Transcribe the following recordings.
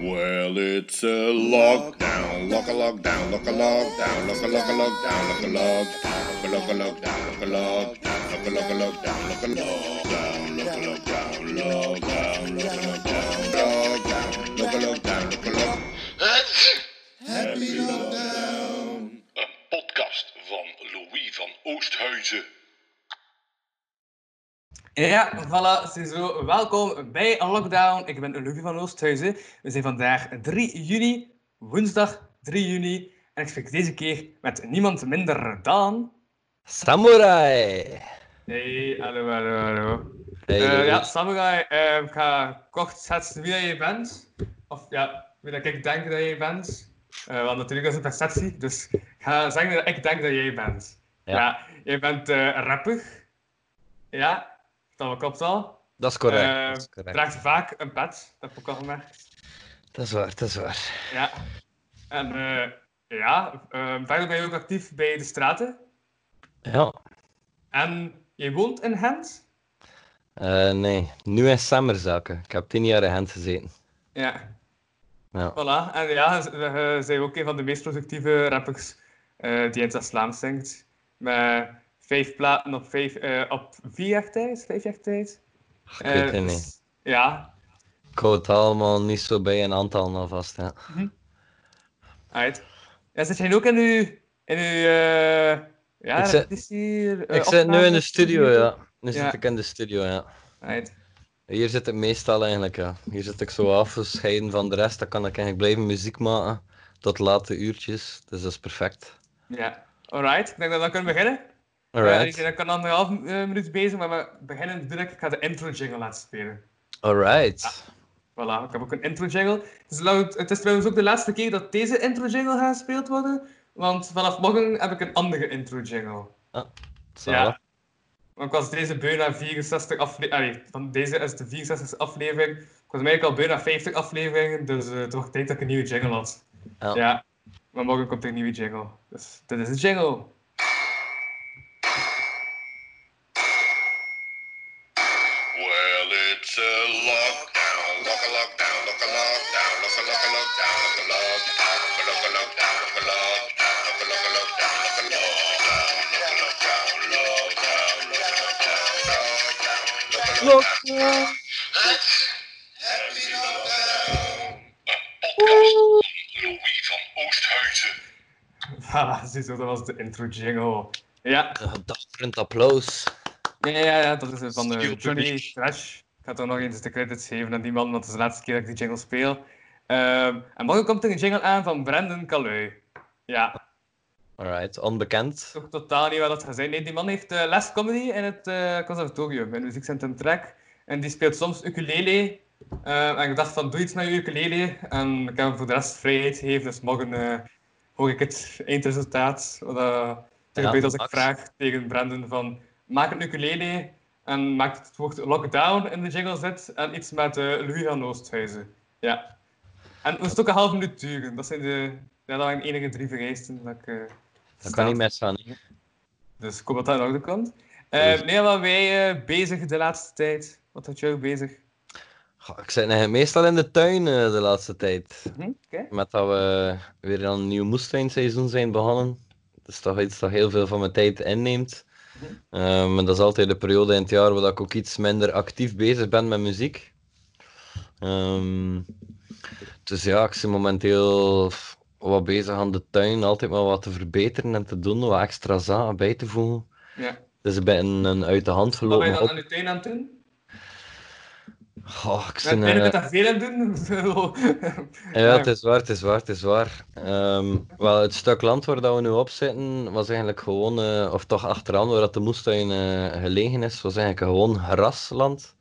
Well, it's a lockdown, lock a lockdown, lock a lockdown, lock a lock a lockdown, lock a lockdown, lock a lockdown, lock a lockdown, lock a lock a lockdown, lock a lockdown, lock a lockdown, lockdown, lock a lockdown, lockdown, lock a lockdown, lock a lock. Happy lockdown. Een podcast van Louis van Oosthuizen. Ja, voilà, ziezo. Welkom bij lockdown. Ik ben Louis van Oosthuizen. We zijn vandaag 3 juni, woensdag 3 juni. En ik spreek deze keer met niemand minder dan... Samurai! Hey, hallo, hallo, hallo. Hey, Eh, ja, Samurai, eh, ik ga kort schetsen wie je bent. Of ja, wie dat ik denk dat jij bent. Eh, want natuurlijk is het een perceptie, dus ik ga zeggen dat ik denk dat jij bent. Ja. Ja, jij bent eh rapper. Ja, dat klopt al. Dat is correct. Eh, dat is correct. draagt vaak een pet, dat heb ik ook al gemerkt. Dat is waar, dat is waar. Ja. En eh, ja, eh, verder ben je ook actief bij de straten. Ja. En je woont in Gent? Eh, nee, nu in Sammerzaken. Ik heb tien jaar in Gent gezeten. Ja. Ja. Voilà. En ja, we zijn ook een van de meest productieve rappers eh, die in het Vlaams zingt. Met vijf platen op, vijf, eh, op vier tijd, vijf jaar tijd. Ik weet het Eh, niet. dus- Ja, Ik hou het allemaal niet zo bij een aantal alvast. Ja. uit. Ja, zit jij ook in uw... In uw eh, ja, Ik zit- eh, ik zit nu in de studio, ja. Nu Ja. zit ik in de studio, ja. Uit. Hier zit het meestal eigenlijk, ja. Hier zit ik zo afgescheiden van de rest. Dan kan ik eigenlijk blijven muziek maken tot late uurtjes. Dus dat is perfect. Ja. Alright, ik denk dat we dan kunnen beginnen. Ja, Alright. ik kan anderhalf eh, minuut bezig, maar we beginnen direct. Ik ga de intro jingle laten spelen. Alright. Voilà, ik heb ook een intro jingle. Het is, trouwens- het is trouwens ook de laatste keer dat deze intro jingle gaat gespeeld worden. Want vanaf morgen heb ik een andere intro jingle. Zalig. Ja. Want ik was deze bijna 64 afleveringen. Van deze is de 64 aflevering. Ik was eigenlijk al bijna 50 afleveringen, dus eh, het wordt tijd dat ik een nieuwe jingle had. Ja. Ja. Maar morgen komt er een nieuwe jingle. Dus dit is de jingle. Lockdown. Happy lockdown. Louis van Oosthuizen. Voilà, ziezo, dat was de intro jingle. Ja, dapperend applaus. ja, ja, ja dat is van de Johnny. Trash. Ik ga toch nog eens de credits geven aan die man, want het is de laatste keer dat ik die jingle speel. Ehm, en morgen komt er een jingle aan van Brandon Calui. Ja, Alright, onbekend. toch totaal niet wat dat gaat zijn. Nee, die man heeft eh les comedy in het eh, conservatorium, in muziekcentrum Trek. En die speelt soms ukulele. Ehm, en ik dacht van, doe iets met je ukulele. En ik heb hem voor de rest vrijheid gegeven, dus morgen eh, hoor ik het eindresultaat. Wat dat er Ja, gebeurt als ik Max. vraag tegen Brandon van, maak een ukulele. En maak het woord lockdown in de jingle zit. En iets met eh Louis van Oosthuizen. Ja. En het moest ook een half minuut duren. Dat zijn de, ja, dat waren de enige drie vereisten dat ik... eh, Dat kan niet misgaan. Dus ik hoop dat dat in orde komt. Eh, nee, wat wij eh, bezig de laatste tijd? Wat had jij ook bezig? Goh, Ik zit eigenlijk meestal in de tuin eh, de laatste tijd. Hm? Oké. Met dat we weer aan een nieuw moestuinseizoen zijn begonnen. Dat is toch iets dat heel veel van mijn tijd inneemt. Ehm, en dat is altijd de periode in het jaar waar ik ook iets minder actief bezig ben met muziek. Ehm, dus ja, ik ben momenteel wat bezig aan de tuin. Altijd maar wat te verbeteren en te doen. Wat extra zaken bij te voegen. Ja. Dus ik ben een uit de hand Wat ben je gelopen dan op. aan je tuin aan het doen? Ik Ben je eh, daar veel aan doen? Ja, het is waar, het is waar, het is waar. Ehm, wel, het stuk land waar dat we nu op zitten, was eigenlijk gewoon, eh, of toch achteraan waar dat de moestuin eh, gelegen is, was eigenlijk gewoon grasland.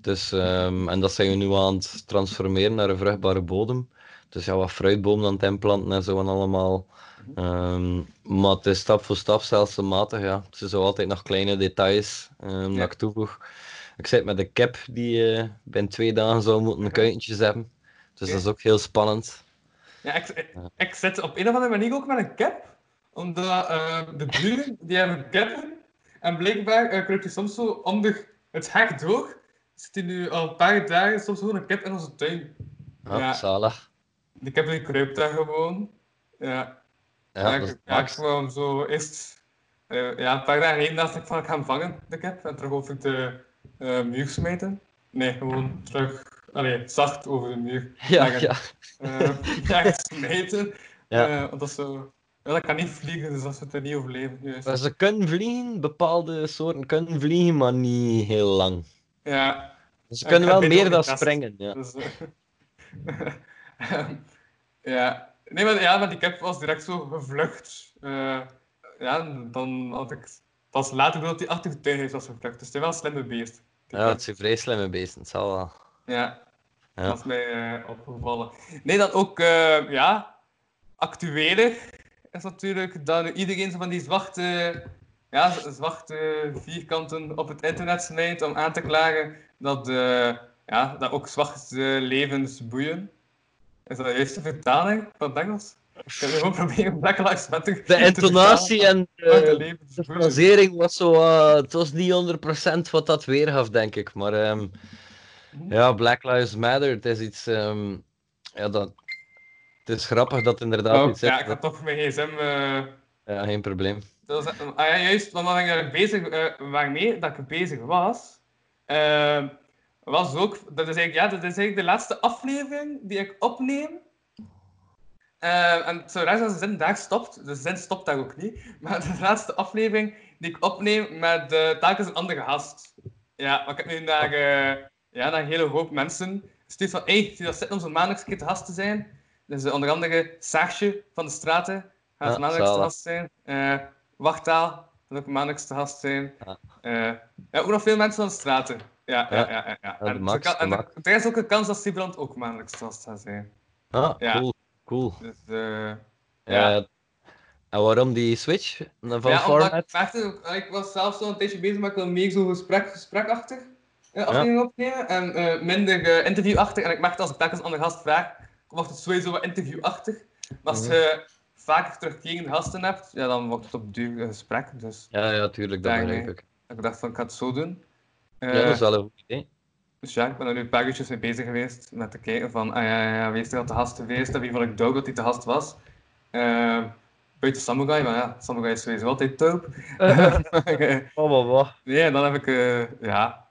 Dus, ehm, en dat zijn we nu aan het transformeren naar een vruchtbare bodem. Dus ja, wat fruitbomen aan het en zo en allemaal. Ehm, maar het is stap voor stap stelselmatig, ja. Het zijn zo altijd nog kleine details ehm, Ja. dat ik toevoeg. Ik zit met de kip die eh binnen twee dagen zou moeten kuikentjes hebben. Dus dat is ook heel spannend. ja, ik, ik, ik zit op een of andere manier ook met een cap. Omdat eh, de buren, die hebben cappen. En blijkbaar uh, kruipt hij soms zo onder het hek door. Zit hij nu al een paar dagen soms gewoon een cap in onze tuin. Ja, Ja. zalig. Ik heb die kruipt daar gewoon. Ja. Ja, Ja, dat ik, ja, ik hem zo eerst... eh, ja, een paar dagen geleden dacht ik van ik ga hem vangen, de kip. En terug over de eh, muur smijten. Nee, gewoon terug... Allee, zacht over de muur. Ja, leggen. ja. Eh, ja, smijten. Ja. Eh, want dat is zo... Ja, dat kan niet vliegen, dus dat zou het niet overleven. Juist. Ze kunnen vliegen, bepaalde soorten kunnen vliegen, maar niet heel lang. Ja, Ze kunnen wel meer dan springen. Ja. Dus, eh, ehm, ja. Nee, maar, ja, maar die was direct zo gevlucht. Eh, ja, dan had ik pas later door dat hij achter de tuinhuis was gevlucht. Dus het is wel een slimme beest. Ja, het zijn vrij slimme beesten, het zal wel. Ja, Ja. dat is mij eh, opgevallen. Nee, dan ook, eh, ja, actueler is natuurlijk dat iedereen van die zwarte, ja, zwarte vierkanten op het internet smijt om aan te klagen dat, eh, ja, dat ook zwarte levens boeien. Is dat de juiste vertaling van het Engels? Ik heb gewoon proberen Black Lives Matter De intonatie en Zwarte de, de frasering was zo. eh, het was niet 100% wat dat weergaf, denk ik. Maar ehm, ja, Black Lives Matter, het is iets. ehm, ja, dat, het is grappig dat inderdaad Oh, iets ja, ik had toch mijn gsm... eh, Ja, geen probleem. Dat was, ah ja, juist, want wat ik bezig, eh, waarmee dat ik bezig was, eh, was ook, dat is, eigenlijk, ja, dat is eigenlijk de laatste aflevering die ik opneem. Eh, en het zou raar zijn als de zin daar stopt, de zin stopt daar ook niet, maar de laatste aflevering die ik opneem met eh telkens een andere gast. Ja, maar ik heb nu naar, eh, ja, naar een hele hoop mensen gestuurd van, hey, zie je dat zitten om zo'n maandelijks keer te gast te zijn? Dus eh, onder andere Saarsje van de Straten gaat Ja, maandelijks te gast zijn. Wachtaal gaat ook maandelijks te gast zijn. Ja. Ja, ook nog veel mensen van de Straten. Ja, ja, Ja. ja. En, max, zo kan- de en max. er is ook een kans dat Siebrand ook maandelijks te gast gaat zijn. Ah, Ja. cool. Cool. Dus, eh, Ja. Ja. en waarom die switch van ja, omdat format? ik, merkte, ik was zelf zo een tijdje bezig, maar ik wil meer zo gesprek, gesprekachtig eh, aflevering opnemen en eh, minder eh, interviewachtig. En ik merkte als ik telkens aan de gast vraag, wordt het sowieso wat interviewachtig. Maar als Mhm. je vaker terugkerende gasten hebt, ja, dan wordt het op duur gesprek. Dus Ja, ja, tuurlijk, dat begrijp ik. ik dacht van, ik ga het zo doen. Ja, Eh, dat is wel een goed idee. Dus ja, ik ben er nu een paar uurtjes mee bezig geweest met te kijken van, ah ja, ja, ja, wie is er al te gast geweest en wie vond ik dope dat hij te gast was. Eh, buiten Samurai, maar ja, Samurai is sowieso altijd dope. Eh, Oh, wat, wat. nee, en dan heb ik, eh, ja,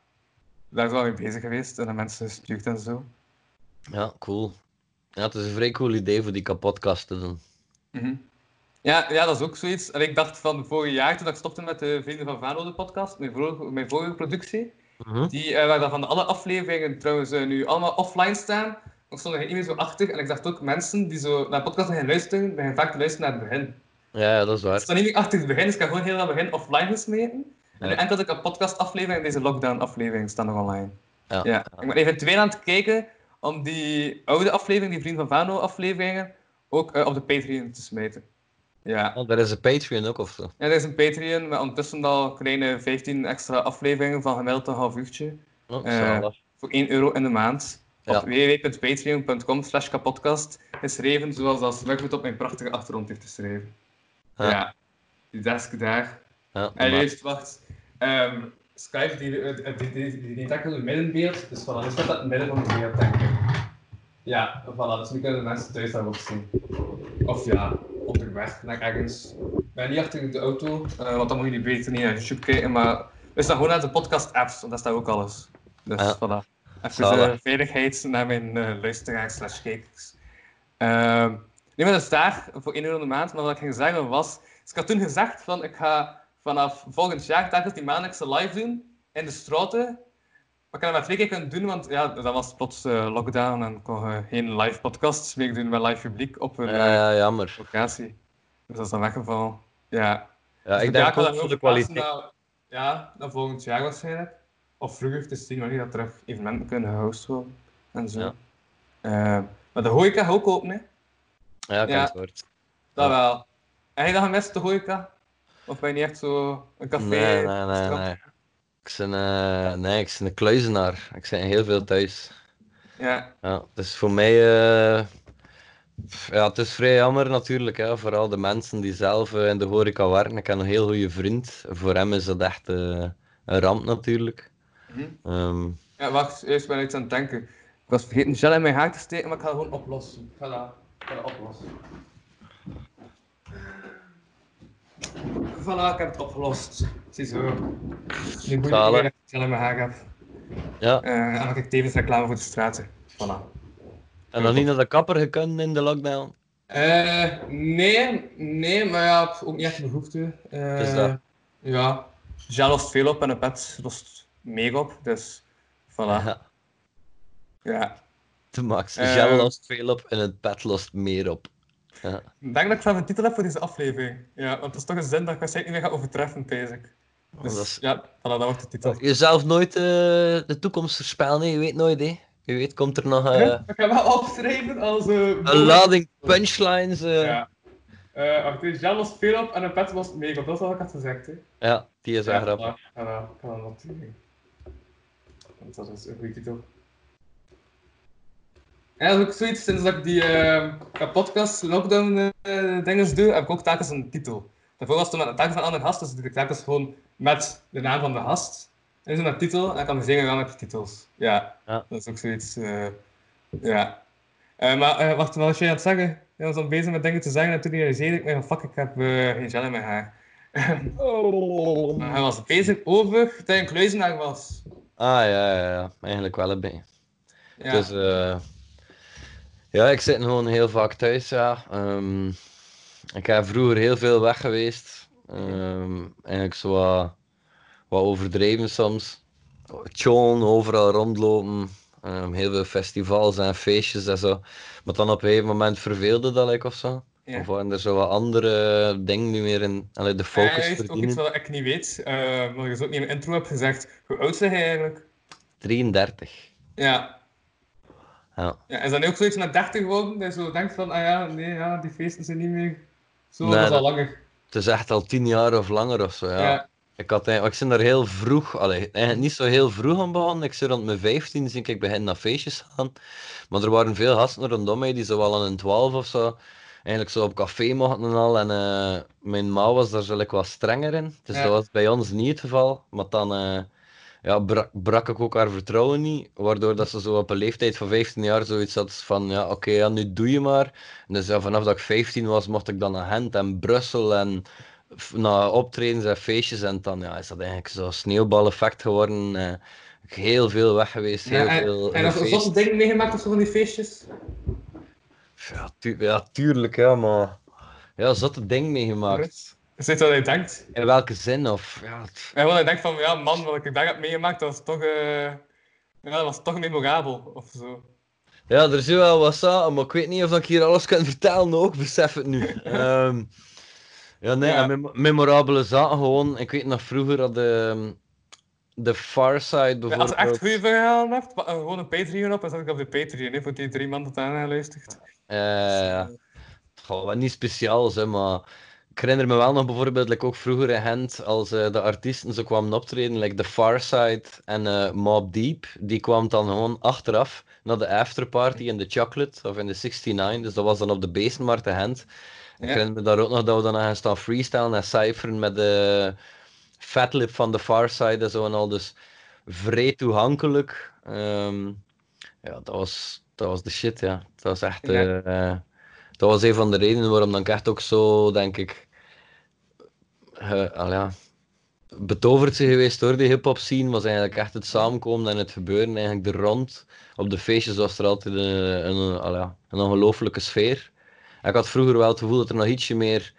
daar is wel mee bezig geweest en de mensen gestuurd en zo. Ja, cool. Ja, het is een vrij cool idee voor die kapotkast te doen. Mhm. Ja, ja, dat is ook zoiets. En ik dacht van vorig jaar, toen ik stopte met de Vrienden van Vano, de podcast, mijn vorige, mijn vorige productie, Mhm. die, eh, waar dan van de alle afleveringen trouwens eh, nu allemaal offline staan, ik stond er niet meer zo achter. En ik dacht ook, mensen die zo naar de podcast gaan luisteren, beginnen vaak te luisteren naar het begin. Ja, dat is Ik waar. sta niet meer achter het begin, dus ik heb gewoon heel dat begin offline gesmeten. En nu enkel de podcast aflevering en deze lockdown aflevering staan nog online. Ja. Ja. Ik ben eventueel aan het kijken om die oude aflevering, die Vriend van Vano afleveringen, ook eh, op de Patreon te smijten. Ja. Oh, daar is een Patreon ook of zo. Ja, er is een Patreon met ondertussen al kleine 15 extra afleveringen van gemiddeld een half uurtje. Oh, Eh. Voor 1 euro in de maand. Ja. Op www.patreon.com slash kapodcast geschreven zoals dat Smugfoot op mijn prachtige achtergrond heeft geschreven. Ja. Ja. Die desk daar. Ja, En juist, wacht. Ehm, Skype die, die, die, die, tackelt het middenbeeld, dus voilà, staat dat het midden van het beeld, denk ik. Ja, voilà, dus nu kunnen de mensen thuis daarop zien. Of ja, onderweg naar ergens. Ik ben niet achter de auto, eh, want dan moet je niet beter niet naar YouTube kijken, maar we staan gewoon naar de podcast-apps, want daar staat ook alles. Dus Ja. voilà. Even de veiligheid naar mijn eh, luisteraars slash kijkers. Ehm nee, maar dat is daar voor 1 euro de maand. Maar wat ik ging zeggen was... Dus ik had toen gezegd van ik ga vanaf volgend jaar telkens die maandelijkse live doen in de straten. Kan dat maar twee keer kunnen doen, want ja, dat was plots eh, lockdown en kon eh, geen live podcasts meer doen met live publiek op een Ja, eh, ja, jammer. locatie. Dus dat is dan weggevallen. Ja. Ja, Dus ik denk dat voor de kwaliteit. naar- ja, naar volgend jaar waarschijnlijk. Of vroeger te zien wanneer dat terug evenementen kunnen gehost worden. En zo. Ja. Eh, maar de horeca ook open, hè. Ja, Ja. gehoord. Dat wel. Heb je dat gemist, de horeca? Of ben je niet echt zo een café? Nee, nee, nee. Ik ben, eh, nee, ik ben een kluizenaar. Ik ben heel veel thuis. Ja. Ja, dus voor mij, eh, pff, ja, het is vrij jammer natuurlijk, hè. vooral de mensen die zelf eh, in de horeca werken. Ik heb een heel goede vriend. Voor hem is dat echt eh, een ramp natuurlijk. Mhm. Ehm, ja, wacht, eerst ben ik iets aan het denken. Ik was vergeten gel in mijn haar te steken, maar ik ga het gewoon oplossen. Ik ga dat, ik ga dat oplossen. Voilà, ik heb het opgelost. Ziezo. Nu moet ik weer ik gel in mijn haar heb. Ja. Eh, en dan maak ik tevens reclame voor de straten. Voilà. En nog niet naar de kapper gekund in de lockdown. Eh, nee, nee, maar ja, ook niet echt behoefte. Eh, Is dat? Ja, gel lost veel op en een pet lost mega op, dus voilà. Ja. Ja. De max. Gel lost veel op en het pet lost meer op. Ja. Ik denk dat ik zelf een titel heb voor deze aflevering. Ja, want dat is toch een zin dat ik waarschijnlijk niet meer ga overtreffen, pees ik. Dus Oh, dat is- ja, voilà, dat wordt de titel. Jezelf nooit eh, de toekomst voorspellen, hè. je weet nooit. Hè. Je weet, komt er nog Ja, Ik ga wel opschrijven als... eh, een lading punchlines. Ja. Dus gel lost veel op en een pet lost mega op. Dat is wat ik had gezegd, hè. Ja, die is wel Ja, grappig. Ik ga dat- ik noteren. Want dat is een goede titel. En dat is ook zoiets, sinds dat ik die eh, podcast lockdown eh dingen doe, heb ik ook telkens een titel. Daarvoor was het toen met telkens een andere gast, dus doe ik telkens gewoon met de naam van de gast. En zo'n titel, en dan kan ik zeggen wel met titels. Ja, Ja. dat is ook zoiets. eh, ja. Eh, maar wacht, wat was jij aan het zeggen? Je was al bezig met dingen te zeggen en toen realiseerde ik me van fuck, ik heb geen gel in mijn haar. Maar hij was bezig over dat hij een kluizenaar was. Ah ja, ja, ja, eigenlijk wel een beetje. Ja. Dus eh, ja, ik zit gewoon heel vaak thuis. Ja. Ehm, ik heb vroeger heel veel weg geweest. Ehm, eigenlijk zo wat, wat overdreven soms. Tjoon, overal rondlopen. Ehm, heel veel festivals en feestjes en zo. Maar dan op een gegeven moment verveelde dat ik of zo. Ja. Of waren er zo wat andere dingen nu meer in allee, de Eh, focus is ook verdienen? iets wat ik niet weet, eh, maar je ook niet in de intro hebt gezegd. Hoe oud ben jij eigenlijk? 33. Ja. Ja. ja. Is dat nu ook zoiets met 30 geworden? Dat je zo denkt van, ah ja, nee, ja, die feesten zijn niet meer zo, Nee, dat is al langer. Het is echt al tien jaar of langer of zo. Ja. Ja. Ik, had, ik ben daar heel vroeg, allee, eigenlijk niet zo heel vroeg aan begonnen. Ik zei rond mijn 15 zie ik begin naar feestjes gaan. Maar er waren veel gasten rondom mij die zo wel aan een 12 of zo eigenlijk zo op café mochten en al. En eh, mijn ma was daar zo wat strenger in. Dus Ja. dat was bij ons niet het geval. Maar dan eh, ja, brak, brak ik ook haar vertrouwen niet. Waardoor dat ze zo op een leeftijd van 15 jaar zoiets had van ja, oké, ja, nu doe je maar. En dus ja, vanaf dat ik 15 was, mocht ik dan naar Gent en Brussel en naar optredens en feestjes. En dan ja, is dat eigenlijk zo'n sneeuwbaleffect geworden. eh, heel veel weg geweest, heel Ja, en, veel en heb je dingen meegemaakt of zo van die feestjes? Ja, tu- ja, tuurlijk, ja, maar... Ja, zotte ding meegemaakt. Is dit wat je denkt? In welke zin? Of, ja, het- je denkt van, ja man, wat ik daar heb meegemaakt, dat was toch, eh ja, dat was toch memorabel, of zo. ja, er is wel wat aan, maar ik weet niet of ik hier alles kan vertellen ook, besef het nu. Ehm, ja, nee, Ja. mem- memorabele zaken gewoon. Ik weet nog vroeger dat de, de Far Side Ja, bijvoorbeeld... als je echt goede verhalen hebt, eh, gewoon een Patreon op en zet ik op de Patreon, hè, voor die drie man dat aan luistert. Eh, goh, wat niet speciaals, hè, maar ik herinner me wel nog bijvoorbeeld, like ook vroeger in Gent, als eh, de artiesten zo kwamen optreden, like The Far Side en eh Mob Deep, die kwamen dan gewoon achteraf naar de afterparty in de Chocolate of in de 69, dus dat was dan op de Beestenmarkt in Gent. Ik herinner me daar ook nog dat we dan gaan staan freestylen en cypheren met de Fatlip van The Far Side en zo en al, dus vrij toegankelijk. Ehm, ja, dat was, dat was de shit, ja. Dat was echt... Ja. eh, dat was een van de redenen waarom dan ik echt ook zo, denk ik, eh, al ja, betoverd zijn geweest door die hip-hop scene. Was eigenlijk echt het samenkomen en het gebeuren eigenlijk er rond. Op de feestjes was er altijd een, een, al ja, een ongelooflijke sfeer. En ik had vroeger wel het gevoel dat er nog ietsje meer.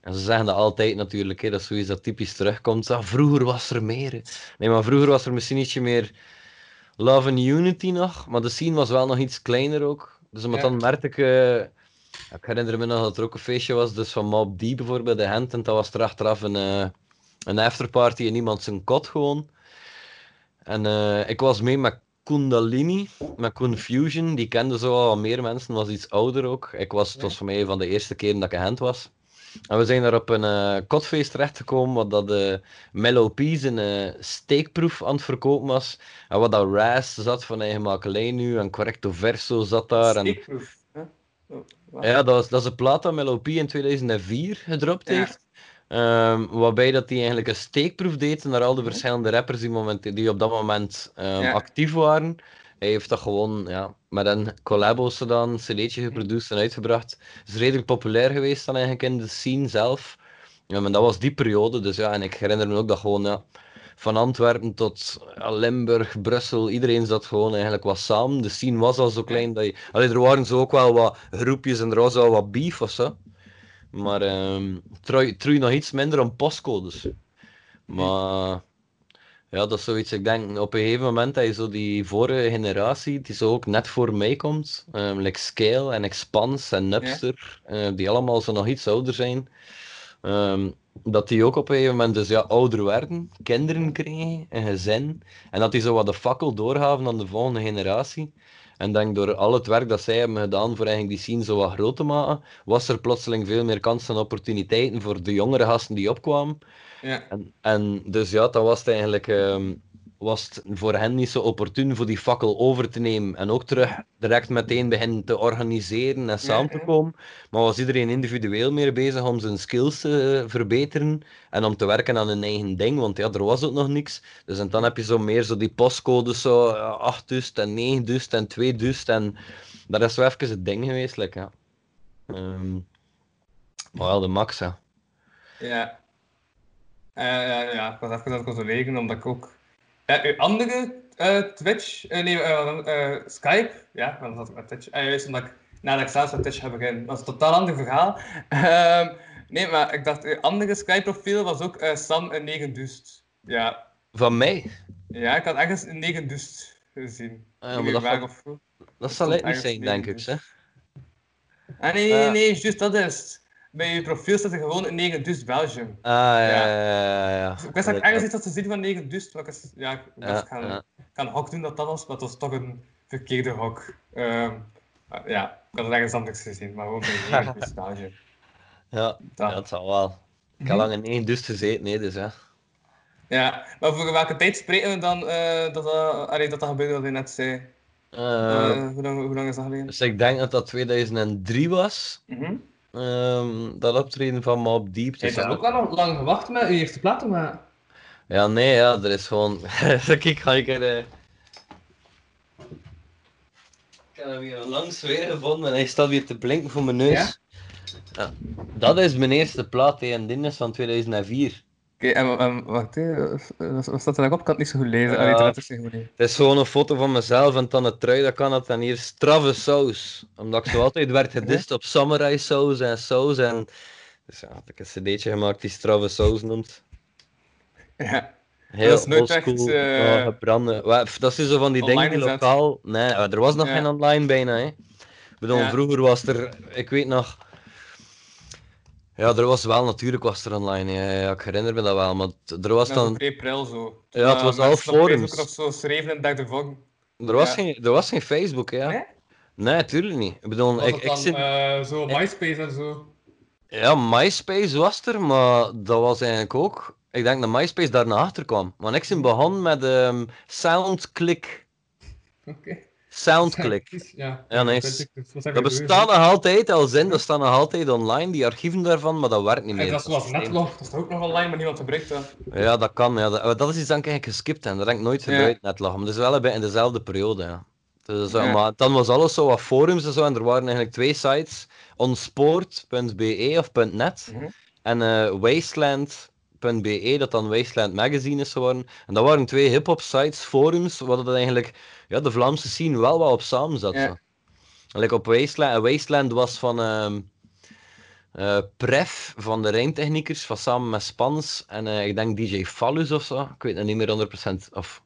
En ze zeggen dat altijd natuurlijk, hè, dat is zoiets dat typisch terugkomt. Ah, vroeger was er meer. hè. Nee, maar vroeger was er misschien ietsje meer love and unity nog. Maar de scene was wel nog iets kleiner ook. Dus Ja. dan merkte ik. eh, ik herinner me nog dat er ook een feestje was, dus van Mob D bijvoorbeeld, de Gent. En dat was er achteraf een, eh, een afterparty in iemand zijn kot gewoon. En eh, ik was mee met Kundalini, met Confusion. Die kende zo al meer mensen, was iets ouder ook. Ik was, het was voor mij van de eerste keer dat ik in Gent was. En we zijn daar op een eh, kotfeest terechtgekomen, wat dat de Mellow Peas een eh, steekproef aan het verkopen was. En wat dat Raz zat van eigen makelij nu, en Correcto Verso zat daar. En... Steekproef, wacht. Ja, dat, was, dat is een plaat dat P in 2004 gedropt Ja. heeft. Ehm, waarbij dat hij eigenlijk een steekproef deed naar al de verschillende rappers die, moment, die op dat moment ehm, Ja. actief waren. hij heeft dat gewoon ja, met een collabos gedaan, een cd'tje geproduceerd en uitgebracht. is redelijk populair geweest dan eigenlijk in de scene zelf. Ja, maar dat was die periode, dus ja, en ik herinner me ook dat gewoon, ja, van Antwerpen tot Limburg, Brussel, iedereen zat gewoon eigenlijk wat samen. De scene was al zo klein dat je... Allee, er waren zo ook wel wat groepjes en er was al wat beef of zo. Maar ehm trui, trui nog iets minder om postcodes. Maar ja, dat is zoiets. Ik denk op een gegeven moment dat je zo die vorige generatie, die zo ook net voor mij komt, ehm like Scale en Expanse en Napster, eh, die allemaal zo nog iets ouder zijn, ehm, dat die ook op een gegeven moment dus ja, ouder werden, kinderen kregen, een gezin, en dat die zo wat de fakkel doorgaven aan de volgende generatie. En denk door al het werk dat zij hebben gedaan voor eigenlijk die scene zo wat groot te maken, was er plotseling veel meer kansen en opportuniteiten voor de jongere gasten die opkwamen. Ja. En, en dus ja, dan was het eigenlijk ehm, was het voor hen niet zo opportun voor die fakkel over te nemen en ook terug direct meteen beginnen te organiseren en samen te komen. Maar was iedereen individueel meer bezig om zijn skills te eh, verbeteren en om te werken aan hun eigen ding, want ja, er was ook nog niks. Dus en dan heb je zo meer zo die postcodes, zo eh, 8 dus en 9 dus en 2 dus en dat is zo even het ding geweest, like, ja. Ehm, maar wel de max, ja. Ja. Ja, ja, ik was even aan het controleren, omdat ik ook... Ja, uw andere eh, Twitch, eh, nee, eh, eh, Skype, ja, dan zat ik met Twitch. Eh, juist omdat ik nadat ik zelfs met Twitch heb beginnen. Dat is een totaal ander verhaal. Ehm, nee, maar ik dacht, uw andere Skype-profiel was ook eh, Sam een 9 dust. Ja. Van mij? ja, ik had ergens een 9 dust gezien. Ah, ja, maar dat, van- of dat zal het niet zijn, denk ik. Hè? Ah, nee, nee, nee, juist dat is het. Bij je profiel staat er gewoon een 9 dust Belgium. Ah, ja, ja, ja. ja. Ik wist dat ik ergens iets had gezien van 9 dust, maar ik was, ja, ik was Ja, gaan, ja. gaan hok doen dat dat was, maar het was toch een verkeerde hok. Maar ja, ik had het ergens anders gezien, maar gewoon bij 9 dust Belgium. Ja, Dat. dat zal wel. Ik Mhm. heb lang in één dus gezeten, nee, dus ja. Ja, maar voor welke tijd spreken we dan eh, dat, allee, dat dat gebeurde wat je net zei? Eh, hoe, lang, hoe lang is dat geleden? dus ik denk dat dat 2003 was, Mhm. Ehm, dat optreden van Mob Deep. Je Dus hebt ook wel lang gewacht met je eerste plaat, maar... ja, nee, ja, er is gewoon... Kijk, ga ik er... eh, Ik heb hem hier langs weer gevonden en hij staat weer te blinken voor mijn neus. Ja? Ja, Dat is mijn eerste plaat, en dit is van 2004. Oké, en, en wacht, wat wat staat er nog op? Ik kan het niet zo goed lezen. Ja. Allee, niet. Het is gewoon een foto van mezelf en dan het trui, dat kan het. En hier straffe saus. Omdat ik zo altijd werd gedist op samurai saus en saus. En... Dus ja, had ik een cd'tje gemaakt die straffe saus noemt. Ja. Heel Dat is nooit echt, oldschool, eh, gebrande. Pff, Dat is zo van die dingen online gezet. lokaal... Nee, eh, er was nog Ja. geen online bijna, hè. Ik bedoel, Ja. vroeger was er... Ik weet nog... Ja, er was wel, natuurlijk was er online. Ja, ja, ik herinner me dat wel, maar er was dan... vrij pril zo. Ja, het Eh, was al op forums. Facebook nog zo schreven in derde vorm. Er was, Ja. geen, er was geen Facebook, ja. Nee? Nee, tuurlijk niet. Ik bedoel, Was ik, ik dan zit... eh, zo MySpace en zo? Ja, MySpace was er, maar dat was eigenlijk ook. Ik denk dat MySpace daarna achter kwam. Want ik ben begonnen met ehm Soundclick. Oké. Soundclick. Ja, Ja, nee, dat, bestaat nog altijd, al zin, dat staat nog altijd online, die archieven daarvan, maar dat werkt niet meer. En dat systeem. Netlog, dat is ook nog online, maar niemand gebruikt dat. Ja, dat kan. Ja. Dat, dat is iets dat ik eigenlijk geskipt heb. Dat heb ik nooit gebruikt, Netlog. Maar dat is wel bij in dezelfde periode, ja. Dus, eh, Ja. Maar dan was alles zo wat forums en zo, en er waren eigenlijk twee sites. onsport.be of .net Mhm. en eh, wasteland.be, dat dan Wasteland Magazine is geworden. En dat waren twee hip-hop sites, forums, waar dat eigenlijk ja, de Vlaamse scene wel wat op samen zat. Ja. Like op Wasteland, en Wasteland was van ehm eh, Pref, van de Rijntechniekers, van samen met Spans en eh, ik denk DJ Fallus of zo. Ik weet het niet meer 100%. Of,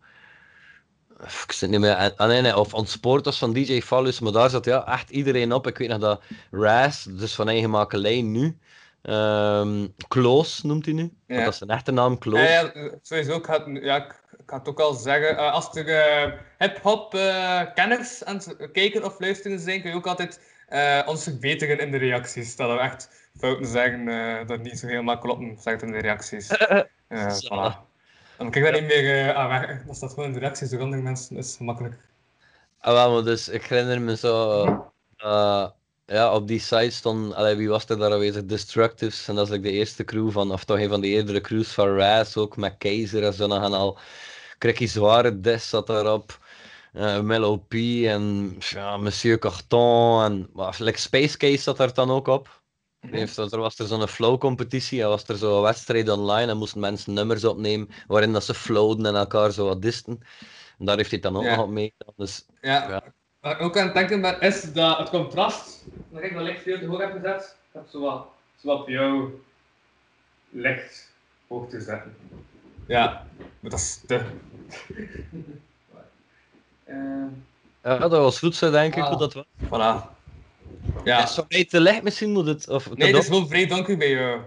of ik zit niet meer. Ah, nee, nee, of Ontspoort was van DJ Fallus, maar daar zat ja, echt iedereen op. Ik weet nog dat Raz, dus van eigen makelij nu. Ehm Kloos noemt hij nu. Ja. Dat is zijn echte naam, Kloos. Ja, ja, sowieso. Ik ga, het, ja, ik, ik ga het ook al zeggen. eh, als er eh, hip-hop eh, kenners aan het kijken of luisteren zijn, kun je ook altijd eh, ons verbeteren in de reacties. Dat we echt fouten zeggen eh, dat niet zo helemaal kloppen, zegt in de reacties. Voilà. Dan krijg je dat niet meer aan weg. Dat staat gewoon in de reacties door andere mensen. Dat is gemakkelijk. Ah, wel, maar dus ik herinner me zo. Ja, op die site stond. Allee, wie was er daar aanwezig? Destructives. En dat is like de eerste crew van. Of toch een van de eerdere crews van Raz ook. Met Keizer en zo. nog En al. Krikkie Zware Des zat daarop. eh Mellow P en ja, Monsieur Carton en maar, like Space Case zat daar dan ook op. Mhm. Heeft, er was er zo'n flow-competitie, en was er zo'n wedstrijd online en moesten mensen nummers opnemen waarin dat ze flowden en elkaar zo wat disten. En daar heeft hij dan ook nog op meegedaan. Dus Ja. Ja. Ik ook aan het denken ben, is dat het contrast, dat ik dat licht veel te hoog heb gezet, ik heb zo wat, zo wat op jou licht hoog te zetten. Ja, maar dat is te. Ehm, ja, dat was goed zo, denk ik, Ah. hoe dat was. voilà. Ja. Is het vrij te licht misschien? Moet het, of Nee, het is gewoon vrij donker bij jou.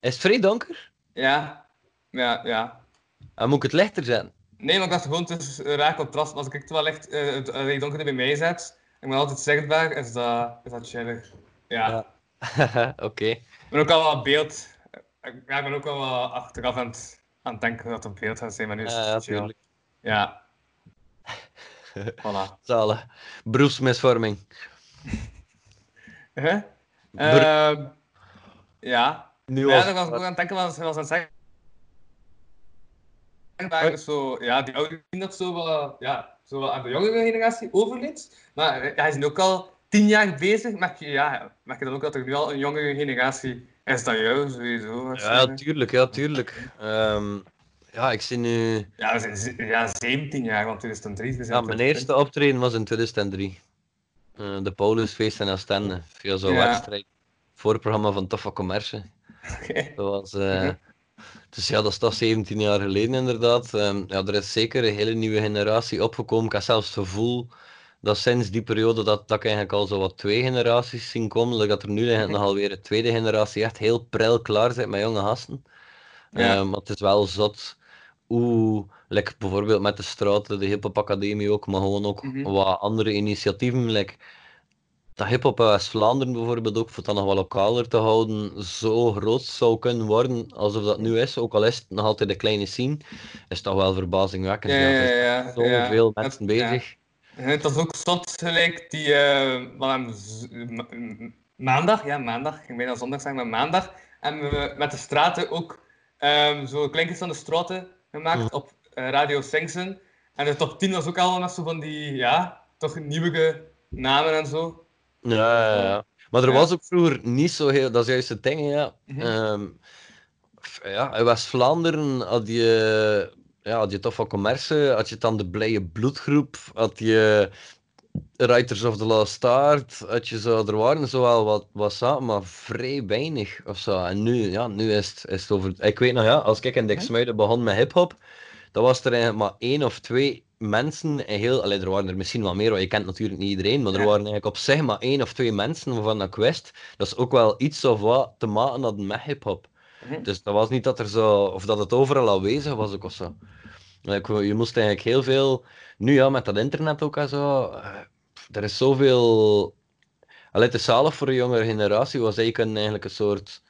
Is het vrij donker? Ja. Ja, ja. En moet ik het lichter zetten? Nee, maar ik dacht gewoon, het is een raar contrast. Als ik het wel echt eh, het uh, donker bij mij zet, ik ben altijd zichtbaar, is dat, is dat chillig. Ja. Ja. Oké. Ik ben ook al wat beeld. Ik, ja, ik ben ook al wat achteraf aan het, aan het denken dat het een beeld gaat zijn, maar nu is Ja, het ja, chill. tuurlijk. Ja. voilà. Zalig. Beroepsmisvorming. Huh? Ehm, ja. Nu ja, was daar was ik ook aan het denken, wat was aan het zeggen. Zo, ja, die oude vriend of zo, wat, ja, zo wat aan de jongere generatie overleed. Maar eh, hij is nu ook al tien jaar bezig. Merk je, ja, merk je dan ook dat er nu al een jongere generatie is dan jou, sowieso. Ja, tuurlijk, ja, tuurlijk. Ehm, ja, ik zie nu... Ja, we zijn ja, 17 jaar, want 2003 is Ja, mijn eerste optreden was in 2003. Eh, de Paulusfeest in Astende, via zo'n Ja. wedstrijd. Voorprogramma van Toffa Commerce. Dat was, eh, Mhm. Dus ja, dat is toch 17 jaar geleden inderdaad. Ehm, ja, er is zeker een hele nieuwe generatie opgekomen. Ik heb zelfs het gevoel dat sinds die periode dat, dat ik eigenlijk al zo wat twee generaties zien komen. Dat er nu eigenlijk nog alweer een tweede generatie echt heel pril klaar zit met jonge gasten. Ja. Ehm, maar het is wel zot hoe, like bijvoorbeeld met de straten, de Hip-Hop Academie ook, maar gewoon ook Mhm. wat andere initiatieven. Like, dat hip-hop in West-Vlaanderen bijvoorbeeld ook, voor het dan nog wat lokaler te houden, zo groot zou kunnen worden alsof dat nu is. Ook al is het nog altijd een kleine scene, is toch wel verbazingwekkend. Ja, Ja, ja, ja. zijn ja. mensen ja. bezig. En Het was ook zot gelijk die eh, maandag, ja maandag, ik ben al zondag zeggen, maar maandag, hebben we met de straten ook ehm, zo klinkers van de straten gemaakt Mhm. op eh, Radio Singsen. En de top 10 was ook allemaal met zo van die, ja, toch nieuwige namen en zo. Ja, ja. Maar er was ook vroeger niet zo heel, dat is juist het ding, ja. Mhm. Ehm, ja, in West-Vlaanderen had je, ja, had je toch van commerce, had je dan de Blije Bloedgroep, had je Writers of the Lost Art, had je zo, er waren zo wel wat, wat zaken, maar vrij weinig of zo. En nu, ja, nu is het, is het over, ik weet nog, ja, als ik in Dixmuiden begon met hip-hop, dan was er eigenlijk maar één of twee mensen heel... Allee, er waren er misschien wel meer, want je kent natuurlijk niet iedereen, maar er waren eigenlijk op zich maar één of twee mensen waarvan ik wist dat is ook wel iets of wat te maken hadden met hip-hop. Mhm. Dus dat was niet dat er zo... Of dat het overal aanwezig was ook of zo. Je moest eigenlijk heel veel... Nu ja, met dat internet ook en zo... eh, er is zoveel... Allee, het is zalig voor de jongere generatie, want zij kunnen eigenlijk een soort...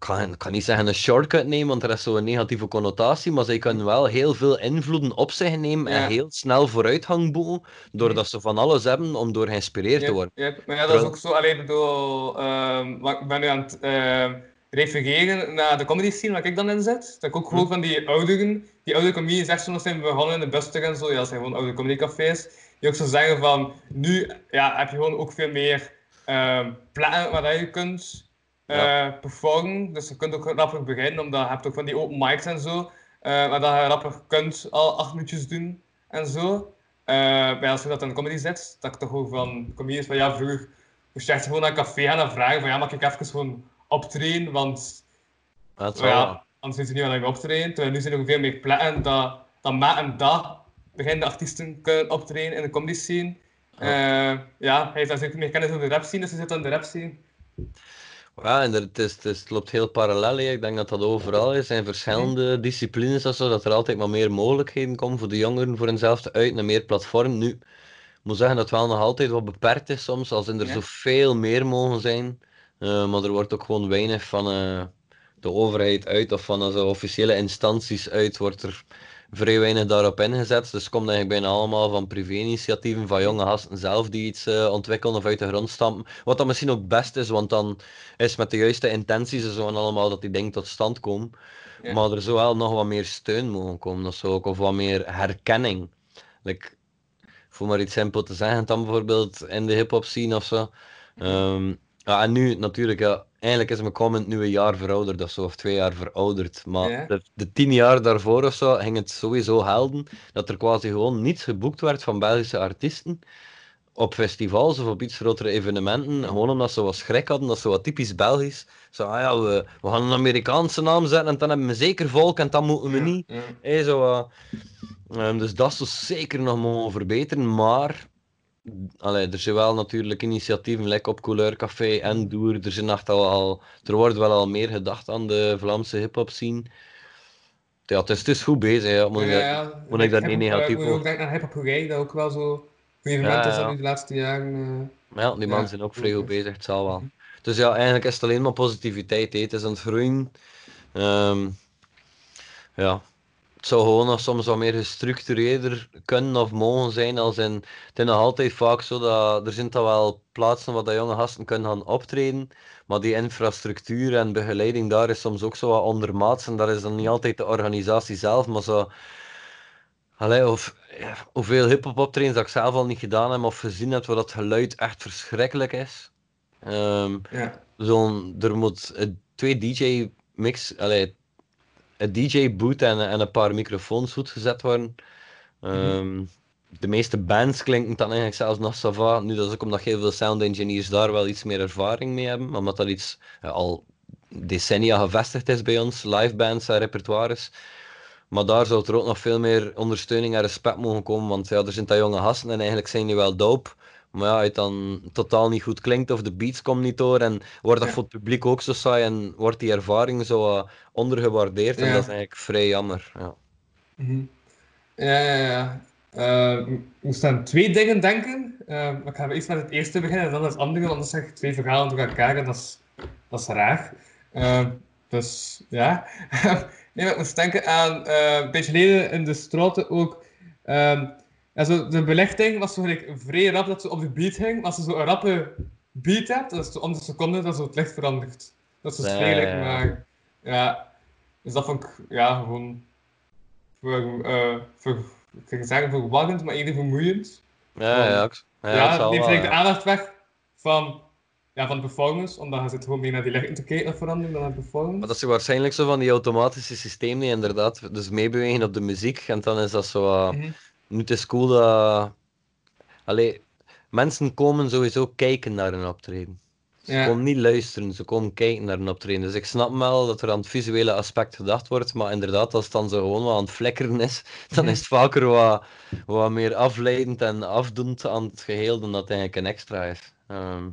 Ik kan, ik niet zeggen een shortcut nemen, want er is zo'n negatieve connotatie, maar zij kunnen wel heel veel invloeden op zich nemen Ja. en heel snel vooruitgang boeken, doordat ze van alles hebben om door geïnspireerd te worden. maar ja, dat is ook zo. Alleen bedoel, ehm, wat- ik ben nu aan het ehm, refereren naar de comedy scene waar ik dan in zit. Dat ik ook gewoon van die ouderen, die oude zo nog zijn begonnen in de Buster en zo. Ja, dat zijn gewoon oude comedycafés. Die ook zo zeggen van, nu ja, heb je gewoon ook veel meer ehm plekken waar je kunt Ja. performen. Dus je kunt ook rapper beginnen, omdat je hebt ook van die open mics en zo. eh waar dat je rapper kunt al acht minuutjes doen en zo. Eh, maar als je dat in de comedy zet, dat ik toch ook van comedians van ja, vroeger moest je echt gewoon naar een café gaan en vragen van ja, mag ik even gewoon optreden, want Ja, het is wel- ja, anders is het niet alleen optreden. Terwijl nu zijn er ook veel meer plekken dat, dat maat en dag beginnende artiesten kunnen optreden in de comedy scene. Eh, ja, hij heeft daar zeker meer kennis over de rap scene, dus hij zit in de rap scene. Ja, en er, het, is, het, is- het loopt heel parallel. hè. Ik denk dat dat overal is. in verschillende disciplines of zo, dat er altijd maar meer mogelijkheden komen voor de jongeren voor hunzelf te uiten en meer platform. Nu, ik moet zeggen dat het wel nog altijd wat beperkt is soms, als er Ja. zoveel meer mogen zijn. Eh, maar er wordt ook gewoon weinig van eh, de overheid uit of van zo officiële instanties uit, wordt er vrij weinig daarop ingezet. Dus het komt eigenlijk bijna allemaal van privé-initiatieven van jonge gasten zelf die iets eh, ontwikkelen of uit de grond stampen. Wat dan misschien ook best is, want dan is met de juiste intenties en zo en allemaal dat die dingen tot stand komen. Ja. Maar er zou wel nog wat meer steun mogen komen of zo, ook, of wat meer herkenning. Like, voor maar iets simpel te zeggen, dan bijvoorbeeld in de hip-hop scene of zo. Ehm, ja, en nu natuurlijk, ja, eigenlijk is mijn comment nu een jaar verouderd of zo, of twee jaar verouderd. Maar Ja. de, de tien jaar daarvoor of zo ging het sowieso helden dat er quasi gewoon niets geboekt werd van Belgische artiesten op festivals of op iets grotere evenementen, gewoon omdat ze wat schrik hadden, dat ze wat typisch Belgisch. Zo, ah ja, we, we gaan een Amerikaanse naam zetten en dan hebben we zeker volk en dan moeten we niet. ja. Hé, zo, eh, ehm, dus dat zou zeker nog mogen verbeteren, maar allee, er zijn wel natuurlijk initiatieven, like op Couleur Café en Doer. Er, zijn echt al, al, er wordt wel al meer gedacht aan de Vlaamse hip-hop scene. Ja, het is, het is goed bezig, ja, moet ik Ja, dat- ja. moet ik daar niet eh, negatief ook over- denken aan Hip Hop dat ook wel zo evenement is dat nu de laatste jaren. eh, ja, die Ja, mannen zijn ook vrij goed bezig, het zal wel. Dus ja, eigenlijk is het alleen maar positiviteit, hè. het is aan het groeien. Ehm, ja, het zou gewoon nog soms wat meer gestructureerder kunnen of mogen zijn. Als in, het is nog altijd vaak zo dat er zijn dan wel plaatsen waar dat jonge gasten kunnen gaan optreden, maar die infrastructuur en begeleiding daar is soms ook zo wat ondermaats. En dat is dan niet altijd de organisatie zelf, maar zo. Allee, of, ja, hoeveel hip-hop optredens dat ik zelf al niet gedaan heb of gezien heb, waar dat geluid echt verschrikkelijk is. Ehm, ja. zo'n, er moet twee DJ-mix, allee, een DJ-boot en, en een paar microfoons goed gezet worden. Ehm, De meeste bands klinken dan eigenlijk zelfs nog ça va. Nu, dat is ook omdat heel veel sound engineers daar wel iets meer ervaring mee hebben, omdat dat iets ja, al decennia gevestigd is bij ons, live bands en repertoires. Maar daar zou er ook nog veel meer ondersteuning en respect mogen komen, want ja, er zijn dat jonge gasten en eigenlijk zijn die wel dope. Maar ja, het dan totaal niet goed klinkt of de beats komen niet door en wordt dat Ja. voor het publiek ook zo saai en wordt die ervaring zo eh, ondergewaardeerd en dat is eigenlijk vrij jammer. Ja. Mhm. Ja, ja, ja. Eh, ik moest aan twee dingen denken. Eh, maar ik ga eerst met het eerste beginnen en dan het andere, want anders zeg ik twee verhalen door elkaar en dat is, dat is raar. Dus ja. nee, maar ik moest denken aan een beetje geleden in de straten ook. ehm, ja, zo, de belichting was zo gelijk vrij rap dat ze op de beat ging. Maar als je zo een rappe beat hebt, dat is om de seconde dat zo het licht verandert. Dat is dus ja. maar ja. Dus dat vond ik ja, gewoon voor, eh voor, ik ging zeggen verwarrend, maar eerder vermoeiend. Ja, ja, ik- ja, Ja, het neemt wel, gelijk de aandacht weg van, ja, van de performance, omdat je zit gewoon meer naar die lichten te kijken verandering dan naar de performance. Maar dat is waarschijnlijk zo van die automatische systemen die inderdaad dus meebewegen op de muziek. En dan is dat zo... eh, Mhm. Het is cool dat... Allee, mensen komen sowieso kijken naar een optreden. Ze Ja. komen niet luisteren, ze komen kijken naar een optreden. Dus ik snap wel dat er aan het visuele aspect gedacht wordt, maar inderdaad, als het dan zo gewoon wat aan het flikkeren is, dan is het vaker wat, wat meer afleidend en afdoend aan het geheel dan dat het eigenlijk een extra is. Ehm,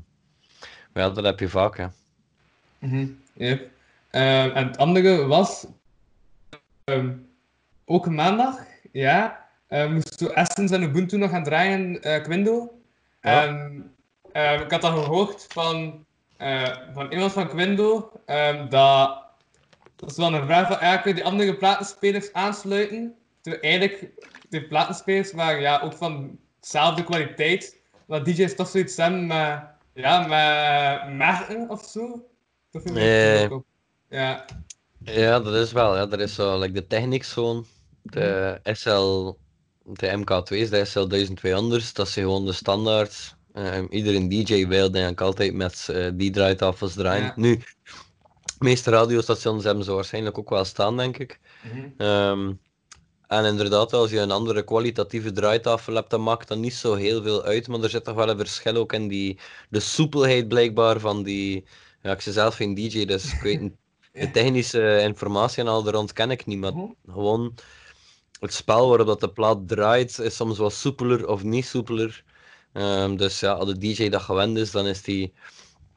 maar ja, dat heb je vaak, hè. Yep. Ehm, en het andere was ehm, ook maandag, ja, eh moest zo Essence en Ubuntu nog gaan draaien, eh Quindo. Ja. En ehm, ik had dan gehoord van, eh, van iemand van Quindo ehm, dat dat is wel een vraag van, je die andere platenspelers aansluiten? Terwijl eigenlijk de platenspelers waren ja, ook van dezelfde kwaliteit, maar DJ's toch zoiets hebben met, ja, met merken of zo. Dat vind ik Nee. ook op. Ja, Ja, dat is wel. Ja. Er is zo, like de Technics gewoon, de SL, de MK2 is de SL 1200, dat is gewoon de standaard. Eh, iedereen DJ wil denk ik altijd met eh, die draaitafels draaien. Ja. Nu, de meeste radiostations hebben ze waarschijnlijk ook wel staan, denk ik. Mhm. Ehm, en inderdaad, als je een andere kwalitatieve draaitafel hebt, dan maakt dat niet zo heel veel uit. Maar er zit toch wel een verschil ook in die, de soepelheid blijkbaar van die... Ja, ik ben zelf geen DJ, dus ik weet. De technische informatie en al rond ken ik niet, maar Mhm. gewoon het spel waarop dat de plaat draait is soms wat soepeler of niet soepeler. Ehm, dus ja, als de DJ dat gewend is, dan is die...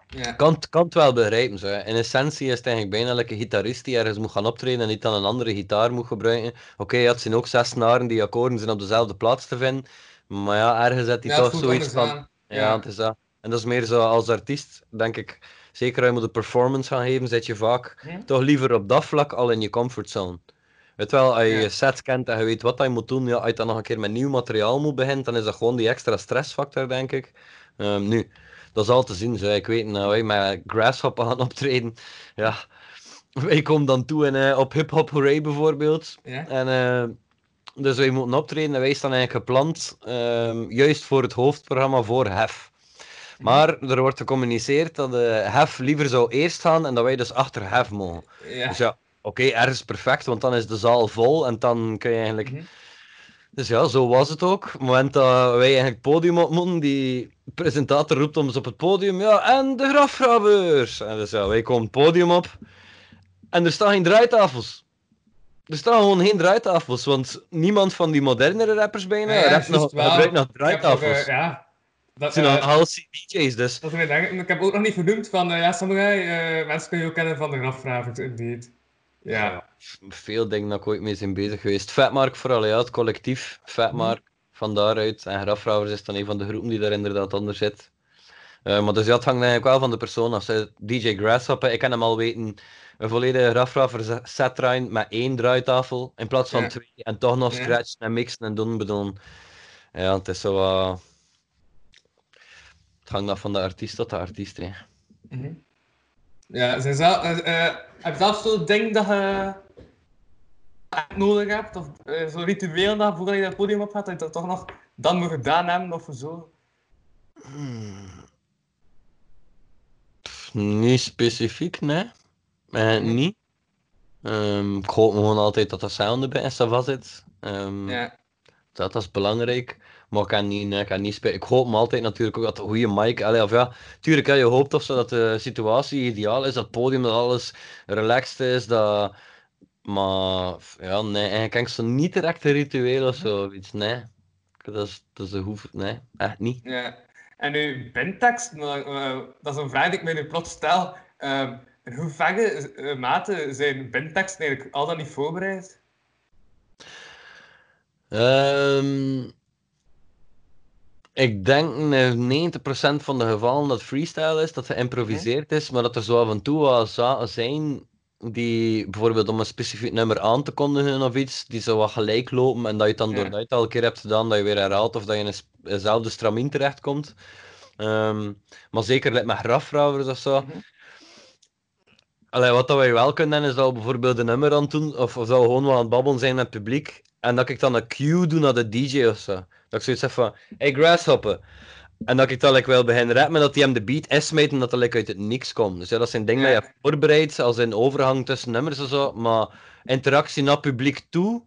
ja. Kan, het- kan het wel begrijpen. Zo, hè. In essentie is het eigenlijk bijna like een gitarist die ergens moet gaan optreden en niet dan een andere gitaar moet gebruiken. Oké, ja, het zijn ook zes snaren, die akkoorden zijn op dezelfde plaats te vinden. Maar ja, ergens zet hij Ja, toch zoiets van... Ja, Ja. het is dat. En dat is meer zo als artiest, denk ik. Zeker als je moet een performance gaan geven, zit je vaak Hm? toch liever op dat vlak al in je comfortzone. Weet wel, als je Ja. je set kent en je weet wat je moet doen, ja, als je dan nog een keer met nieuw materiaal moet beginnen, dan is dat gewoon die extra stressfactor, denk ik. Ehm, nu, dat is al te zien. Zo. Ik weet, nou, wij met Grasshopper gaan optreden. Ja, wij komen dan toe in, eh, op Hip Hop Hooray bijvoorbeeld. Ja. En eh, dus wij moeten optreden en wij staan eigenlijk gepland ehm, juist voor het hoofdprogramma voor HEF. Maar er wordt gecommuniceerd dat de HEF liever zou eerst gaan en dat wij dus achter HEF mogen. Ja. Dus ja, oké, ergens perfect, want dan is de zaal vol en dan kun je eigenlijk... Mhm. Dus ja, zo was het ook. Op het moment dat wij eigenlijk het podium op moeten, die presentator roept ons op het podium, ja, en de grafgrabbers. En dus ja, wij komen het podium op en er staan geen draaitafels. Er staan gewoon geen draaitafels, want niemand van die modernere rappers bijna Ja, rapt nog, gebruikt nog Ik draaitafels. eh, ja. Dat, zijn eh, dan halsy DJ's, dus... dat denken, ik heb ook nog niet vernoemd van, eh, ja, sommige eh, mensen kun je ook kennen van de grafvravers, indeed. Ja. Veel dingen dat ik ooit mee zijn bezig geweest. Fatmark vooral, ja, het collectief. Fatmark, van daaruit. En Grafvrouwers is dan een van de groepen die daar inderdaad onder zit. Eh, maar dus ja, het hangt eigenlijk wel van de persoon af. Zij- DJ Grasshopper, ik kan hem al weten, een volledige Grafvrouwer set draaien met één draaitafel in plaats van Ja. twee. En toch nog Ja. scratchen en mixen en doen bedoelen. Ja, het is zo wat... Het hangt af van de artiest tot de artiest, hè. Mhm. Ja, zijn zelf, eh, eh, heb je zelf zo'n ding dat je nodig hebt? Of eh, zo'n ritueel dat voordat je dat podium op gaat, dat je dat toch nog dan moet gedaan hebben of zo? Pff, Niet specifiek, nee. Niet. Ehm, ik hoop gewoon altijd dat de sound erbij is, dat zit. Ehm, Ja. dat is belangrijk. Maar ik kan niet, ik kan niet spelen. Ik hoop me altijd natuurlijk ook dat de goede mic. Allee, of ja, tuurlijk, hè, je hoopt of zo dat de situatie ideaal is, dat het podium, dat alles relaxed is. Dat... Maar ja, nee, eigenlijk kan ik zo niet direct een ritueel of zoiets. Nee. Dat is, dat is de hoef. Nee, echt niet. ja. En uw bandtekst, maar, eh, dat is een vraag die ik mij nu plots stel. Ehm, in hoeverre eh, mate zijn bandteksten eigenlijk al dan niet voorbereid? Ehm, ik denk in 90% van de gevallen dat freestyle is, dat geïmproviseerd is, maar dat er zo af en toe zaken zijn die bijvoorbeeld om een specifiek nummer aan te kondigen of iets, die zo wat gelijk lopen en dat je het dan Ja. je het al een keer hebt gedaan, dat je weer herhaalt of dat je in eenzelfde stramien terechtkomt. Ehm, maar zeker met grafvrouwers of zo. Mhm. Allee, wat dat wij wel kunnen doen, is dat we bijvoorbeeld een nummer aan doen, of, of dat we gewoon wat aan het babbelen zijn met het publiek, en dat ik dan een cue doe naar de DJ of zo. Dat ik zoiets zeg van, hey Grasshopper. En dat ik like, wel begin rappen, en dat die hem de beat insmijt en dat dat like, uit het niks komt. Dus ja, dat zijn dingen Ja. die je hebt voorbereid, als in overgang tussen nummers en zo, maar interactie naar publiek toe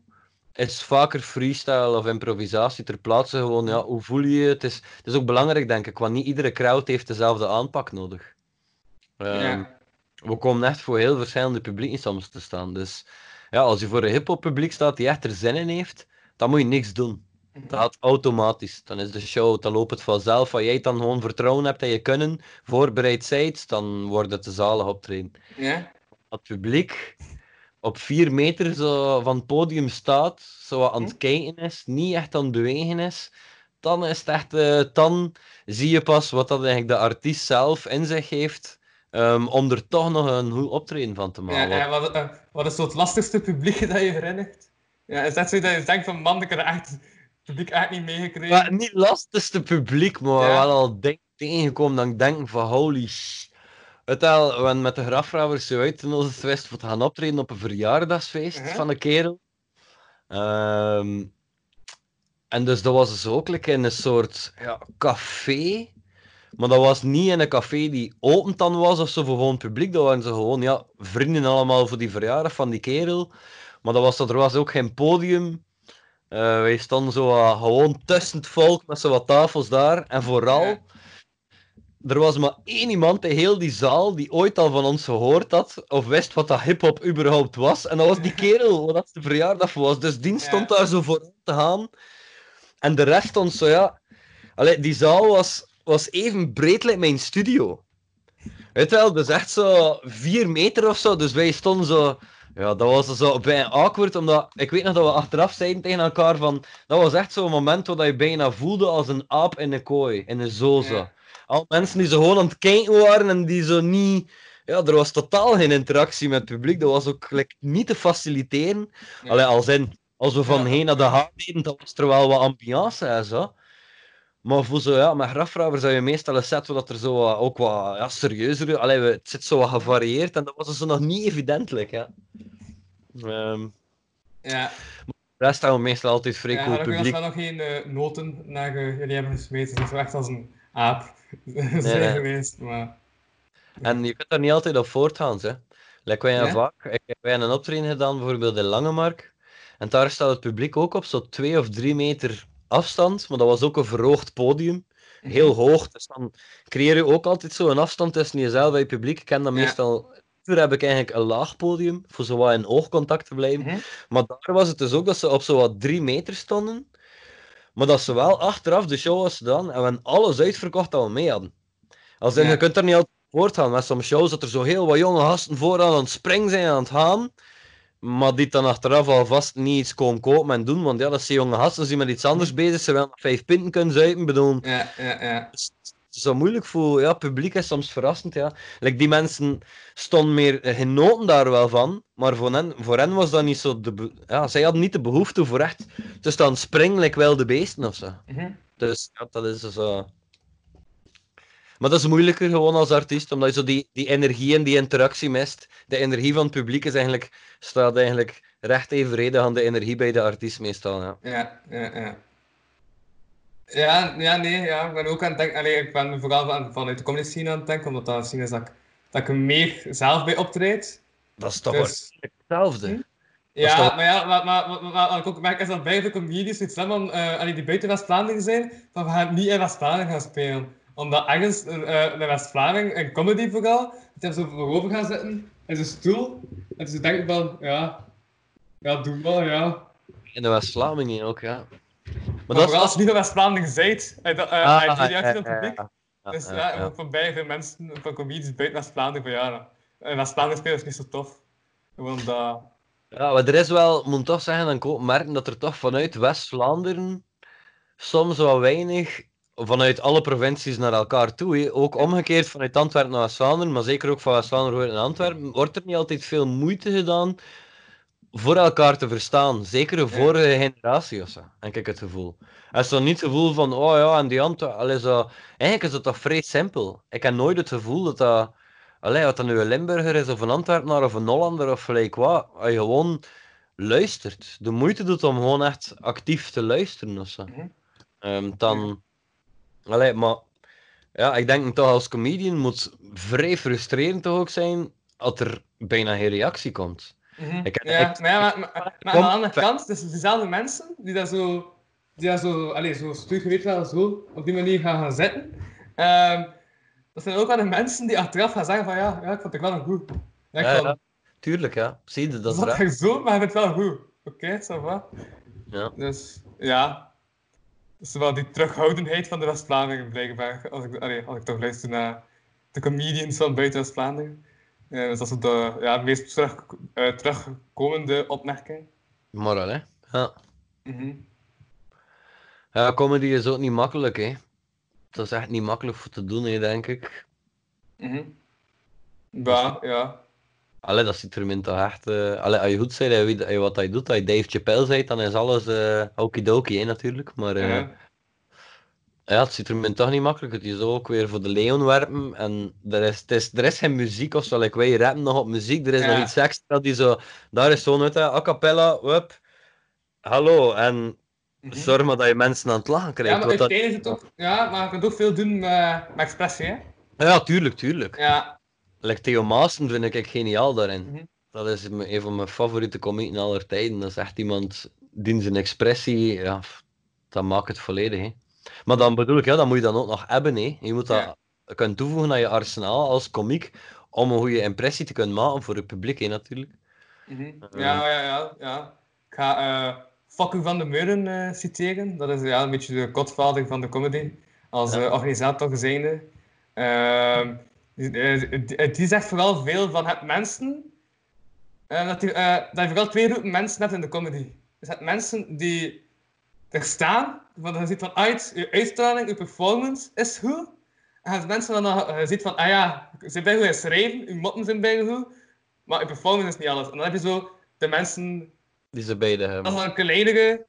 is vaker freestyle of improvisatie ter plaatse. Gewoon, ja, hoe voel je je? Het is, het is ook belangrijk, denk ik, want niet iedere crowd heeft dezelfde aanpak nodig. Ehm, Ja. we komen echt voor heel verschillende publieken soms te staan. Dus ja, als je voor een hip-hop publiek staat die echt er zin in heeft, dan moet je niks doen. Dat gaat automatisch. Dan is de show, dan loopt het vanzelf. Als jij dan gewoon vertrouwen hebt in je kunnen, voorbereid zijt, dan wordt het de zalig optreden. Ja? Het publiek op vier meter zo van het podium staat, zo aan het kijken is, niet echt aan het bewegen is, dan is het echt, eh, dan zie je pas wat dat eigenlijk de artiest zelf in zich heeft, ehm, om er toch nog een goed optreden van te Ja, maken. en wat, eh, wat is zo het lastigste publiek dat je herinnert? Ja, is dat zo dat je denkt van man, ik er echt, publiek echt niet meegekregen? Maar niet lastigste publiek, maar Ja. wel al dingen tegengekomen dat ik denk van holy sh... Weet wel, we hebben met de grafvrouwers zo uitgenodigd geweest voor te gaan optreden op een verjaardagsfeest Mhm. van een kerel. Ehm, en dus dat was dus ook like, in een soort ja, café. Maar dat was niet in een café die open dan was of zo voor gewoon publiek. Dat waren ze gewoon ja, vrienden allemaal voor die verjaardag van die kerel. Maar dat was, er was ook geen podium. Eh, wij stonden zo gewoon tussen het volk met zo wat tafels daar. En vooral, Ja. er was maar één iemand in heel die zaal die ooit al van ons gehoord had. Of wist wat dat hip-hop überhaupt was. En dat was die kerel, wat dat de verjaardag was. Dus die stond daar zo voor te gaan. En de rest stond zo, ja. Allee, die zaal was, was even breed als mijn studio. Weet wel, dus echt zo vier meter of zo. Dus wij stonden zo. Ja, dat was zo bijna awkward, omdat ik weet nog dat we achteraf zeiden tegen elkaar van. Dat was echt zo'n moment waar je bijna voelde als een aap in een kooi, in een zoza. Ja. Al mensen die zo gewoon aan het kijken waren en die zo niet. Ja, er was totaal geen interactie met het publiek. Dat was ook like, niet te faciliteren. Ja. Allee, als in, als we van Ja. heen naar de haan deden, dan was er wel wat ambiance en zo. Maar voor zo, ja, met grafvrouwers zou je meestal een set dat er zo wat- ook wat ja, serieuzer... Allee, het zit zo wat gevarieerd en dat was dus nog niet evidentelijk, ja. Ehm, Ja. rest hebben we meestal altijd vrij Ja, cool publiek. was er nog geen eh, noten naar jullie hebben gesmeten. Het is echt als een aap zijn nee. geweest. Maar... En je kunt daar niet altijd op voortgaan, hè. Like wij, hebben Ja? vaak, ik, wij hebben een optreden gedaan, bijvoorbeeld in Langemark. En daar staat het publiek ook op zo'n twee of drie meter afstand. Maar dat was ook een verhoogd podium. Heel hoog. Dus dan creëer je ook altijd zo een afstand tussen jezelf en je publiek. Ik ken dat Ja. meestal... Liever heb ik eigenlijk een laag podium, voor zo wat in oogcontact te blijven. Mhm. Maar daar was het dus ook dat ze op zo wat drie meter stonden. Maar dat ze wel achteraf de show was gedaan en we hebben alles uitverkocht dat we mee hadden. Als in, Ja. je kunt er niet altijd voortgaan. Met soms shows dat er zo heel wat jonge gasten vooraan aan het springen zijn en aan het gaan. Maar die dan achteraf alvast niet iets komen kopen en doen. Want ja, dat zijn jonge gasten die met iets anders bezig zijn. Ze willen nog vijf pinten kunnen zuipen. Bedoel, Ja, ja, ja. het is zo moeilijk voor ja, het publiek is soms verrassend. Ja. Like, die mensen stonden meer eh, genoten daar wel van, maar voor hen, voor hen was dat niet zo. De ja, zij hadden niet de behoefte voor echt te staan springen, like wel de beesten of zo. Mhm. Dus ja, dat is zo. Maar dat is moeilijker gewoon als artiest, omdat je zo die, die energie en die interactie mist. De energie van het publiek is eigenlijk, staat eigenlijk recht evenredig aan de energie bij de artiest meestal. Ja. Ja, ja, ja. Ja, ja, nee, ja. Ik ben ook aan het denken, allee, ik ben vooral van, vanuit de comedy scene aan het denken, omdat dat is dat ik, dat ik er meer zelf bij optreed. Dat is toch Dus, hetzelfde. Hm? Dat ja, maar ja, maar, maar, maar, maar wat ik ook merk is dat bij de comedies iets hebben van, eh, allee, die buiten West-Vlaanderen zijn, van we gaan niet in West-Vlaanderen gaan spelen. Omdat ergens eh in West-Vlaanderen, in comedy vooral, dat ze zo voorover gaan zitten in zijn stoel, en ze denken van, ja, ja, doe maar, ja. In de West-Vlamingen ook, ja. Maar, Maar, dat is als je niet naar West-Vlaanderen bent, en dat, uh, Ah, uh, die reactie op het publiek. Dus ja, ja, ja. ook van bij veel mensen, van comedies buiten West-Vlaanderen, van ja, in West-Vlaanderen spelen is niet zo tof. Gewoon dat... Ja, maar er is wel, moet toch zeggen, dan merken dat er toch vanuit West-Vlaanderen soms wat weinig, vanuit alle provincies naar elkaar toe, ook omgekeerd vanuit Antwerpen naar West-Vlaanderen, maar zeker ook van West-Vlaanderen naar Antwerpen, wordt er niet altijd veel moeite gedaan voor elkaar te verstaan. Zeker de vorige generatie of zo, heb ik het gevoel. Is dan niet het gevoel van, oh ja, en die Antwerpen, zo... Eigenlijk is het toch vrij simpel. Ik heb nooit het gevoel dat dat... Allee, wat dat nu een Limburger is, of een Antwerpenaar, of een Hollander, of gelijk wat. Als je gewoon luistert. De moeite doet om gewoon echt actief te luisteren of zo. Mhm. Ehm, dan... Allee, maar... Ja, ik denk toch als comedian moet vrij frustrerend toch ook zijn als er bijna geen reactie komt. Mhm. Ik- ja, ik- maar, ja, maar, maar, maar aan de andere kant, dus dezelfde mensen die daar zo, die daar zo, allez, zo wel, zo op die manier gaan gaan zitten, ehm, dat zijn ook wel de mensen die achteraf gaan zeggen van ja, ja ik vond het wel een goed. Ja, Ja, ja. Tuurlijk, ja. Zie je, dat dat is ik zo, maar ik vind het wel goed. Oké, ça va. Ja. Dus ja, dat is wel die terughoudendheid van de West-Vlaanderen blijkbaar, als ik, allee, als ik toch luister naar de comedians van buiten West-Vlaanderen. Eh, dus dat is de ja, meest terug, eh, terugkomende opmerking. Wel, hè. Ja. Mhm. ja, comedy is ook niet makkelijk, hè. Dat is echt niet makkelijk voor te doen, hè, denk ik. Mhm. Ja, ja. Allee, dat zit er min toch echt... eh Allee, als je goed bent en weet wat hij doet, als je Dave Chappelle bent, dan is alles eh okidoki, hè, natuurlijk. Maar eh, ja. ja, het zit er min toch niet makkelijk. Het is ook weer voor de leon werpen en er is, het is, er is geen muziek of zo. Like, wij rappen nog op muziek, er is Ja. nog iets extra die zo... Daar is zo'n, je, a cappella, wup, hallo, en Mhm. zorg maar dat je mensen aan het lachen krijgt. Ja, maar dat- is het ook... Ja, maar je kunt ook veel doen met, met expressie, hè. Ja, tuurlijk, tuurlijk. Ja. Like Theo Maassen vind ik echt geniaal daarin. Mhm. Dat is een van mijn favoriete comedian aller tijden. Dat is echt iemand die zijn expressie, ja, dat maakt het volledig. Hè. Maar dan bedoel ik, ja, dat moet je dan ook nog hebben. Hè. Je moet dat kunnen toevoegen aan je arsenaal als komiek om een goede impressie te kunnen maken voor het publiek, hè, natuurlijk. Mhm. Ja, ja, ja, ja. Ik ga eh Fakku van de Meuren eh, citeren. Dat is ja, een beetje de godvader van de comedy. Als Ja. eh, organisator zijnde. Ehm, die, eh, zegt vooral veel van het mensen... eh, dat, die, eh, dat je vooral twee groepen mensen hebt in de comedy. Dus het mensen die er staan, van je ziet van uit, je uitstraling, je performance is goed. En hebt mensen dan je ziet van, ah ja, ze zijn bij goed in schrijven, je motten zijn bij goed, maar je performance is niet alles. En dan heb je zo de mensen, Die ze beide dat hebben. is dan een kleinere,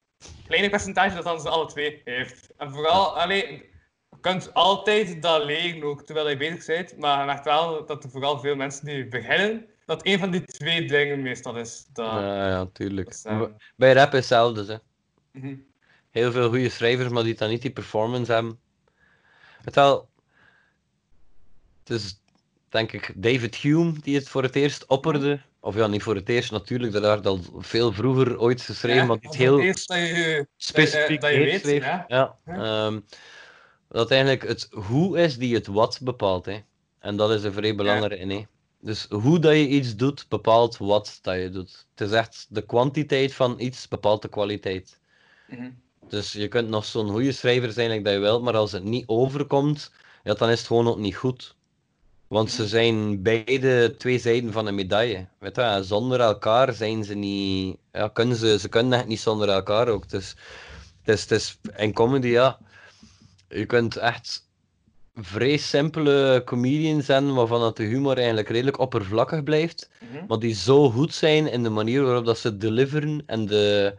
kleiner percentage dat dan ze alle twee heeft. En vooral, allee, je kunt altijd dat leren ook, terwijl je bezig bent, maar je merkt wel dat er vooral veel mensen die beginnen, dat een van die twee dingen meestal is. Dat, Ja, ja, tuurlijk. is, ehm, Bij rap is hetzelfde. Hè. mhm. Heel veel goede schrijvers, maar die dan niet die performance hebben. Het wel. Het is denk ik David Hume die het voor het eerst opperde. Of ja, niet voor het eerst natuurlijk, dat werd al veel vroeger ooit geschreven, Ja, maar het heel dat je, specifiek dat je weet, ja. Ja. Ja. Dat eigenlijk het hoe is die het wat bepaalt. Hè. En dat is een vrij belangrijk. Hè. Dus hoe dat je iets doet, bepaalt wat dat je doet. Het is echt de kwantiteit van iets bepaalt de kwaliteit. Mhm. Dus je kunt nog zo'n goede schrijver zijn dat je wilt, maar als het niet overkomt, ja, dan is het gewoon ook niet goed. Want ze zijn beide twee zijden van een medaille. Weet je, zonder elkaar zijn ze niet. Ja, kunnen ze, ze kunnen echt niet zonder elkaar ook. Dus, het is, het is, in comedy, ja. Je kunt echt vrij simpele comedians zijn waarvan dat de humor eigenlijk redelijk oppervlakkig blijft. Mhm. Maar die zo goed zijn in de manier waarop dat ze deliveren en de,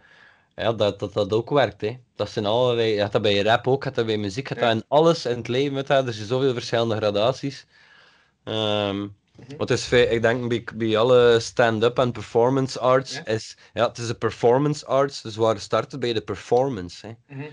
ja, dat, dat dat ook werkt. Hè. Dat zijn allerlei, je hebt dat bij rap ook, je hebt dat bij muziek, je hebt Ja. dat in alles in het leven. Met dat. Er zijn zoveel verschillende gradaties. Ehm maar het is, ik denk bij, bij alle stand-up en performance arts, Ja. is, ja, het is een performance arts, dus waar starten bij de performance. Hè. Mhm.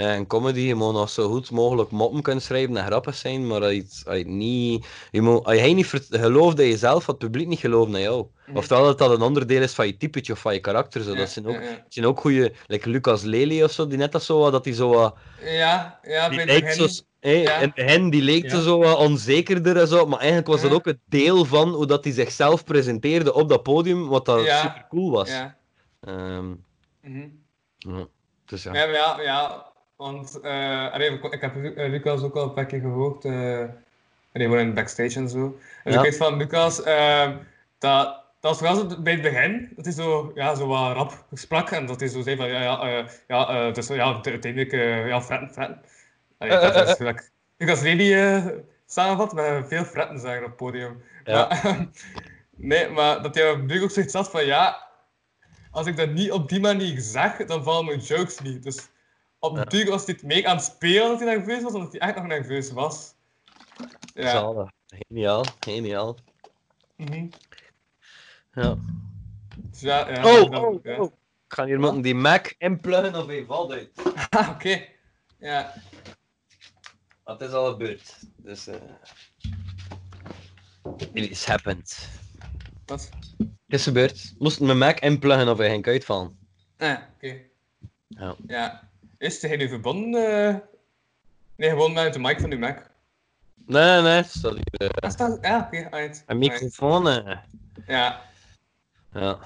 En comedy, je moet nog zo goed mogelijk moppen kunnen schrijven en grappig zijn, maar als je, als niet, je moet, als jij niet gelooft in jezelf, gaat het publiek niet geloven in jou. Mhm. Oftewel dat dat een onderdeel is van je typetje of van je karakter. Zo. Ja, Dat zijn ook, ja, ja. dat zijn ook goede, like Lucas Lely of zo, die net dat zo, wat, dat die zo wat, Ja, ja, die lijkt het zo, het begin, die leek zo, wat onzekerder en zo, maar eigenlijk was dat ook het deel van hoe dat hij zichzelf presenteerde op dat podium, wat dat super cool was. Ja. Ehm, mhm. ja. Dus ja. Ja, ja, want eh, allee, ik- heb eh, Lucas ook al een paar keer gehoord. eh allee, gewoon in backstage en zo. En Ja. ik weet van Lucas, dat, dat was vooral zo bij het begin, dat hij zo, ja, zo wat rap sprak en dat hij zo zei van, ja, ja, ja, dus ja, uite- uiteindelijk, ja, fretten, fretten. Allee, dat is gelijk Lucas Lely samenvat met veel fretten zeggen op het podium. Ja. Maar, nee, maar dat hij op nu ook zoiets had van, ja, als ik dat niet op die manier zeg, dan vallen mijn jokes niet. Dus op Ja. natuurlijk was het mee aan het spelen dat hij nerveus was, omdat hij echt nog nerveus was. Ja. Zalig. Geniaal, geniaal. Ja. Dus ja, ja, Oh, oh, ja. oh. Ik ga hier moeten die Mac inpluggen of hij valt uit. Ah, oké. Ja. Dat is al gebeurd. Dus, eh It is happened. Wat? Het is gebeurd. Moest mijn Mac inpluggen of hij ging uitvallen. Ah, ja, oké. Ja. Ja. Is hij nu verbonden? eh? Nee, gewoon met de mic van uw Mac. Nee, nee, het staat hier. eh, Ah, staat... Ja, oké, alright. een microfoon. eh. Ja. Ja.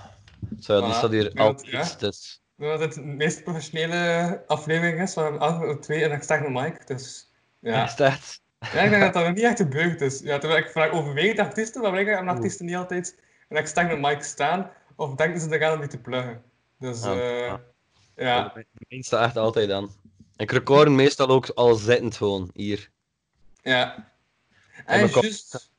Zo, die Voilà. staat hier altijd. ja. Dus. Dat het de meest professionele aflevering is, van alle twee een externe mic, dus... Ja. Dat? Ja, ik denk dat dat niet echt gebeurd is. Ja, terwijl ik vraag overwegend artiesten, maar blijkbaar hebben artiesten niet altijd een externe mic staan, of denken ze eraan om die te pluggen. Dus, Ah, eh ah. Ja. Mijn staat echt altijd aan. Ik record meestal ook al zittend gewoon hier. Ja. En juist...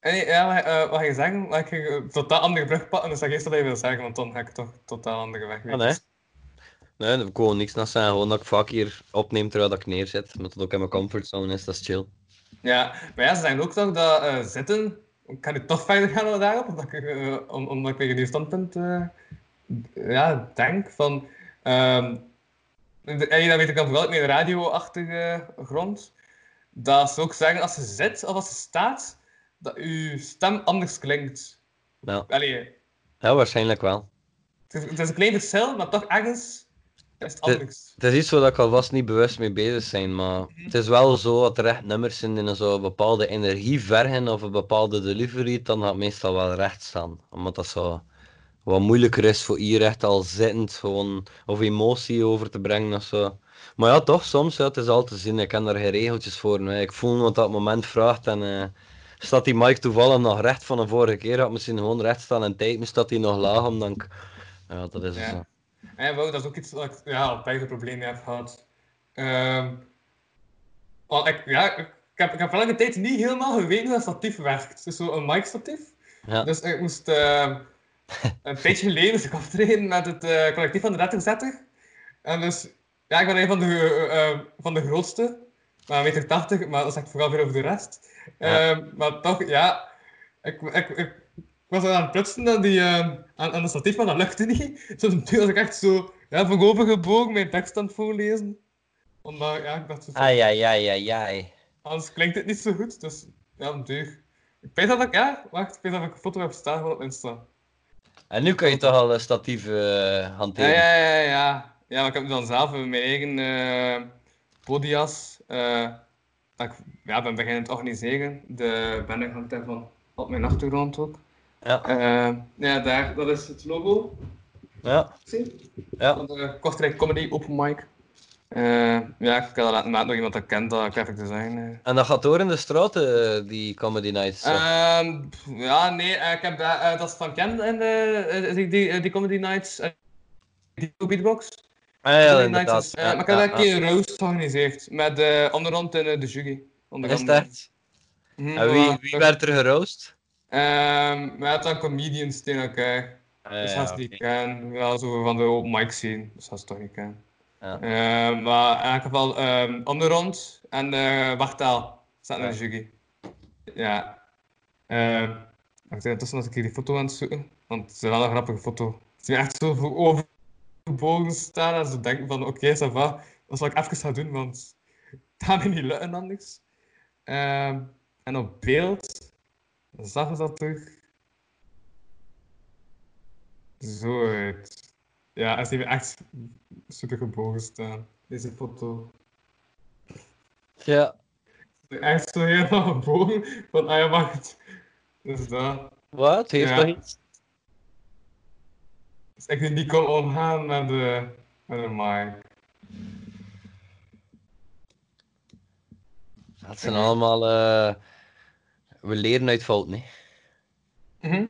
En, ja, eh, wat ga je zeggen? Maar ik totaal andere brug pakken, dus zeg eerst wat je wil zeggen, want dan ga ik toch totaal andere weg. Ah, nee? Nee, daar ik gewoon niks naar zeggen. Gewoon dat ik vaak hier opneem terwijl ik neerzit. Omdat het ook in mijn comfortzone is, dat is chill. Ja, maar ja, ze zeggen ook toch dat eh, zitten... Ik ga nu toch verder gaan dan daarop, omdat ik, eh, om, omdat ik weer een nieuw standpunt ja, denk. Van, de- en dat weet ik dan vooral uit mijn radio-achtige grond. Dat ze ook zeggen als je zit of als je staat, dat je stem anders klinkt. Ja, Allee, ja waarschijnlijk wel. het is, het is een klein verschil, maar toch ergens is het De- anders. Het is iets waar ik alvast niet bewust mee bezig ben, maar het is wel zo dat er echt nummers zijn die een zo een bepaalde energie vergen of een bepaalde delivery, dan gaat het meestal wel recht staan. Omdat dat zo wat moeilijker is voor hier echt al zittend gewoon of emotie over te brengen of zo. Maar ja, toch, soms, ja, het is al te zien. Ik ken daar geen regeltjes voor. Nee. Ik voel wat dat moment vraagt en eh, staat die mic toevallig nog recht van de vorige keer, had misschien gewoon recht staan en tijd, maar staat die nog laag, ik... Ja, dat is Ja. zo. En wel, dat is ook iets wat ik ja, al bij de problemen heb gehad. Ehm, ik, ja, ik, heb, ik heb lange tijd niet helemaal geweten hoe dat statief werkt. Dus zo'n mic-statief. Ja. Dus ik moest ehm, een tijdje geleden moest ik optreden met het eh, collectief van de 30 En dus, ja, ik ben een van de, eh, van de grootste. Maar meter 80, maar dat zegt vooral weer over de rest. Ja. Ehm, maar toch, ja, ik, ik, ik ik was aan het prutsen aan, die, aan, aan de statief, maar dat lukte niet. Soms was ik echt zo ja, voorovergebogen mijn tekst aan het voorlezen. Omdat, ja, ik dacht, zo, Ai, ai, ai, ai, ai. anders klinkt het niet zo goed. Dus ja, deug. Ik weet dat ik, ja, wacht, ik weet dat ik een foto heb staan van op Insta. En nu kan je toch al een statief eh, Ja, hanteren. ja, ja, ja. Ja, maar ik heb dan zelf mijn eigen eh podias. eh dat ik ja, ben beginnen te organiseren. De banner hangt daarvan op mijn achtergrond ook. Ja, Eh, ja, daar, dat is het logo. ja, Zie? ja. Van de Kortrijk Comedy Open Mic. Eh, ja, ik kan dat maken door iemand dat kent, dat graphic design. eh. En dat gaat door in de straten, eh, die comedy nights. eh. Ehm, ja, nee, ik heb dat, eh, dat van Ken en de, die, die, die Comedy Nights. die beatbox. ah, ja, Comedy inderdaad. Nights is- Ja, maar ik heb ja, een keer een roast georganiseerd. Met uh, onderhand eh, de ja. Is? Mhm, En wie, wie werd er geroost? Ehm, we hadden dan comedians tegen elkaar. Ah, Dus ja, dat is die oké. ken. Ja, zo van de open mic scene. Dus dat is toch niet ken. Ja. Ehm, maar in elk geval, um, onderrond en uh, staat in de jury. Ja. Ehm wacht, intussen was ik hier die foto aan het zoeken. Want het is wel een grappige foto. Het is echt zo voor overbogen staan en ze denken van oké, okay, va. Dat zal ik even gaan doen, want het gaat me niet lukken anders. Ehm en op beeld zag ze dat terug zo uit. Ja, hij heeft echt super gebogen staan, deze foto. Ja, Echt zo helemaal gebogen, van ah ja, wacht. Dus dat. wat? Heeft Ja. toch iets? Dus ik niet kon omgaan met de, met de mic. Dat zijn allemaal... eh, we leren uit fouten, hè. Mhm.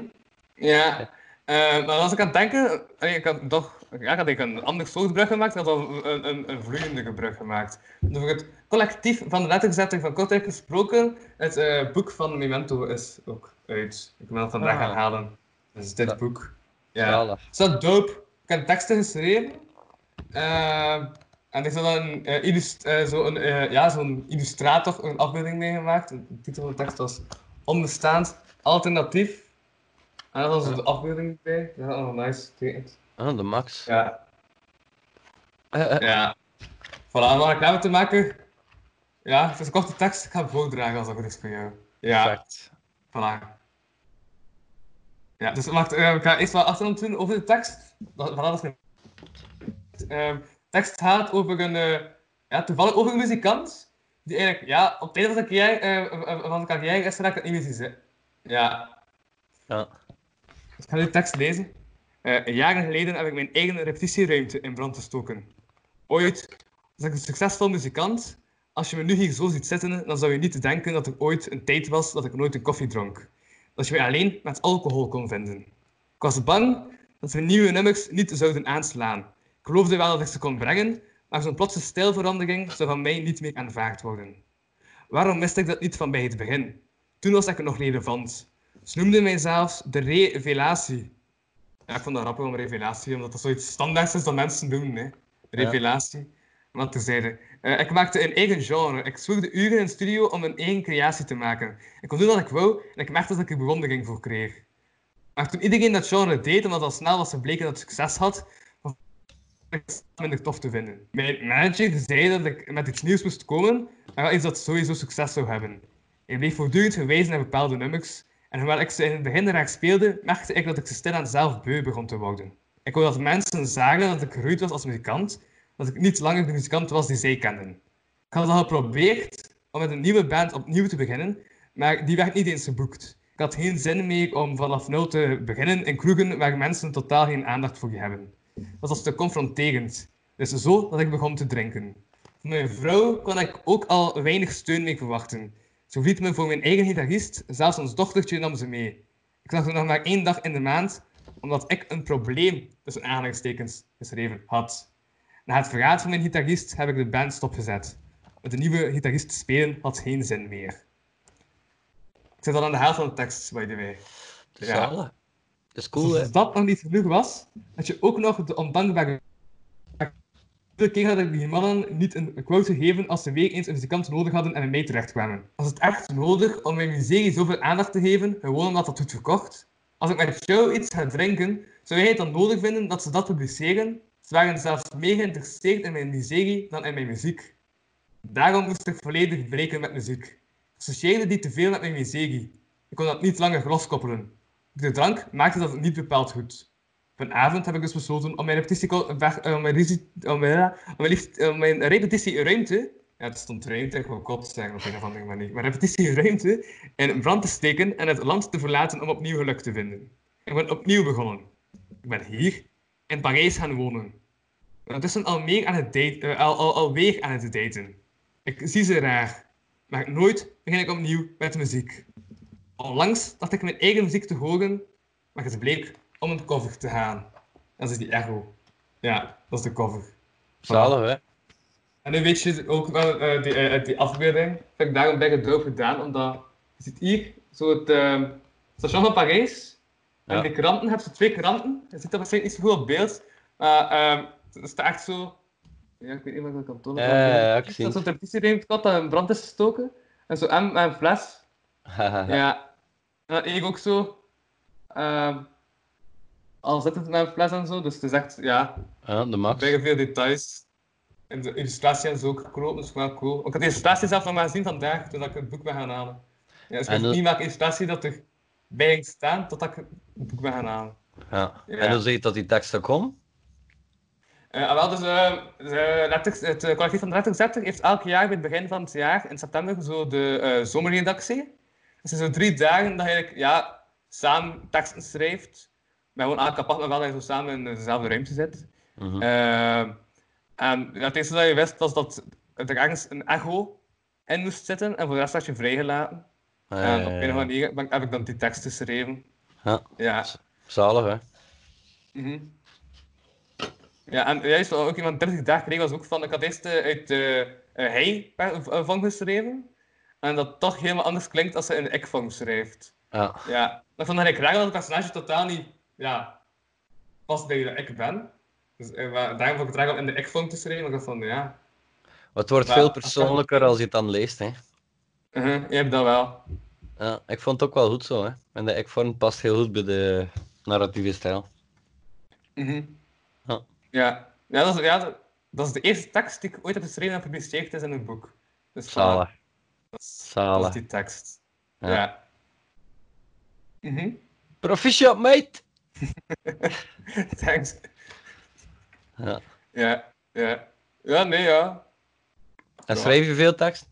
Ja, eh, maar als ik aan het denken, ik had toch, ja, ik had ik een ander soort brug gemaakt, ik had al een, een, een vloeiende brug gemaakt. Dus het collectief van de letterzetting van Kortrijk gesproken, het eh, boek van Memento is ook uit. Ik wil het vandaag Ah. gaan halen. Dus dit Ja. boek. Ja. Is dat dope? Ik heb teksten geschreven. Eh, en er is dan zo een, eh, ja, zo'n illustrator een afbeelding meegemaakt. De titel van de tekst was Onbestaand Alternatief. En daar was de afbeelding bij. Dat is allemaal nice getekend. Ah, de max. Ja. Eh, Ja. Voilà, om een reclame te maken. Ja, het is een korte tekst. Ik ga hem voordragen als dat goed is voor jou. Ja. perfect. Voilà. Ja, dus wacht, eh, ik ga eerst wat achtergrond doen over de tekst. Dat, dat is mijn... Ehm, tekst gaat over een, ja, toevallig over een muzikant, die eigenlijk, ja, op het einde van zijn carrière, van zijn carrière is geraakt aan niet muziek. Ja. Ja. Ik ga nu de tekst lezen. Eh, jaren geleden heb ik mijn eigen repetitieruimte in brand gestoken. Ooit was ik een succesvol muzikant. Als je me nu hier zo ziet zitten, dan zou je niet denken dat er ooit een tijd was dat ik nooit een koffie dronk. Dat je mij alleen met alcohol kon vinden. Ik was bang dat mijn nieuwe nummers niet zouden aanslaan. Ik geloofde wel dat ik ze kon brengen, maar zo'n plotse stijlverandering zou van mij niet meer aanvaard worden. Waarom wist ik dat niet van bij het begin? Toen was ik nog relevant. Ze noemden mij zelfs de revelatie. Ja, ik vond dat grappig om revelatie, omdat dat zoiets standaards is dat mensen doen. Hè. Revelatie. Maar terzijde. Eh ik maakte een eigen genre. Ik zwoegde uren in de studio om een eigen creatie te maken. Ik kon doen wat ik wou en ik merkte dat ik er bewondering voor kreeg. Maar toen iedereen dat genre deed, omdat al snel was gebleken dat het succes had, vond ik het minder tof te vinden. Mijn manager zei dat ik met iets nieuws moest komen, maar wel iets dat sowieso succes zou hebben. Hij bleef voortdurend verwijzen naar bepaalde nummers, en hoewel ik ze in het begin graag speelde, merkte ik dat ik ze stilaan zelf beu begon te worden. Ik wou dat mensen zagen dat ik gegroeid was als muzikant, dat ik niet langer de muzikant was die zij kenden. Ik had al geprobeerd om met een nieuwe band opnieuw te beginnen, maar die werd niet eens geboekt. Ik had geen zin meer om vanaf nul te beginnen in kroegen waar mensen totaal geen aandacht voor hebben. Dat was te confronterend. Dus zo dat ik begon te drinken. Van mijn vrouw kon ik ook al weinig steun mee verwachten. Ze liet me voor mijn eigen gitarist, zelfs ons dochtertje nam ze mee. Ik zag er nog maar één dag in de maand, omdat ik een probleem, tussen aanhalingstekens, geschreven had. Na het verraad van mijn gitarist heb ik de band stopgezet. Met de nieuwe gitarist spelen had geen zin meer. Ik zit al aan de helft van de tekst, by the way. Ja. Zalig. Dat is cool, Dus hè? als dat nog niet genoeg was, dat je ook nog de ondankbare... De keer dat ik die mannen niet een quote gegeven als ze weer eens een muzikant nodig hadden en bij mij terechtkwamen. Was het echt nodig om mijn miserie zoveel aandacht te geven, gewoon omdat dat goed verkocht? Als ik met jou iets ga drinken, zou jij het dan nodig vinden dat ze dat publiceren? Ze waren zelfs meer geïnteresseerd in mijn miserie dan in mijn muziek. Daarom moest ik volledig breken met muziek. Ik associeerde die te veel met mijn miserie. Ik kon dat niet langer loskoppelen. De drank maakte dat niet bepaald goed. Vanavond heb ik dus besloten om mijn repetitie, om mijn, risi- om mijn, om mijn, mijn repetitieruimte, ja, het stond ruimte, ik wil kot zeggen op een of andere manier, mijn repetitieruimte in brand te steken en het land te verlaten om opnieuw geluk te vinden. Ik ben opnieuw begonnen. Ik ben hier in Parijs gaan wonen. Ondertussen al meer aan het date, eh, al, alweer aan het daten. Ik zie ze raar, maar nooit begin ik opnieuw met muziek. Onlangs dacht ik mijn eigen muziek te horen, maar het bleek om een cover te gaan. Dat is die echo. Ja, dat is de cover. Zalig, hè? En nu weet je ook wel, eh, die, eh, die afbeelding, heb ik daarom bij het dorp gedaan, omdat je ziet hier zo het eh, station van Parijs. En Ja. die kranten, heb je twee kranten. Je ziet dat misschien niet zo goed op beeld, maar ehm, het staat echt zo... Ja, ik weet niet wat ik dat kan tonen. Ja, ik Dat zie zo'n het. repetitieruimte gehad dat in brand is gestoken. En zo en en een fles. Ja. En dan ik ook zo. ehm al het met een fles en zo, dus het is echt, ja, Ja, de max. bijna veel details. En de illustratie en zo ook gekropen, dus wel cool. Ik had de illustratie zelf nog maar gezien vandaag, toen ik het boek ben gaan halen. Ja, dus ik niet welke illustratie dat er bij ging staan, totdat ik het boek ben gaan halen. Ja. Ja. En hoe zie je dat die teksten komen? Eh, ah, wel, dus, eh, de letters- het eh, collectief van de Letterzetter heeft elk jaar bij het begin van het jaar, in september, zo de eh, zomerredactie. Dus het zijn zo drie dagen dat je eigenlijk, ja, samen teksten schrijft. Maar gewoon apart, maar wel dat je zo samen in dezelfde ruimte zit. Mhm. Eh, en ja, het eerste dat je wist, was dat er ergens een echo in moest zitten. En voor de rest werd je vrijgelaten. Ja, en ja, op een of andere manier heb ik dan die teksten geschreven. Ja. Ja. Zalig, hè? Mhm. Ja, en juist wat ook iemand 30 dagen kreeg was ook van, ik had eerst eh, uit uh, hij-vorm geschreven. En dat toch helemaal anders klinkt als ze in de ik-vorm schrijft. Ja. Ja, ik vond ik raar dat het personage totaal niet, ja, past bij de ik ben. Dus eh, daarom vond ik het raar om in de ik-vorm te schrijven. Maar ik dacht van, ja, het wordt Maar- veel persoonlijker als je het dan leest, hè? uh je hebt dat wel. Ja, ik vond het ook wel goed zo, hè? En de ik-vorm past heel goed bij de narratieve stijl. Mhm. Ja. Ja, ja, dat is, ja dat, dat is de eerste tekst die ik ooit heb geschreven en gepubliceerd is in een boek. Dus Zalig. dat is, dat is die tekst. Ja. Ja. Mhm. Proficiat, mate! Thanks. Ja. Ja, ja. Ja, nee, ja. En schrijf je veel tekst?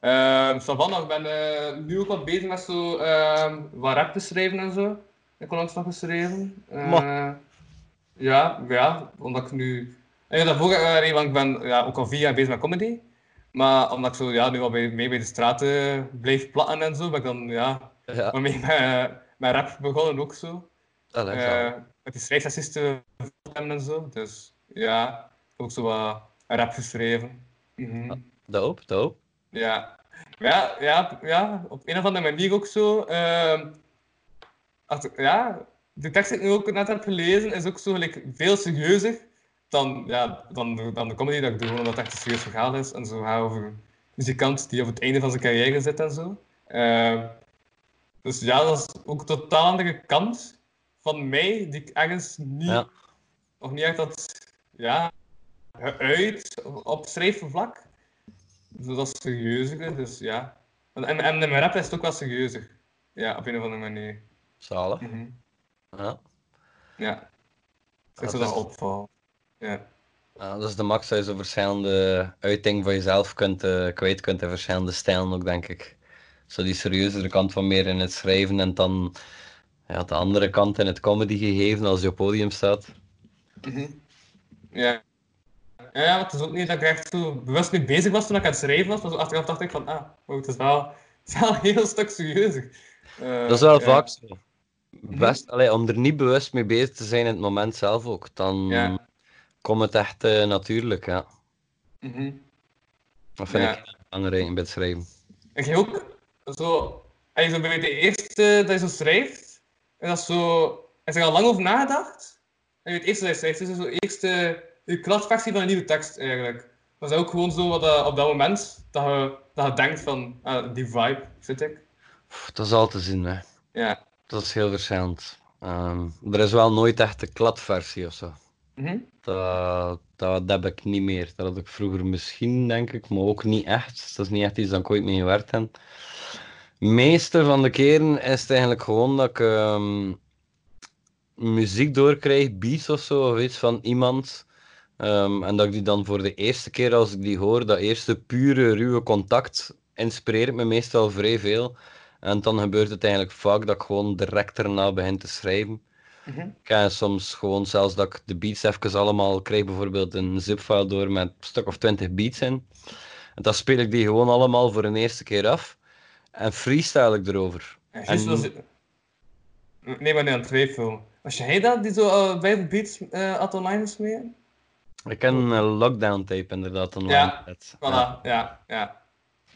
Ehm Savannah, ik ben eh, nu ook wat bezig met zo ehm wat rap te schrijven en zo. Ik heb langs nog geschreven. Ma. ja, ja, omdat ik nu... En ja, daarvoor, eh, want ik ben ja, ook al vier jaar bezig met comedy. Maar omdat ik zo ja, nu al bij, mee bij de straten blijf platten en zo, ben ik dan ja, Ja. met, met rap begonnen ook zo. Eh, zalig. met die en zo. Dus ja, ook zo wat rap geschreven. Dope, dope. Ja. Ja, ja, ja, op een of andere manier ook zo. ehm, als, ja, de tekst die ik nu ook net heb gelezen is ook zo gelijk, veel serieuzer dan, ja, dan, de, dan de comedy dat ik doe, omdat het echt een serieus verhaal is. En zo gaat over een muzikant die op het einde van zijn carrière zit en zo. Ehm, dus ja, dat is ook een totaal andere kant van mij, die ik ergens niet, Ja. nog niet echt had ja, geuit op schrijfvlak. Dus dat is serieuzer, dus ja. En, en, en in mijn rap is het ook wel serieuzer. Ja, op een of andere manier. Zalig. Mhm. Ja. Ja. Dat Dat is is- dat opval. Ja. Ja, dat is de max dat je zo verschillende uitingen van jezelf kunt, eh, kwijt kunt in verschillende stijlen ook, denk ik. Zo die serieuzere kant van meer in het schrijven en dan ja, de andere kant in het comedy gegeven als je op podium staat. Mhm. Ja. Ja, het is ook niet dat ik echt zo bewust mee bezig was toen ik aan het schrijven was. Maar zo achteraf dacht ik van, ah, wow, het is wel, het is wel een heel stuk serieuzer. Eh, Dat is wel ja. vaak zo. Best, allee, om er niet bewust mee bezig te zijn in het moment zelf ook, dan Ja. komt het echt eh, natuurlijk, ja. Mhm. Dat vind Ja. ik belangrijk bij het schrijven. Ik heb ook zo, als je zo bij de eerste dat je zo schrijft, is dat zo, is er al lang over nagedacht? En je het eerste dat je schrijft, is zo eerste, je krachtversie van een nieuwe tekst eigenlijk. Dat is ook gewoon zo wat eh, op dat moment, dat je, dat je denkt van, ah, die vibe zit ik. Dat is al te zien, hè. Ja. Dat is heel verschillend. Ehm, er is wel nooit echt een kladversie of zo. Mhm. Dat, dat, dat heb ik niet meer. Dat had ik vroeger misschien, denk ik, maar ook niet echt. Dat is niet echt iets dat ik ooit mee gewerkt heb. Meeste van de keren is het eigenlijk gewoon dat ik ehm, muziek doorkrijg, beats of zo, of iets van iemand. Ehm, en dat ik die dan voor de eerste keer als ik die hoor, dat eerste pure, ruwe contact, inspireert me meestal vrij veel. En dan gebeurt het eigenlijk vaak dat ik gewoon direct erna begin te schrijven. Mhm. Ik ken soms gewoon zelfs dat ik de beats even allemaal krijg, bijvoorbeeld een zip-file door met een stuk of 20 beats in. En dan speel ik die gewoon allemaal voor een eerste keer af. En freestyle ik erover. Ja, En- als je- Nee, maar nu aan twijfel. Was jij dat die zo uh, bij de beats eh had online gesmeten? Ik ken een lockdown tape inderdaad online. Ja. Voilà, ja, ja.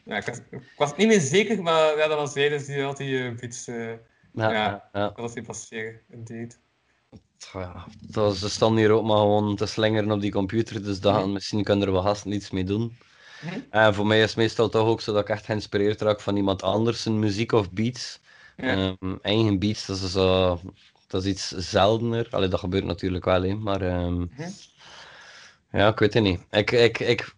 ja ik, was, ik was niet meer zeker, maar ja, dat was jij, dus die had die eh, beats, eh, Ja, Ja. ja, ja. dat was die passeren, indeed. Ja, dat staan hier ook maar gewoon te slingeren op die computer, dus Mhm. misschien kunnen er wel gasten iets mee doen. Mhm. En voor mij is het meestal toch ook zo dat ik echt geïnspireerd raak van iemand anders zijn muziek of beats. Ja. Ehm, eigen beats, dat is, zo, dat is iets zeldener. Allee, dat gebeurt natuurlijk wel, hè, maar ehm, Mhm. ja, ik weet het niet. Ik, ik, ik,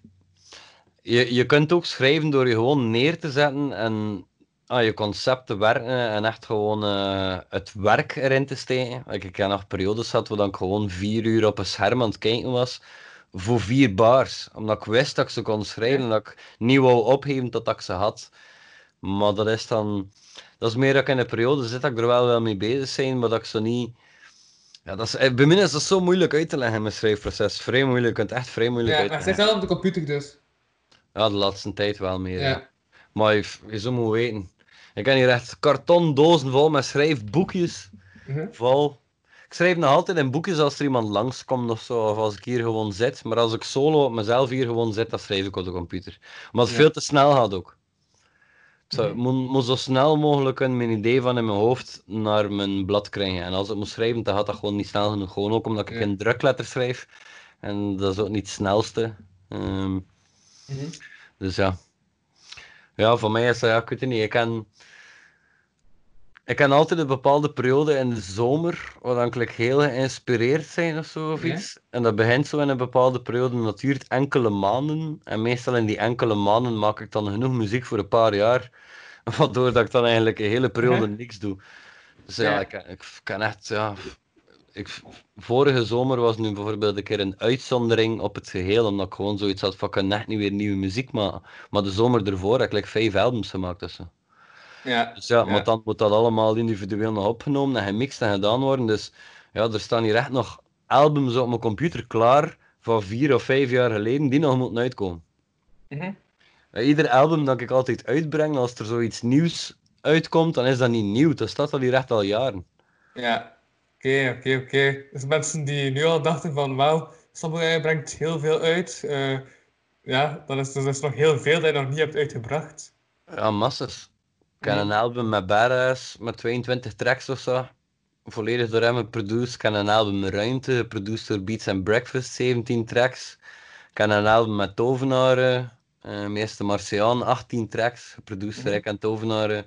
je, je kunt ook schrijven door je gewoon neer te zetten en aan je concept te werken en echt gewoon eh, het werk erin te steken. Ik, ik heb nog periodes gehad waar dan ik gewoon vier uur op een scherm aan het kijken was voor vier bars. Omdat ik wist dat ik ze kon schrijven en dat ik niet wou opgeven totdat ik ze had. Maar dat is dan... Dat is meer dat ik in een periode zit dat ik er wel, wel mee bezig ben, maar dat ik zo niet... Ja, dat is, eh, bij mij is dat zo moeilijk uit te leggen in mijn schrijfproces. Vrij moeilijk, je kunt het echt vrij moeilijk Ja, maar uitleggen. zij wel op de computer dus. Ja, de laatste tijd wel meer. ja. Ja. Maar je, je zou moeten weten. Ik heb hier echt kartondozen vol met schrijfboekjes. Mhm. Vol. Ik schrijf nog altijd in boekjes als er iemand langskomt of zo, of als ik hier gewoon zit. Maar als ik solo mezelf hier gewoon zit, dan schrijf ik op de computer. Maar het Ja. veel te snel gaat ook. Zou- Mhm. moet, zo snel mogelijk een mijn idee van in mijn hoofd naar mijn blad krijgen. En als ik moet schrijven, dan gaat dat gewoon niet snel genoeg. Gewoon ook omdat ik Ja. in drukletters schrijf. En dat is ook niet het snelste. Ehm, Mhm. dus ja. Ja, voor mij is dat, ja, ik weet het niet. Ik kan, ik kan altijd een bepaalde periode in de zomer, waar dan ik heel geïnspireerd zijn of zo of Ja. iets. En dat begint zo in een bepaalde periode, en dat duurt enkele maanden. En meestal in die enkele maanden maak ik dan genoeg muziek voor een paar jaar. Waardoor dat ik dan eigenlijk een hele periode niks doe. Dus ja, Ja. ik, ik kan echt, ja. Ik, vorige zomer was nu bijvoorbeeld een keer een uitzondering op het geheel, omdat ik gewoon zoiets had van ik kan net niet weer nieuwe muziek maken. Maar de zomer ervoor heb ik like, vijf albums gemaakt. Dus, Ja. dus ja, Ja. maar dan moet dat allemaal individueel nog opgenomen en gemixt en gedaan worden. Dus ja, er staan hier echt nog albums op mijn computer klaar van vier of vijf jaar geleden die nog moeten uitkomen. Mhm. Bij Ieder album dat ik altijd uitbreng, als er zoiets nieuws uitkomt, dan is dat niet nieuw. Dat staat al hier echt al jaren. Ja. Oké, oké, oké. Dus mensen die nu al dachten van, wauw, Samurai brengt heel veel uit. eh, ja, dan is er dus nog heel veel dat je nog niet hebt uitgebracht. Ja, massas. Ik heb een album met Badass, met 22 tracks of zo. Volledig door hem geproduceerd. Ik heb een album Ruimte, geproduceerd door Beats and Breakfast, 17 tracks. Ik heb een album met Tovenaren, uh, Meester Marciaan, 18 tracks, geproduceerd door ik en Tovenaren.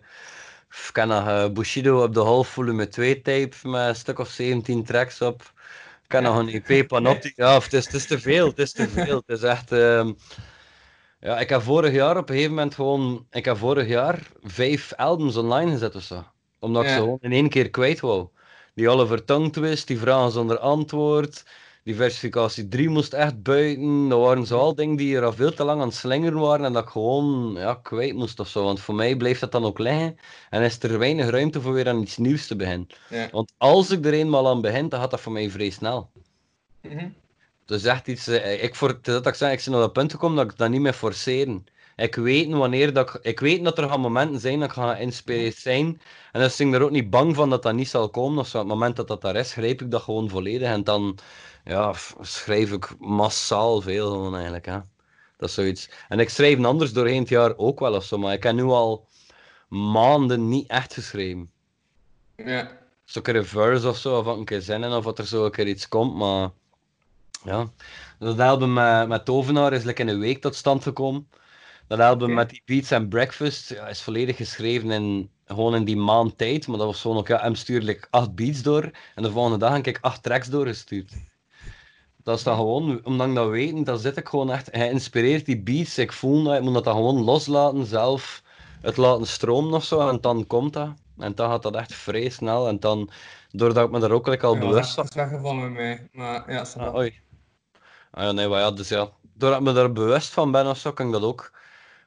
Ik heb nog eh, Bushido op de Half Volume 2 tape met een stuk of 17 tracks op. Ik heb Ja. nog een EP Panotti. Ja, het is, het is te veel, het is te veel. Het is echt... ehm, ja, ik heb vorig jaar op een gegeven moment gewoon... Ik heb vorig jaar vijf albums online gezet of zo. Omdat ik ze gewoon in één keer kwijt wou. Die Oliver Tongue Twist, die vragen zonder antwoord. Diversificatie 3 moest echt buiten. Dat waren zo al dingen die er al veel te lang aan het slingeren waren. En dat ik gewoon ja, kwijt moest of zo. Want voor mij bleef dat dan ook liggen. En is er weinig ruimte voor weer aan iets nieuws te beginnen. Ja. Want als ik er eenmaal aan begin, dan gaat dat voor mij vrij snel. Mhm. Dus echt iets, eh, ik, voor, het is dat ik zeg, ik ben op dat punt gekomen dat ik dat niet meer forceren. Ik weet wanneer dat ik, ik weet dat er gaan momenten zijn dat ik ga geïnspireerd zijn. En dus ben ik er ook niet bang van dat dat niet zal komen. Of zo. Op het moment dat dat daar is, grijp ik dat gewoon volledig. En dan ja, schrijf ik massaal veel gewoon eigenlijk. Hè. Dat is zoiets. En ik schrijf anders doorheen het jaar ook wel of zo. Maar ik heb nu al maanden niet echt geschreven. Ja. Zo een keer een verse of zo, of wat een keer zin in, of dat er zo een keer iets komt, maar... Ja. Dat album met, met Tovenaar is like in een week tot stand gekomen. Dat album Oké. met die Beats and Breakfast ja, is volledig geschreven in, gewoon in die maand tijd. Maar dat was gewoon ook, ja, hem stuurde like, acht beats door. En de volgende dag heb ik acht tracks doorgestuurd. Dat is dan gewoon, omdat ik dat weet, dan zit ik gewoon echt geïnspireerd die beats. Ik voel dat, ik moet dat dan gewoon loslaten, zelf het laten stromen of zo. En dan komt dat. En dan gaat dat echt vrij snel. En dan, doordat ik me daar ook like, al Ja, dat bewust was echt weggevallen met mij. Maar ja, snap Ah, oei. Ah ja, nee, maar ja, dus ja. Doordat ik me daar bewust van ben of zo, kan ik dat ook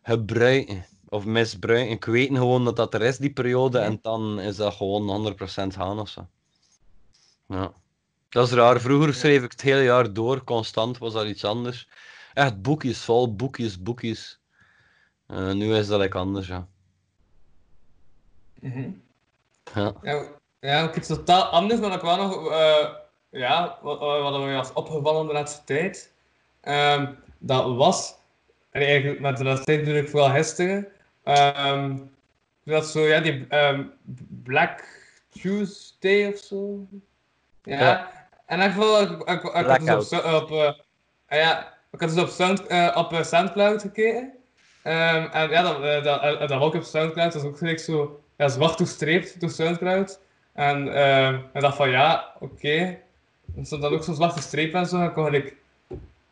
gebruiken. Of misbruiken. Ik weet gewoon dat dat er is, die periode, en dan is dat gewoon 100% gaan of zo. Ja. Dat is raar. Vroeger schreef ik het hele jaar door, constant was dat iets anders. Echt boekjes vol, boekjes, boekjes. Eh, nu is dat like anders, ja. Mhm. Ja. Ja, ja, ook iets totaal anders, maar ik wel nog, eh, ja, wat, wat mij was opgevallen de laatste tijd. Ehm, dat was, en eigenlijk met de laatste tijd doe ik vooral gisteren, ehm, dat zo, ja, die ehm, Black Tuesday of zo. Ja, Ja. en geval, ik, ik, ik had dus op, eh, ah ja, ik had dus op, Sound, eh, op eh, Soundcloud gekeken. En ja, dat, eh, dat, dat ook op Soundcloud, dat is ook gelijk zo ja, zwart doorstreept door Soundcloud. En ik dacht van ja, oké. Er stond dan ook zo'n zwarte streep en zo. En ik kon gelijk,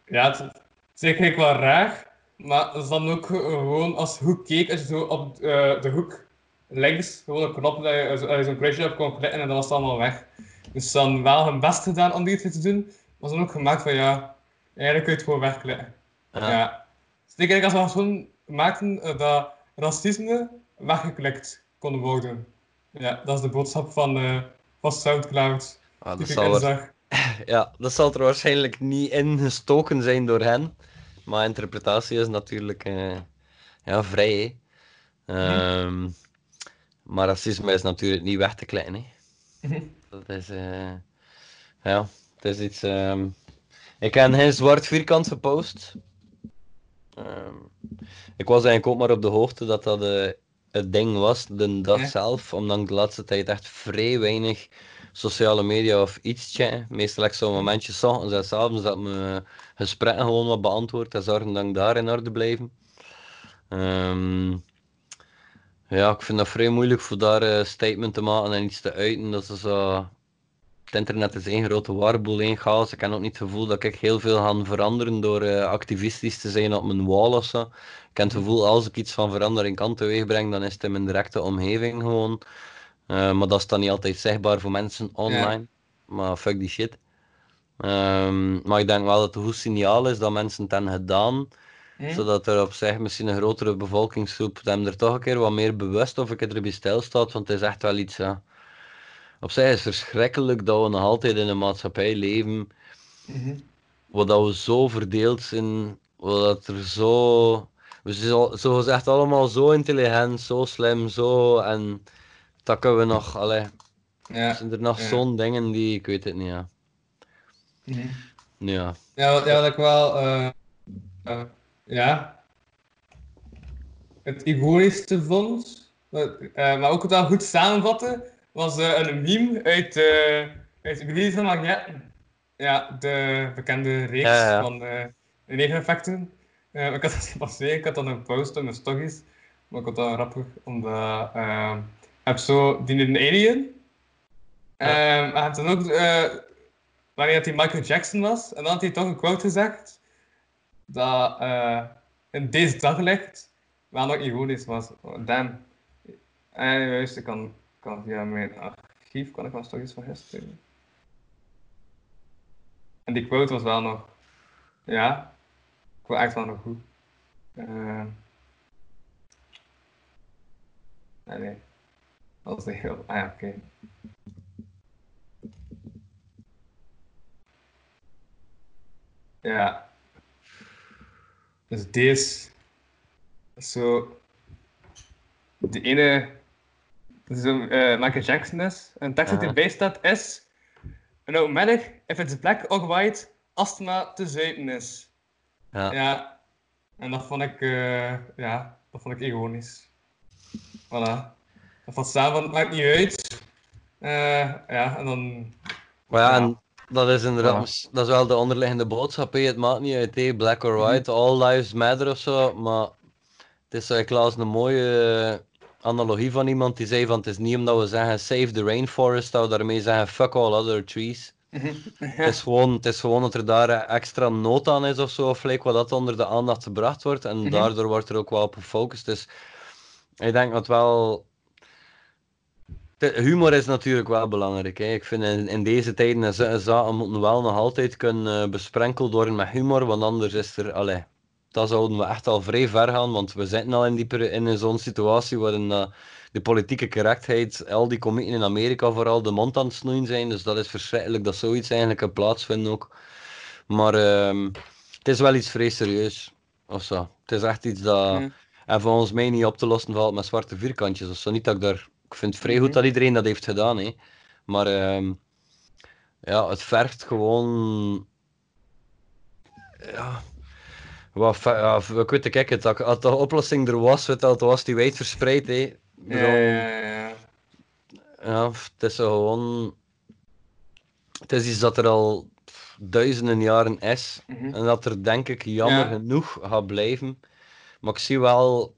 ja, het, het is eigenlijk wel raar. Maar het is dan ook ge- gewoon als goed keek, als je zo op eh, de hoek links gewoon een knop dat je, zo- zo'n crazy op kon klikken en dan was het allemaal weg. Dus dan wel hun best gedaan om die te doen. Maar dan ook gemaakt van ja, eigenlijk kun je het gewoon wegklikken. Ja. Ja. Dus ik denk als we gewoon maakten eh, dat racisme weggeklikt kon worden. Ja, dat is de boodschap van, eh van Soundcloud. Ah, dat Die ik zal inzag. Ja, dat zal er waarschijnlijk niet ingestoken zijn door hen. Maar interpretatie is natuurlijk eh, ja, vrij. Ehm, Maar racisme is natuurlijk niet weg te klein. Hè. Mhm. Dat is, eh, ja, het is iets. ehm, Ik heb geen zwart vierkant gepost. Ehm, ik was eigenlijk ook maar op de hoogte dat dat eh, het ding was, de dag Ja. zelf, omdat ik de laatste tijd echt vrij weinig sociale media of iets. Meestal heb ik zo'n momentje 's ochtends en avonds dat mijn gesprekken gewoon wat beantwoord en zorgen dat ik daar in orde blijven. Ehm, ja, ik vind dat vrij moeilijk voor daar een statement te maken en iets te uiten. Dat is zo... Het internet is één grote warboel, één chaos. Ik heb ook niet het gevoel dat ik heel veel ga veranderen door eh, activistisch te zijn op mijn wall of zo. Ik heb het gevoel, als ik iets van verandering kan teweegbreng, dan is het in mijn directe omgeving gewoon. Eh, maar dat is dan niet altijd zichtbaar voor mensen online. Maar fuck die shit. Ehm, maar ik denk wel dat het een goed signaal is dat mensen het hebben gedaan zodat er op zich misschien een grotere bevolkingsgroep hem er toch een keer wat meer bewust of ik het erbij stilstaat, want het is echt wel iets, ja. Op zich is het verschrikkelijk dat we nog altijd in een maatschappij leven Mhm. waar dat we zo verdeeld zijn, waar dat er zo... We zijn zo, zo gezegd allemaal zo intelligent, zo slim, zo... En dat kunnen we nog, allee, Ja. zijn er nog Ja. zo'n dingen die... Ik weet het niet, ja. Mhm. Ja. Ja, wat, ja, wat ik wel, eh, eh, ja, het ironischste vond, wat, eh, maar ook het wel goed samenvatten, was een meme uit, uit Louise van Magnetten. Ja, de bekende reeks Ja, ja. van de neveneffecten. Eh, ik had dat gepasseerd, ik had dan een post op mijn stories, maar ik vond dat grappig, omdat je hebt zo die een alien, Ja. Ehm, hij heeft dan ook, eh, wanneer hij Michael Jackson was, en dan had hij toch een quote gezegd dat eh, in deze daglicht wel nog ironisch was. Damn. En juist, ik kan, kan via mijn archief kan ik wel stories van gisteren. En die quote was wel nog, ja, ik wil echt wel nog goed. Eh, nee, nee. Niet heel, ah ja, oké. Ja. Dus deze. Zo. De ene. Zo, eh, Michael Jackson is. Een tekst die Aha. erbij staat is. No matter if it's black or white, astma te zuipen is. Ja. Ja. En dat vond ik, eh, ja, dat vond ik ironisch. Voilà. Samen, het maakt niet uit. Eh, ja, en dan. Maar ja, en dat is inderdaad, Ja. dat is wel de onderliggende boodschap. Het maakt niet uit, hè. black or white, all lives matter of zo. Maar Het is, ik las een mooie analogie van iemand die zei van het is niet omdat we zeggen save the rainforest, dat we daarmee zeggen fuck all other trees. Het is, gewoon, het is gewoon dat er daar extra nood aan is of zo, of like, wat dat onder de aandacht gebracht wordt. En Mhm. daardoor wordt er ook wel op gefocust. Dus ik denk dat wel. De- Humor is natuurlijk wel belangrijk. Hè. Ik vind in, in deze tijden zaken moeten wel nog altijd kunnen eh, besprenkeld worden met humor, want anders is er. Allee, dat zouden we echt al vrij ver gaan, want we zitten al in, die, in zo'n situatie waarin eh, de politieke correctheid, al die comieken in Amerika vooral, de mond aan het snoeien zijn. Dus dat is verschrikkelijk dat zoiets eigenlijk kan plaatsvinden ook. Maar ehm, het is wel iets vrij serieus. Of zo. Het is echt iets dat. En volgens mij niet op te lossen valt met zwarte vierkantjes of zo. Niet dat ik daar. Ik vind het vrij goed Mhm. dat iedereen dat heeft gedaan, hè. Maar ehm, ja, het vergt gewoon. Ja. Wat, ja, ik weet het, kijk, het, als de oplossing er was, weet dan was die wijd verspreid, hè. Ja, ja, ja. ja, het is gewoon. Het is iets dat er al duizenden jaren is. Mhm. En dat er denk ik jammer Ja. genoeg gaat blijven. Maar ik zie wel.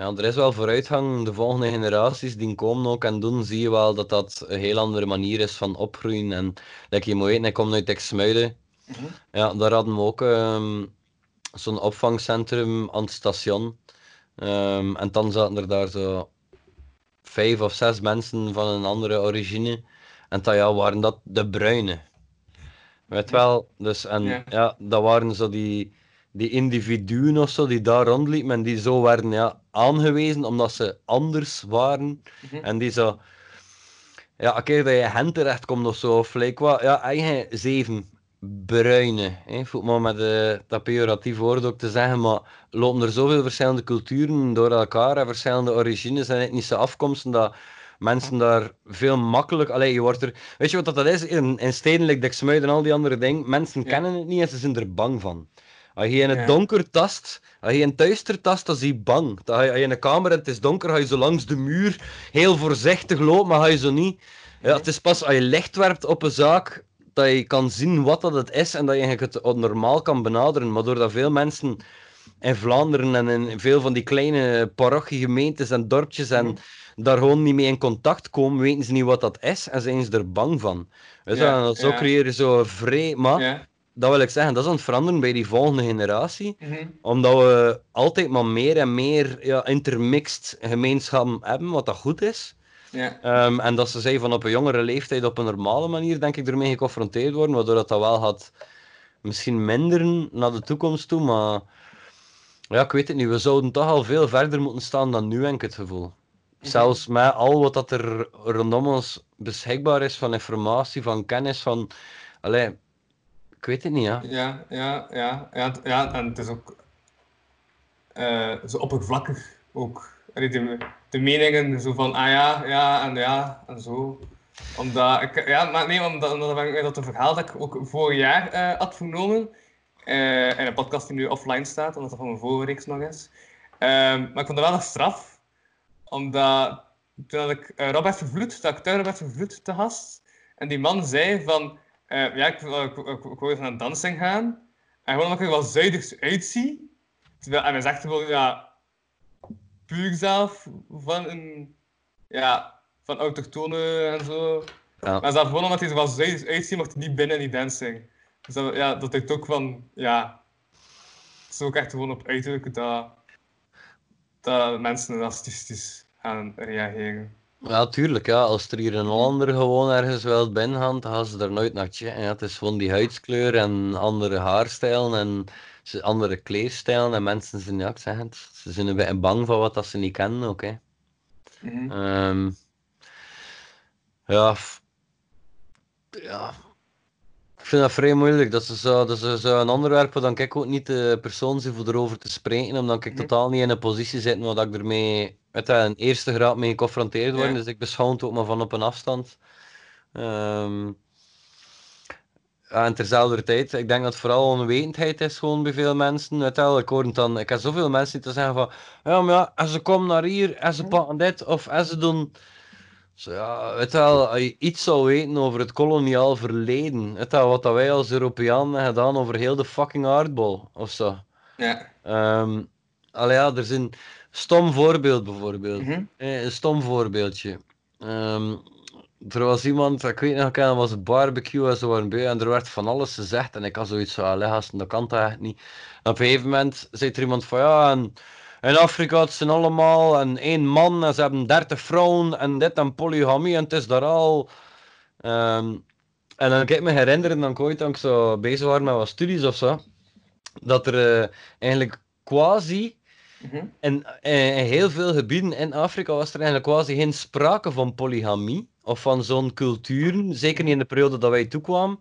Ja, er is wel vooruitgang. De volgende generaties die komen ook en doen, zie je wel dat dat een heel andere manier is van opgroeien. En like je moet weten, ik kom uit Exmuiden. Mhm. Ja, daar hadden we ook ehm, zo'n opvangcentrum aan het station. Ehm, en dan zaten er daar zo vijf of zes mensen van een andere origine. En dan ja, waren dat de bruine. Weet wel, dus en Ja. ja, dat waren zo die, die individuen of zo die daar rondliepen en die zo werden ja, aangewezen omdat ze anders waren. Mhm. En die zo, ja, een keer dat je hen terecht komt of zo, of like wat, ja, eigen zeven bruine. Hè, voel maar met eh, dat pejoratief woord ook te zeggen, maar lopen er zoveel verschillende culturen door elkaar en verschillende origines en etnische afkomsten dat mensen daar veel makkelijk. Allee, je wordt er. Weet je wat dat is? In, in stedelijk, Dexmuid en al die andere dingen, mensen Ja. kennen het niet en ze zijn er bang van. Als je in het Ja. donker tast, als je in het duister tast, dan zie je bang. Als je in een kamer en het is donker, ga je zo langs de muur heel voorzichtig lopen, maar ga je zo niet. Ja, het is pas als je licht werpt op een zaak dat je kan zien wat dat het is en dat je eigenlijk het normaal kan benaderen. Maar doordat veel mensen in Vlaanderen en in veel van die kleine parochiegemeentes en dorpjes en daar gewoon niet mee in contact komen, weten ze niet wat dat is en zijn ze er bang van. Weet je, Ja, en zo ja. creëer je zo vrij... Maar, Ja. Dat wil ik zeggen, dat is aan het veranderen bij die volgende generatie Mhm. omdat we altijd maar meer en meer ja, intermixed gemeenschappen hebben, wat dat goed is. Ehm, en dat ze zij van op een jongere leeftijd op een normale manier, denk ik, ermee geconfronteerd worden, waardoor dat, dat wel gaat misschien minderen naar de toekomst toe, maar ja, ik weet het niet, we zouden toch al veel verder moeten staan dan nu, heb ik het gevoel. Zelfs met al wat dat er rondom ons beschikbaar is van informatie, van kennis, van... Allee, ik weet het niet, ja. Ja, ja, ja, ja, ja, en het is ook eh, zo oppervlakkig ook. De, de meningen zo van, ah ja, ja en ja en zo. Omdat ik, ja, maar nee, omdat, omdat dat een verhaal dat ik ook vorig jaar eh, had vernomen, eh, in een podcast die nu offline staat, omdat dat van mijn vorige reeks nog is. Ehm, maar ik vond dat wel een straf, omdat toen had ik Robert Vervloed, dat thuis Robert Vervloed te gast, en die man zei van, eh, ja, ik, wil- ik, ik, ik wil even naar een dansing gaan. En gewoon omdat ik er wel zuidigs uitzie. Terwijl, en hij zegt gewoon, ja, puur zelf van een, ja, van autochtone en zo. Ja. Maar zelf gewoon omdat hij er wel zuidigs uitziet, mocht hij niet binnen in die dancing. Dus dat, ja, dat ik ook van, ja, het is ook echt gewoon op uiterlijk dat, dat mensen racistisch gaan reageren. Ja, tuurlijk. Ja. Als er hier een Hollander gewoon ergens wil binnengaan, dan gaan ze er nooit naar checken. Ja, het is gewoon die huidskleur en andere haarstijlen en andere kleerstijlen. En mensen zijn, ja, ik zeg het, ze zijn een beetje bang van wat dat ze niet kennen ook. Hè. Mhm. Ehm, ja, ja. Ik vind dat vrij moeilijk. Dat is zo, dat is zo een onderwerp waar dan ik ook niet de persoon zie voor erover te spreken, omdat ik totaal niet in een positie zit waar ik ermee met een eerste graad mee geconfronteerd word. Ja. Dus ik beschouw het ook maar van op een afstand. Ja, en terzelfde tijd, ik denk dat het vooral onwetendheid is gewoon bij veel mensen. Ik hoor het dan, ik heb zoveel mensen die te zeggen van, ja, maar ja, en ze komen naar hier, en ze pakken dit, of en ze doen... Zo, ja, weet wel, als je iets zou weten over het koloniaal verleden, weet wel, wat dat wij als Europeanen hebben gedaan over heel de fucking aardbol, of zo. Ja. Ehm, allee, ja, er zijn stom voorbeeld bijvoorbeeld. Mhm. Eh, een stom voorbeeldje. Ehm, er was iemand, ik weet nog, ik dat was een barbecue en zo waren bij en er werd van alles gezegd en ik had zoiets van, allee gasten, dat kan toch echt niet. En op een gegeven moment zei er iemand van, ja, en in Afrika het zijn allemaal en één man en ze hebben dertig vrouwen en dit en polygamie en het is daar al. Ehm, en dan kan ik me herinneren, dan ik ooit toen ik zo bezig was met wat studies of zo, dat er eh, eigenlijk quasi Mhm. in, eh, in heel veel gebieden in Afrika was er eigenlijk quasi geen sprake van polygamie of van zo'n culturen, zeker niet in de periode dat wij toekwamen.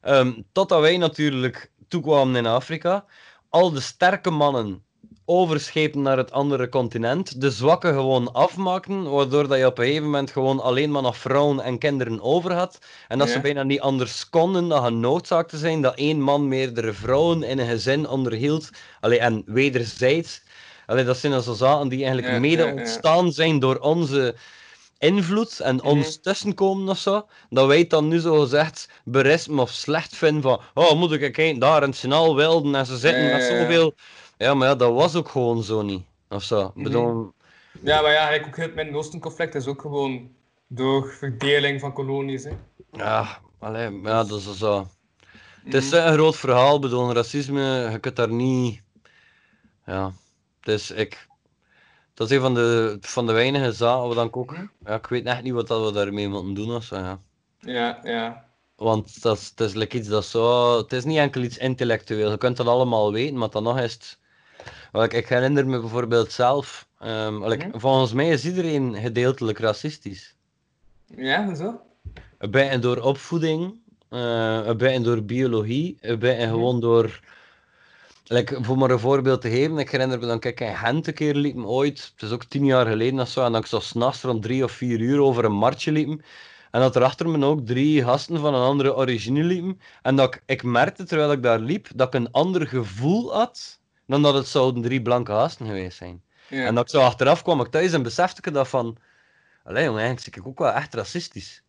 Ehm, totdat wij natuurlijk toekwamen in Afrika, al de sterke mannen overschepen naar het andere continent, de zwakke gewoon afmaakten, waardoor dat je op een gegeven moment gewoon alleen maar nog vrouwen en kinderen over had. En dat ze bijna niet anders konden dan genoodzaakt te zijn dat één man meerdere vrouwen in een gezin onderhield. Allee, en wederzijds. Allee, dat zijn dan zo zaken die eigenlijk Ja, mede ja, ontstaan zijn door onze invloed en ons Mhm. tussenkomen of zo, dat wij het dan nu zo gezegd berispen of slecht vinden van oh, moet ik kijken, daar in het Sinaal wilden en ze zitten met zoveel... Ja, maar ja, dat was ook gewoon zo niet. Of zo. Mhm. bedoel, Ja, maar ja, eigenlijk ook het Midden-Oosten conflict is ook gewoon door verdeling van kolonies. Hè. ja, allee, ja, dat is zo. Het is Mhm. een groot verhaal, bedoel, racisme, je kunt daar niet... Ja, dus ik... Dat is een van de, van de weinige zaken waar dan ik ook... Mhm. Ja, ik weet echt niet wat dat we daarmee moeten doen of zo, ja. Ja, ja. Want dat is, het is like iets dat zo... Het is niet enkel iets intellectueel. Je kunt dat allemaal weten, maar dan nog is het... Ik, ik herinner me bijvoorbeeld zelf... wel, ik- Mhm. Volgens mij is iedereen gedeeltelijk racistisch. Ja, zo? Een beetje door opvoeding, eh een beetje door biologie, een beetje Mhm. gewoon door... Like, voor maar een voorbeeld te geven, ik herinner me dat ik in Gent een keer liep, ooit, het is ook tien jaar geleden of zo, en dat ik zo s'nachts rond drie of vier uur over een marktje liep. En dat er achter me ook drie gasten van een andere origine liepen. En dat ik, ik merkte terwijl ik daar liep, dat ik een ander gevoel had dan dat het zouden drie blanke gasten geweest zijn. Ja. En dat ik zo achteraf kwam ik thuis en besefte ik dat van... Allee jongen, eigenlijk ik ook wel echt racistisch.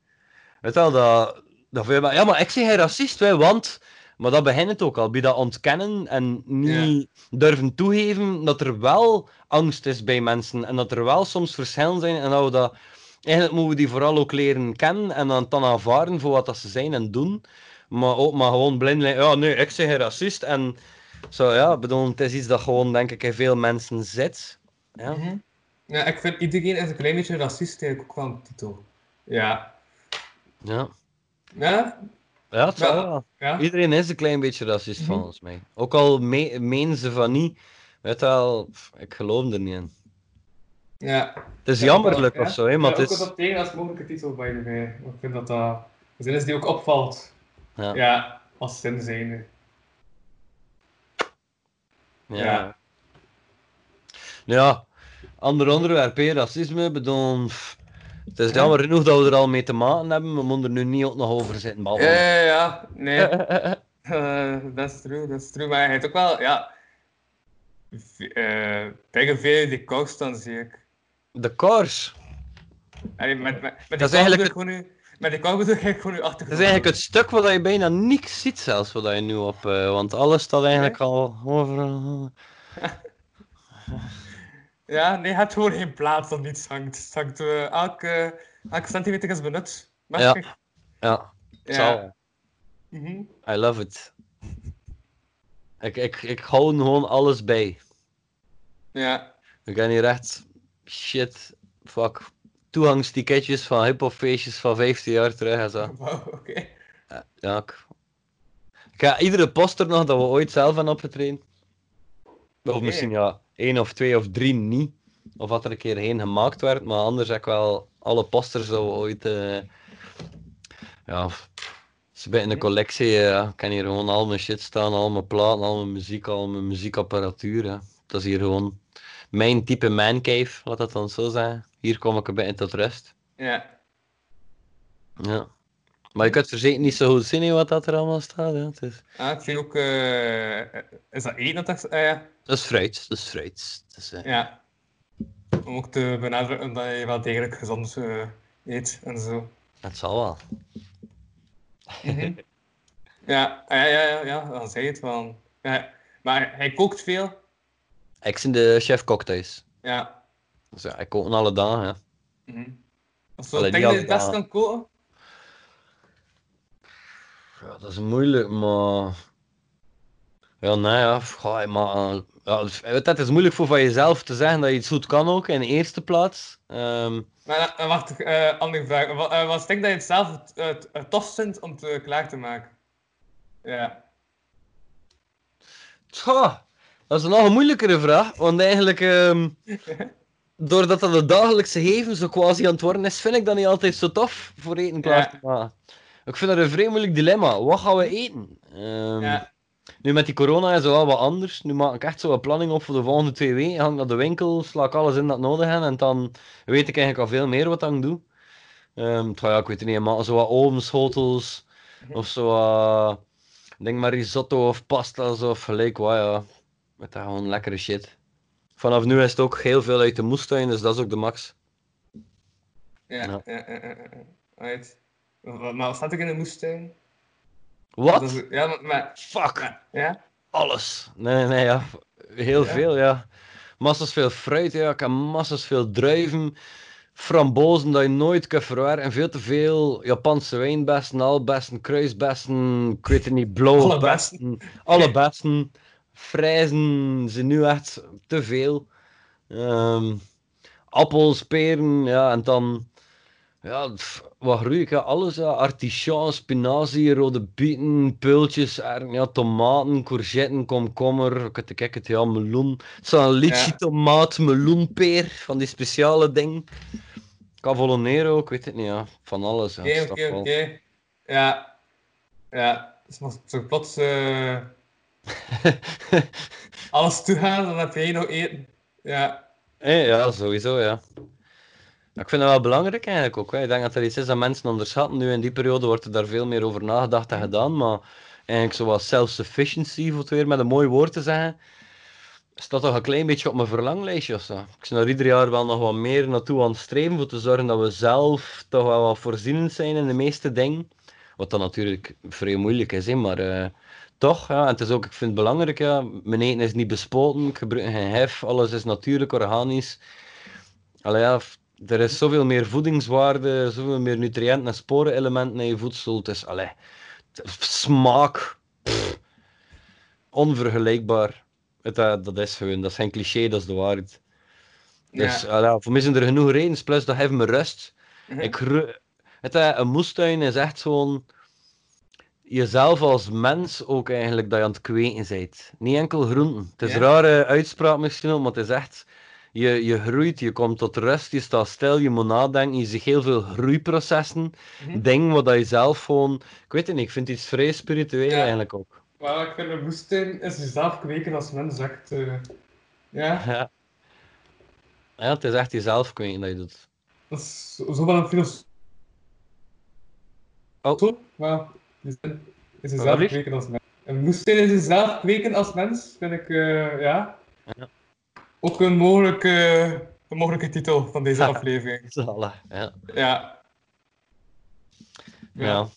Weet je wel, dat... dat veel- ja, maar ik zeg geen racist, wij, want... Maar dat begint het ook al, bij dat ontkennen en niet durven toegeven dat er wel angst is bij mensen en dat er wel soms verschillen zijn en dat we dat... Eigenlijk moeten we die vooral ook leren kennen en dan, dan aanvaarden voor wat dat ze zijn en doen. Maar ook maar gewoon blind... li- Ja, nee, ik zeg racist en... Zo ja, ik bedoel, het is iets dat gewoon, denk ik, in veel mensen zit. Ja. Mhm. ja, ik vind iedereen is een klein beetje racist eigenlijk ook wel een titel. Ja. Ja, Ja? Ja het Ja. wel. Ja? Iedereen is een klein beetje racist, Mhm. volgens mij. Ook al me ze van niet. Weet pff, ik geloof er niet in. Ja. Het is Ja, jammerlijk ja. of zo, hè, maar ja, het ook is... wat op tegen als mogelijke titel bij de bij. Ik vind dat dat een zin is die ook opvalt. Ja. Ja, als zin zijnde. Ja. Ja. Ja, ander onderwerp, hè, racisme, bedoel... pff, Het is jammer genoeg dat we er al mee te maken hebben, we moeten er nu niet ook nog over zitten. Ja, ja, ja. Nee. Eh, dat is true, dat is true. Maar hij heeft ook wel, ja... eh tegen veel die kou staan, zie ik. De koers. Allee, met, met, met Dat is eigenlijk gewoon nu... Met bedoel ik gewoon nu Dat achtergrond. is eigenlijk het stuk wat je bijna niks ziet zelfs, wat je nu op... eh, want alles staat eigenlijk al overal... Ja, nee, het gewoon geen plaats dat niets hangt. Het hangt eh, elke, elke centimeter is benut. Ja. Ja, Ja. Mhm. I love it. Ik, ik, ik hou gewoon alles bij. Ja. Ik heb hier echt shit, fuck, toegangsticketjes van hiphopfeestjes van 15 jaar terug en zo. Wow, oké. Ja, ja, ik... ik ga iedere poster nog dat we ooit zelf hebben opgetraind. Of misschien ja, één of twee of drie niet. Of wat er een keer heen gemaakt werd, maar anders heb ik wel alle posters we ooit... eh, Ja, het is bij een collectie. eh, Ja. Ik kan hier gewoon al mijn shit staan, al mijn platen, al mijn muziek, al mijn muziekapparatuur. Ja. Dat is hier gewoon mijn type mancave, laat dat dan zo zijn. Hier kom ik een beetje tot rust. Ja. Ja. Maar je kunt verzekerd niet zo goed zien hè, wat dat er allemaal staat. Ja. Het is, Ah, ik zie ook... eh, is dat eten? Dat, ah, ja. Dat is fruit, dat is fruit. Dat is, eh, ja. Om ook te benadrukken dat je wel degelijk gezond eh, eet en zo. Het zal wel. Ja, ah, ja, ja, ja, ja, dan zei je het wel. Ja, maar hij kookt veel. Ik ben de chef-kok thuis. Ja. Dus ja, ik kook alle dagen, ja. Mhm. Of zo, Allee, denk je dat je het best kan koken? Ja, dat is moeilijk, maar... Ja, nee, ja. Ga, maar... Ja, het is moeilijk voor van jezelf te zeggen dat je iets goed kan ook, in de eerste plaats. Ehm, Maar eh, wacht, eh andere vraag. Wat, eh, wat denk dat je het zelf het, het, het tof vindt om te, klaar te maken? Ja. tja, dat is een nog een moeilijkere vraag, want eigenlijk... ehm, doordat dat het dagelijkse leven zo quasi aan het worden is, vind ik dat niet altijd zo tof voor eten klaar te maken. Ik vind dat een vrij moeilijk dilemma. Wat gaan we eten? Ehm, ja. Nu met die corona is het wel wat anders. Nu maak ik echt zo een planning op voor de volgende twee weken. Ik naar de winkel, sla ik alles in dat nodig heb en dan weet ik eigenlijk al veel meer wat ik doe. Tja, ja, ik weet het niet, maar zo wat ovenschotels of zo wat, denk maar risotto of pasta's of gelijk wat, ja. Met dat gewoon lekkere shit. Vanaf nu is het ook heel veel uit de moestuin, dus dat is ook de max. Ja, Ja. ja, ja. Right. Maar wat staat er in de moestuin? Wat? Ja, maar, maar Fuck! ja, ja? Alles. Nee, nee, ja. Heel Ja? veel, ja. Massas veel fruit, ja. Ik heb massas veel druiven. Frambozen dat je nooit kunt verwerken. En veel te veel Japanse wijnbessen, albessen, kruisbessen, ik weet het niet, blauwe Alle bessen. bessen. Alle bessen. Frijzen zijn nu echt te veel. Ehm, appels, peren, ja, en dan... Ja, pff, wat groei ik? Ja, alles, ja. Spinazie, rode bieten, peultjes, ja, tomaten, courgetten, komkommer, het, kijk het, ja, meloen. Zo'n litchi Ja. tomaat, meloenpeer, van die speciale ding. Cavolonero, ik weet het niet, ja. Van alles, ja. Oké, het oké, oké. Ja. Ja. Dus als zo plots eh, alles toegaan, dan heb jij nog eten. Ja. Eh, ja, sowieso, ja. Ik vind dat wel belangrijk eigenlijk ook. Hè. Ik denk dat er iets is dat mensen onderschatten. Nu in die periode wordt er daar veel meer over nagedacht en gedaan. Maar eigenlijk zoals self-sufficiency, voor het weer met een mooi woord te zeggen, staat toch een klein beetje op mijn verlanglijstje of zo. Ik ben er ieder jaar wel nog wat meer naartoe aan het streven voor te zorgen dat we zelf toch wel wat voorzienend zijn in de meeste dingen. Wat dan natuurlijk vrij moeilijk is, hè, maar eh, toch. Ja. En het is ook, ik vind het belangrijk, ja. mijn eten is niet bespoten, ik gebruik geen hef, alles is natuurlijk, organisch. Allee, ja, er is zoveel meer voedingswaarde, zoveel meer nutriënten en sporenelementen in je voedsel. Het is, allee, smaak, pff, onvergelijkbaar. Het, eh, dat is gewoon, dat is geen cliché, dat is de waarheid. Dus Ja. allee, voor mij zijn er genoeg redenen, plus dat heeft me rust. Mhm. Ik, het, eh, een moestuin is echt gewoon jezelf als mens ook eigenlijk dat je aan het kweken bent. Niet enkel groenten. Het is Ja. een rare uitspraak misschien ook, maar het is echt... Je, je groeit, je komt tot rust, je staat stil, je moet nadenken, je ziet heel veel groeiprocessen. Mhm. Dingen wat dat je zelf gewoon... Ik weet het niet, ik vind het iets vrij spiritueel Ja. eigenlijk ook. Maar ik vind een woestijn is jezelf kweken als mens echt. eh, ja, Ja. ja, het is echt jezelf kweken dat je doet. dat is zo zo wel een filosofie. Oh. Maar je zin is jezelf kweken als mens. Een woestijn is jezelf kweken als mens, vind ik, eh, ja. Ja. Ook een mogelijke, een mogelijke titel van deze aflevering. Zalig, ja. Ja. ja.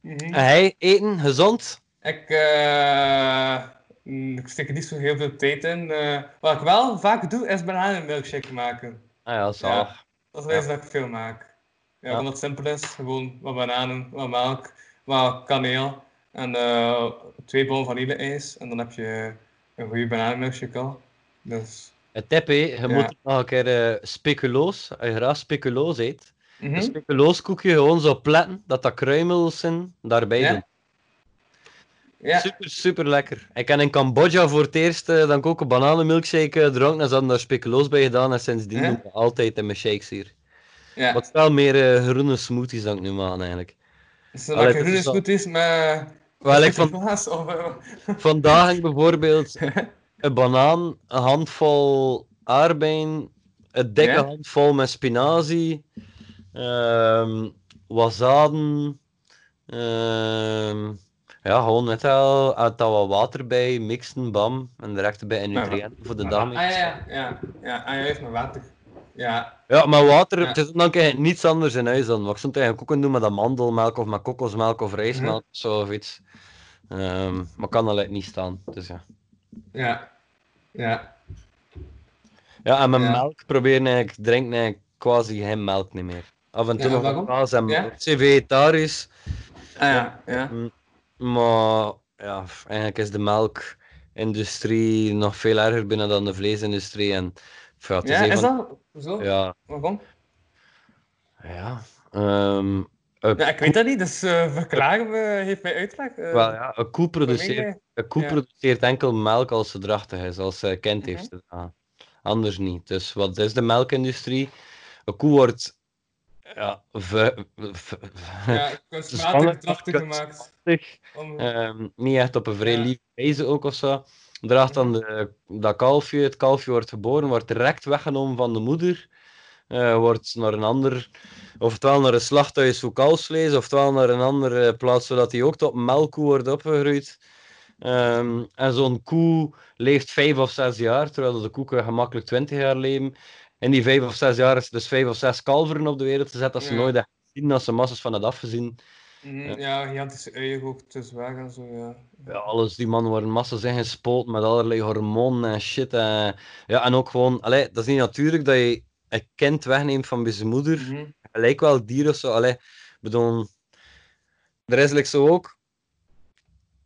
Mhm. En hij, eten, gezond? Ik, eh, mm, ik steek er niet zo heel veel tijd in. Eh, wat ik wel vaak doe, is bananenmilkshake maken. Ah ja, zalig. Dat is wel iets dat ik veel maak. Ja, Ja. omdat het simpel is. Gewoon wat bananen, wat melk, wat kaneel en eh, twee bollen vanille-ijs. En dan heb je een goede bananenmilkshake al. Dus... Het tip, hè, je Ja. moet nog een keer eh, speculoos, als je graag speculoos eet, Mhm. een speculooskoekje gewoon zo pletten, dat dat kruimels zijn, daarbij Ja. doen. Ja, Super, super lekker. Ik heb in Cambodja voor het eerst eh, dan ook een bananenmilkshake eh, dronken en ze hadden daar speculoos bij gedaan en sindsdien Ja. doen we altijd in mijn shakes hier. ja. Wat wel meer groene smoothies dan ik nu maak eigenlijk. Allee, is groene smoothies met... Wel, ik van, vandaag heb ik bijvoorbeeld een banaan, een handvol aardbeien, een dikke Ja? handvol met spinazie, wat zaden, ehm, ja, gewoon net al, er wat water bij, mixen, bam, en direct een beetje Maar- nutriënten voor de Ah, dag. ja, ja, ja. Ja, ah, heeft maar water. Ja, Ja, maar water, Ja. het is dan niets anders in huis dan. Maar ik het eigenlijk ook kunnen doen met amandelmelk of met kokosmelk of rijstmelk of zo of iets. Ehm, maar kan like niet staan, dus ja. Ja. Ja. Ja, en Ja. melk proberen eigenlijk, drinken eigenlijk quasi geen melk niet meer. Af en toe Ja, nog kaas en Ja? ik vegetarisch, Ah, ja. Ja. maar ja, eigenlijk is de melkindustrie nog veel erger binnen dan de vleesindustrie. En, ja, is Ja, is van- dat zo? Ja, Waarom? ja. ehm, een Ja, ik weet dat niet, dus eh verklaren we, geef mij uitleg. eh, Wel ja, een koe produceert, een koe ja. produceert enkel melk als ze drachtig is, als ze kind Mhm. heeft gedaan. Anders niet. Dus wat is de melkindustrie? Een koe wordt ja, ve- ve- Ja, kunstmatig drachtig gemaakt. ehm, niet echt op een vrij Ja. lieve wijze ook of zo. Draagt dan de, dat kalfje, het kalfje wordt geboren, wordt direct weggenomen van de moeder, eh, wordt naar een ander, oftewel naar een slachthuis voor kalfsvlees, oftewel naar een andere plaats, zodat hij ook tot melkkoe wordt opgegroeid. Ehm, en zo'n koe leeft vijf of zes jaar, terwijl de koeken gemakkelijk twintig jaar leven. In die vijf of zes jaar is dus vijf of zes kalveren op de wereld gezet, dat ze Ja. nooit echt zien, als ze massas van het afgezien. Mhm, ja, gigantische uien ook te zwaar en zo, ja. Ja, alles, die mannen worden massa's ingespoten met allerlei hormonen en shit. En, ja, en ook gewoon, allee, dat is niet natuurlijk dat je een kind wegneemt van bij zijn moeder. Mhm. Gelijk wel dier of zo. Allee, bedoel, er is like zo ook.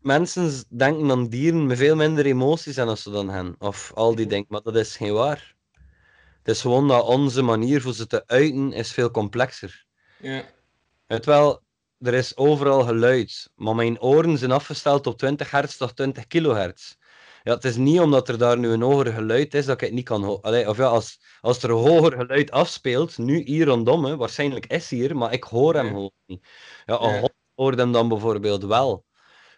Mensen denken aan dieren met veel minder emoties en als ze dan hen. Of al die denken, maar dat is geen waar. Het is gewoon dat onze manier voor ze te uiten is veel complexer. Ja. Weet wel, er is overal geluid, maar mijn oren zijn afgesteld op 20 hertz tot 20 kilohertz. Ja, het is niet omdat er daar nu een hoger geluid is dat ik het niet kan horen. Of ja, als, als er een hoger geluid afspeelt, nu hier rondom, hè, waarschijnlijk is hier, maar ik hoor hem Ja. gewoon niet. Ja, een Ja. hoort hem dan bijvoorbeeld wel.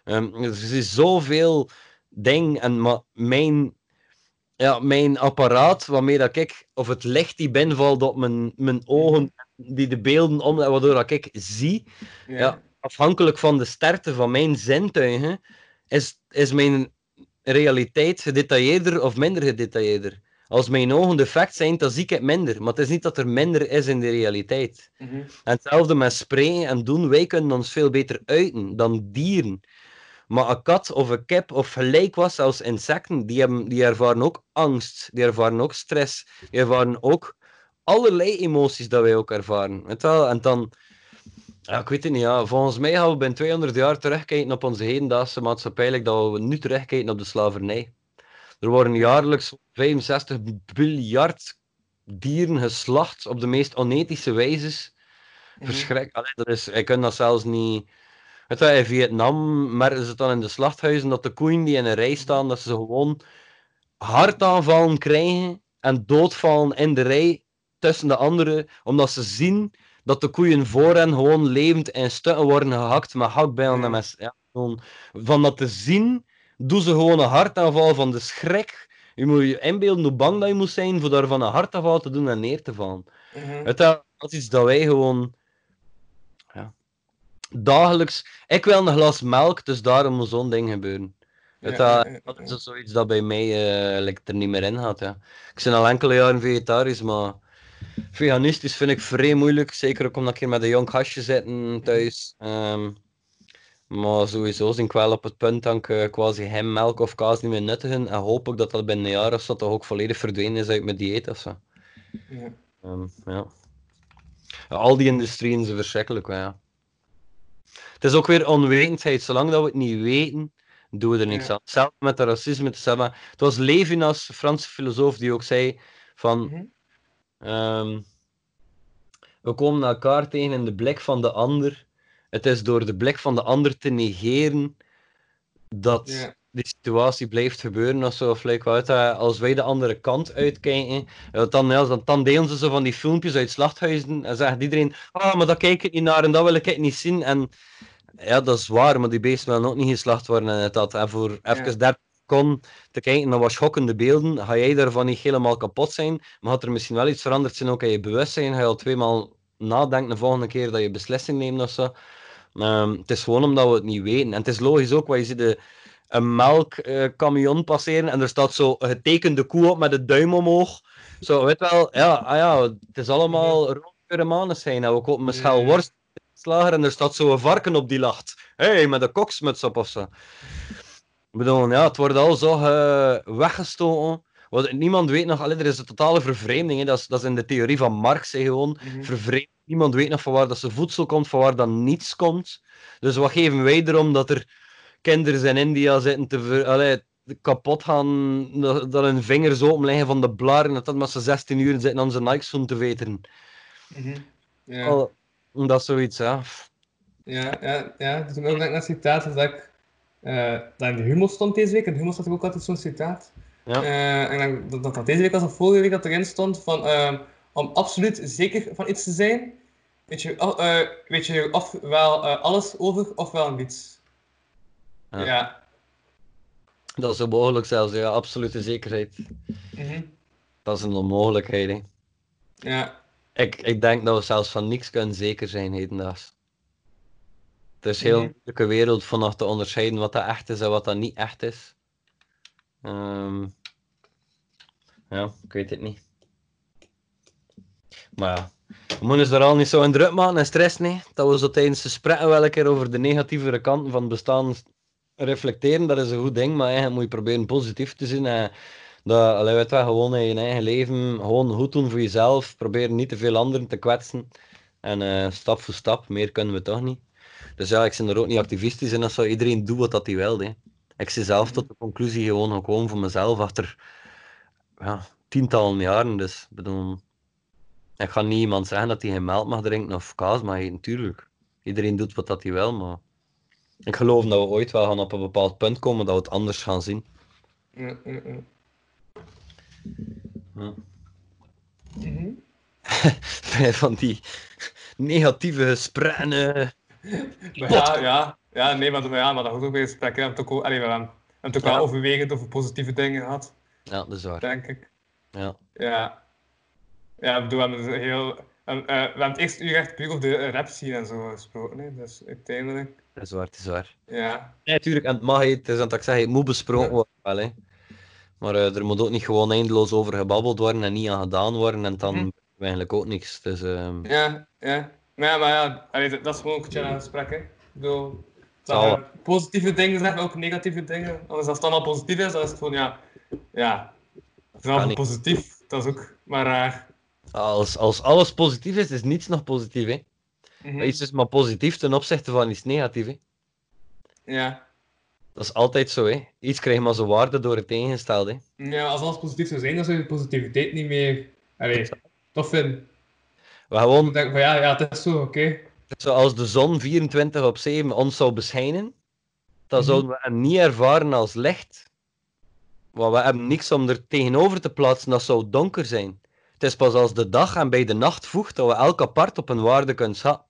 Ehm, dus er is zoveel ding en maar mijn, ja, mijn apparaat waarmee dat ik, of het licht die binnenvalt op mijn, mijn ogen, die de beelden om, waardoor dat ik zie, Ja. ja, afhankelijk van de sterkte van mijn zintuigen, is, is mijn realiteit gedetailleerder of minder gedetailleerder. Als mijn ogen defect zijn, dan zie ik het minder. Maar het is niet dat er minder is in de realiteit. Mhm. En hetzelfde met spreken en doen, wij kunnen ons veel beter uiten dan dieren. Maar een kat of een kip of gelijk was zelfs insecten, die, hebben, die ervaren ook angst, die ervaren ook stress, die ervaren ook allerlei emoties dat wij ook ervaren. Weet je wel? En dan, ja, ik weet het niet, ja. volgens mij gaan we binnen 200 jaar terugkijken op onze hedendaagse maatschappij, like dat we nu terugkijken op de slavernij. Er worden jaarlijks 65 miljard dieren geslacht op de meest onethische wijzes. Mhm. Verschrik. Dat is, ik kan dat zelfs niet. Weet je, in Vietnam merken ze het dan in de slachthuizen dat de koeien die in een rij staan, dat ze gewoon hartaanvallen krijgen en doodvallen in de rij tussen de anderen, omdat ze zien dat de koeien voor hen gewoon levend in stukken worden gehakt met hakbijlen en met... Ja, gewoon, van dat te zien, doen ze gewoon een hartaanval van de schrik. Je moet je inbeelden hoe bang dat je moet zijn voor daarvan een hartaanval te doen en neer te vallen. Mhm. Het dat is iets dat wij gewoon ja, dagelijks. Ik wil een glas melk, dus daarom moet zo'n ding gebeuren. Het Ja, dat, is zoiets dat bij mij eh, like, er niet meer in gaat. Ja. Ik ben al enkele jaren vegetarisch, maar veganistisch vind ik vrij moeilijk. Zeker ook omdat ik hier met een jong gastje zit thuis. Ehm, maar sowieso ben ik wel op het punt dat ik eh, quasi geen melk of kaas niet meer nuttigen. En hoop ik dat dat binnen een jaar of zo toch ook volledig verdwenen is uit mijn dieet of zo. Ja. Ehm, ja. Al die industrieën zijn verschrikkelijk, ja. Het is ook weer onwetendheid. Zolang dat we het niet weten, doen we er niks Ja. aan. Hetzelfde met dat racisme. hetzelfde. Het was Levinas, Franse filosoof, die ook zei van... Mhm. Ehm, we komen elkaar tegen in de blik van de ander. Het is door de blik van de ander te negeren dat die situatie blijft gebeuren of zo. Of like, wat, eh, als wij de andere kant uitkijken, ja, dan, dan, dan delen ze zo van die filmpjes uit slachthuizen en zegt iedereen, ah, maar dat kijk ik niet naar en dat wil ik niet zien. En ja, dat is waar, maar die beesten willen ook niet geslacht worden en het dat. En voor even 30 seconden te kijken naar wat schokkende beelden, ga jij daarvan niet helemaal kapot zijn, maar had er misschien wel iets veranderd zijn ook in je bewustzijn, ga je al tweemaal nadenken de volgende keer dat je beslissing neemt of zo. Ehm, het is gewoon omdat we het niet weten. En het is logisch ook, want je ziet de, een melkcamion passeren en er staat zo getekende koe op met de duim omhoog. Zo, weet wel, ja, ah ja het is allemaal roodkleure manen zijn. En we kopen Ja. worst slager en er staat zo een varken op die lacht. Hé, hey, met een koksmuts op of zo. Ik bedoel, ja, het wordt al zo eh, weggestoken. Want niemand weet nog, allee, er is een totale vervreemding. Hè. Dat, is, dat is in de theorie van Marx hè, gewoon. Vervreemd. Niemand weet nog van waar dat zijn voedsel komt, van waar dan niets komt. Dus wat geven wij erom dat er kinderen in India zitten te ver, allee, kapot gaan, dat, dat hun vingers open liggen van de blaren, dat dat met z'n 16 uur zitten aan zijn Nike-schoen te weten. Ja. Al- Dat is zoiets, ja. Ja, ja, ja. Dus ook net een citaat dat ik eh, dat in de humor stond deze week. In de humor staat ook altijd zo'n citaat. Ja. Eh, en dan, dat, dat deze week als of vorige week dat erin stond van ehm, om absoluut zeker van iets te zijn, weet je, of, eh, weet je ofwel eh, alles over ofwel niets. Ja. Ja. Dat is onmogelijk zelfs, ja, absolute zekerheid. Mhm. Dat is een onmogelijkheid, hè. Ja. Ik, ik denk dat we zelfs van niks kunnen zeker zijn hedendaags. Het is een heel Mhm. moeilijke wereld vanaf te onderscheiden wat dat echt is en wat dat niet echt is. Ehm, ja, ik weet het niet. Maar ja, we moeten ons daar al niet zo in druk maken en stress, nee. Dat we zo tijdens de gesprekken wel een keer over de negatievere kanten van het bestaan reflecteren, dat is een goed ding, maar eigenlijk moet je proberen positief te zien. En dat, allee, weet wel, gewoon in je eigen leven, gewoon goed doen voor jezelf, proberen niet te veel anderen te kwetsen. En eh, stap voor stap, meer kunnen we toch niet. Dus ja, ik ben er ook niet activistisch in, dat zou iedereen doen wat dat hij wil. Hè. Ik zie zelf tot de conclusie gewoon gekomen voor mezelf achter ja, tientallen jaren. Dus ik bedoel, ik ga niet iemand zeggen dat hij geen melk mag drinken of kaas mag eten, natuurlijk. Iedereen doet wat dat hij wil, maar ik geloof dat we ooit wel gaan op een bepaald punt komen dat we het anders gaan zien. Ja, ja, ja. Ja. Mhm. Van die negatieve gesprekken. Maar ja, ja, ja, nee, maar, maar ja, maar dat was ook weer gesprek. We hebben het ook, allee, we hebben het ook wel overwegend over positieve dingen gehad, Ja, dat is waar. denk ik. Ja. Ja. Ja, ik bedoel, we hebben, dus heel, en, eh, we hebben het eerste uur echt puur over de rap scene en zo gesproken. Hè. Dus uiteindelijk, Dat is waar, dat is waar. ja. Nee, natuurlijk, en het mag, het is aan het ik zeg, het moet besproken worden wel, hè. Maar eh, er moet ook niet gewoon eindeloos over gebabbeld worden en niet aan gedaan worden, en dan hebben we eigenlijk ook niks. Dus, ehm, Ja, ja. Ja, maar ja, allee, dat is gewoon ook een gesprek, hè. Ik bedoel, dat positieve dingen maar ook negatieve dingen. Anders als het dan al positief is, dan is het gewoon, ja, ja. Vooral niet. positief, dat is ook maar raar. als, als alles positief is, is niets nog positief, hè. Mhm. Iets is maar positief ten opzichte van iets negatief, hè. Ja. Dat is altijd zo, hè. Iets krijgt maar zijn waarde door het tegengestelde, hè. ja, als alles positief zou zijn, dan zou je de positiviteit niet meer, allee, tof vinden. We gewoon Dan denk ik van, ja, ja, het is zo, oké. Zoals de zon 24 op 7 ons zou beschijnen, dan Mhm. zouden we hem niet ervaren als licht. Want we hebben niks om er tegenover te plaatsen, dat zou donker zijn. Het is pas als de dag en bij de nacht voegt dat we elk apart op een waarde kunnen schatten.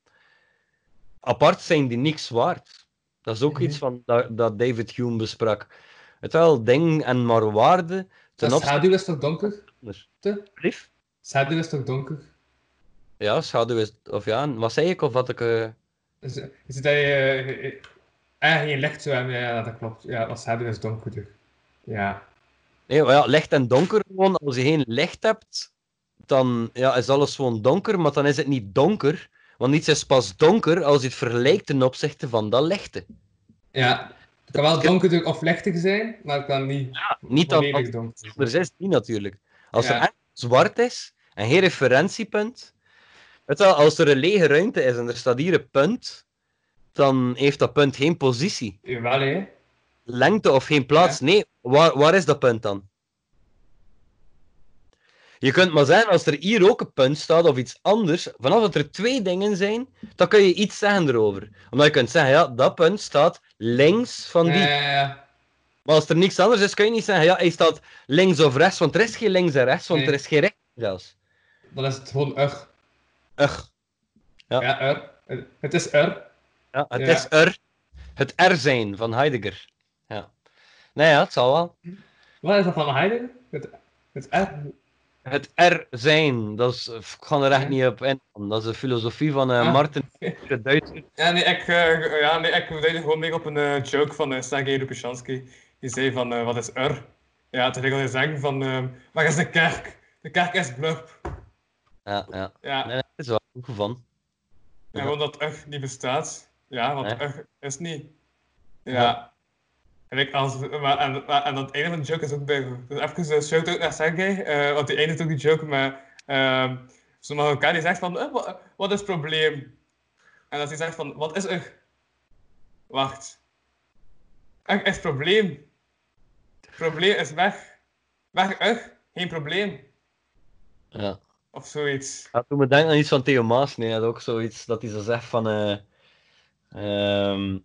Apart zijn die niks waard. Dat is ook Mhm. iets van, dat, dat David Hume besprak. Het wel ding en maar waarde ten opzichte schaduw is toch donker? Brief? Schaduw is toch donker? Ja, schaduw is... Of ja, wat zei ik? Of wat ik... eh, Is, is het dat je eh, eh, eh, geen licht hebben? Ja, dat klopt. Ja, als schaduw is donkerder. Ja. Nee, maar ja, licht en donker gewoon. Als je geen licht hebt, dan ja, is alles gewoon donker, maar dan is het niet donker. Want iets is pas donker als je het vergelijkt ten opzichte van dat lichte. Ja. Het kan wel donkerder of lichter zijn, maar het kan niet Niet dan volledig donker zijn. anders is niet natuurlijk. Als Ja. er echt zwart is en geen referentiepunt, weet je wel, als er een lege ruimte is en er staat hier een punt, dan heeft dat punt geen positie. Jawel, hè. lengte of geen plaats. Nee, waar, waar is dat punt dan? Je kunt maar zeggen, als er hier ook een punt staat of iets anders, vanaf dat er twee dingen zijn, dan kun je iets zeggen erover. Omdat je kunt zeggen, ja, dat punt staat links van die. Ja, ja, ja. Maar als er niks anders is, kun je niet zeggen, ja, hij staat links of rechts, want er is geen links en rechts, want Nee. er is geen rechts zelfs. Dan is het gewoon er. Ugh. Ja. Ja, er. Het is er. Ja, het Ja. is er. Het er zijn van Heidegger. Ja. Nee, ja, het zal wel. Wat is dat van Heidegger? Het, het er. Het er zijn, dat is, ik ga er echt niet op in. Dat is de filosofie van eh, Ah. Martin de Duitser. Ja, nee, ik, eh, ja, nee, ik deed gewoon meer op een eh, joke van uh, Sergei Lupushansky. Die zei van, wat is er? Ja, toen ging hij zeggen van, waar is de kerk? De kerk is blub. Ja, ja. Ja, Nee, dat is wel goed van. en gewoon dat er niet bestaat. Ja, want Nee. er is niet. Ja. Ja. En, ik als, maar, en, maar, en dat einde van de joke is ook bij. Dus even een shout-out naar Sergej, eh, want die eindigt ook die joke met... Uh, Zo'n Marokkaan die zegt van, eh, wat, wat is het probleem? En als hij zegt van, wat is er? Wacht. Er is probleem. Probleem is weg. Weg, er. Geen probleem. Ja. Of zoiets. Ja, toen me denken aan iets van Theo Maas, nee, had ook zoiets dat hij zo zegt van... eh, ehm,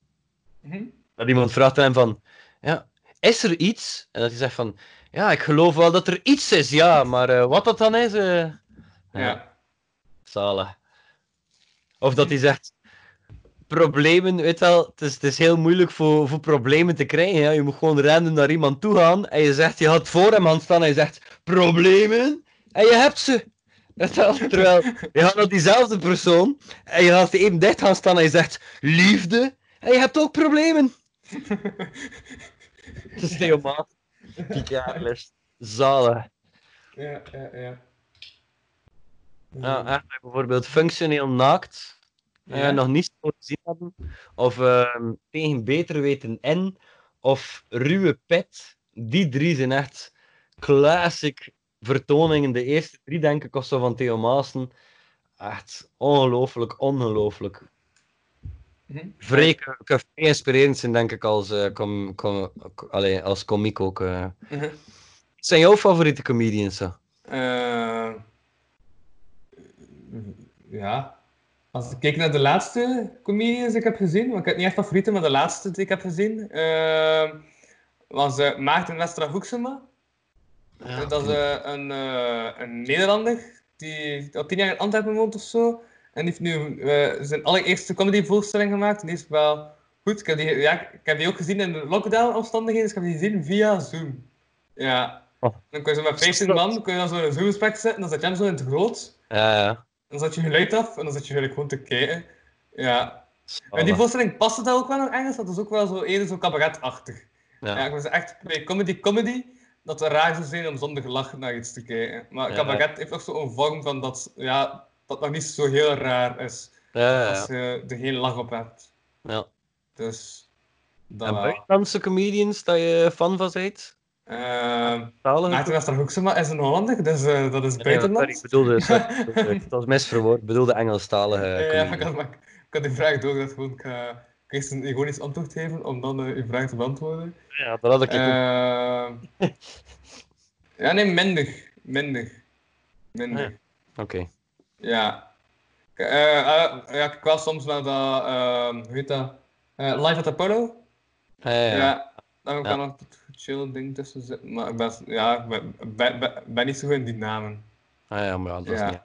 Mhm. dat iemand vraagt aan hem van... Ja, is er iets? En dat hij zegt van... Ja, ik geloof wel dat er iets is, ja, maar eh, wat dat dan is... eh, Ja. Zalig. Of dat hij zegt... Problemen, weet wel, het is, het is heel moeilijk voor, voor problemen te krijgen. Ja. Je moet gewoon random naar iemand toe gaan en je zegt, je had voor hem aan staan en je zegt, problemen? En je hebt ze. Terwijl, je gaat naar diezelfde persoon en je gaat even dicht gaan staan en je zegt, liefde? En je hebt ook problemen. Het is. Ja, les. Zalig. Ja, ja, ja. Ja, echt, bijvoorbeeld functioneel naakt. eh, Ja. nog niet zo gezien hebben. Of ehm, tegen beter weten in. Of ruwe pet. Die drie zijn echt classic vertoningen. De eerste drie, denk ik, of zo van Theo Maassen. Echt ongelooflijk, ongelooflijk. Mhm. Vrij, inspirerend zijn, denk ik, als, eh com, com, allee, als komiek ook. Wat zijn jouw favoriete comedians? Zo? Eh, ja. Als ik kijk naar de laatste comedians die ik heb gezien, want ik heb niet echt favorieten, maar de laatste die ik heb gezien, was Maarten Westra Hoeksema. Dat is eh, een, eh, een Nederlander die al tien jaar in Antwerpen woont of zo. En die heeft nu eh, zijn allereerste comedyvoorstelling gemaakt. En die is wel goed. Ik heb die, ja, ik heb die ook gezien in de lockdown-omstandigheden, dus ik heb die gezien via Zoom. Ja. Oh. Dan kun je zo met 15 man kun je dan zo in een Zoom-gesprek zitten, dan zat je hem zo in het groot. Ja, ja. Dan zat je geluid af en dan zat je eigenlijk gewoon te kijken. Ja. En die voorstelling paste dat ook wel in Engels, dat is ook wel zo eerder zo cabaretachtig. Ja. Ja, ik was echt bij comedy comedy dat het raar zou zijn om zonder gelach naar iets te kijken. Maar cabaret heeft ook zo'n vorm van dat, ja, dat nog niet zo heel raar is als je er geen lach op hebt. ja. Dus dat En buitenlandse comedians dat je fan van bent? Talige Maarten Westerhoeksema is een Hollander, dus eh, dat is Ja, buitenland. sorry, ik bedoelde, sorry, ik bedoelde- het was misverwoord. Ik bedoelde Engelstalige Ja, ja, ik had, maar ik had die vraag door dat gewoon ik ga eerst een ironisch antwoord geven om dan eh, uw vraag te beantwoorden. Ja, dat had ik ook. Ehm ja, nee, minder. Minder. Minder. Ah, Oké. Ja. Eh, eh, ja, ik was soms naar dat, ehm hoe heet dat? Eh, Live at Apollo. Ah, ja, Ja. ja. Daar heb ik nog een chill ding tussen zitten. Maar ik ben, ja, ben, ben, ben, ben niet zo goed in die namen. Ah, ja, maar dat is Ja. niet.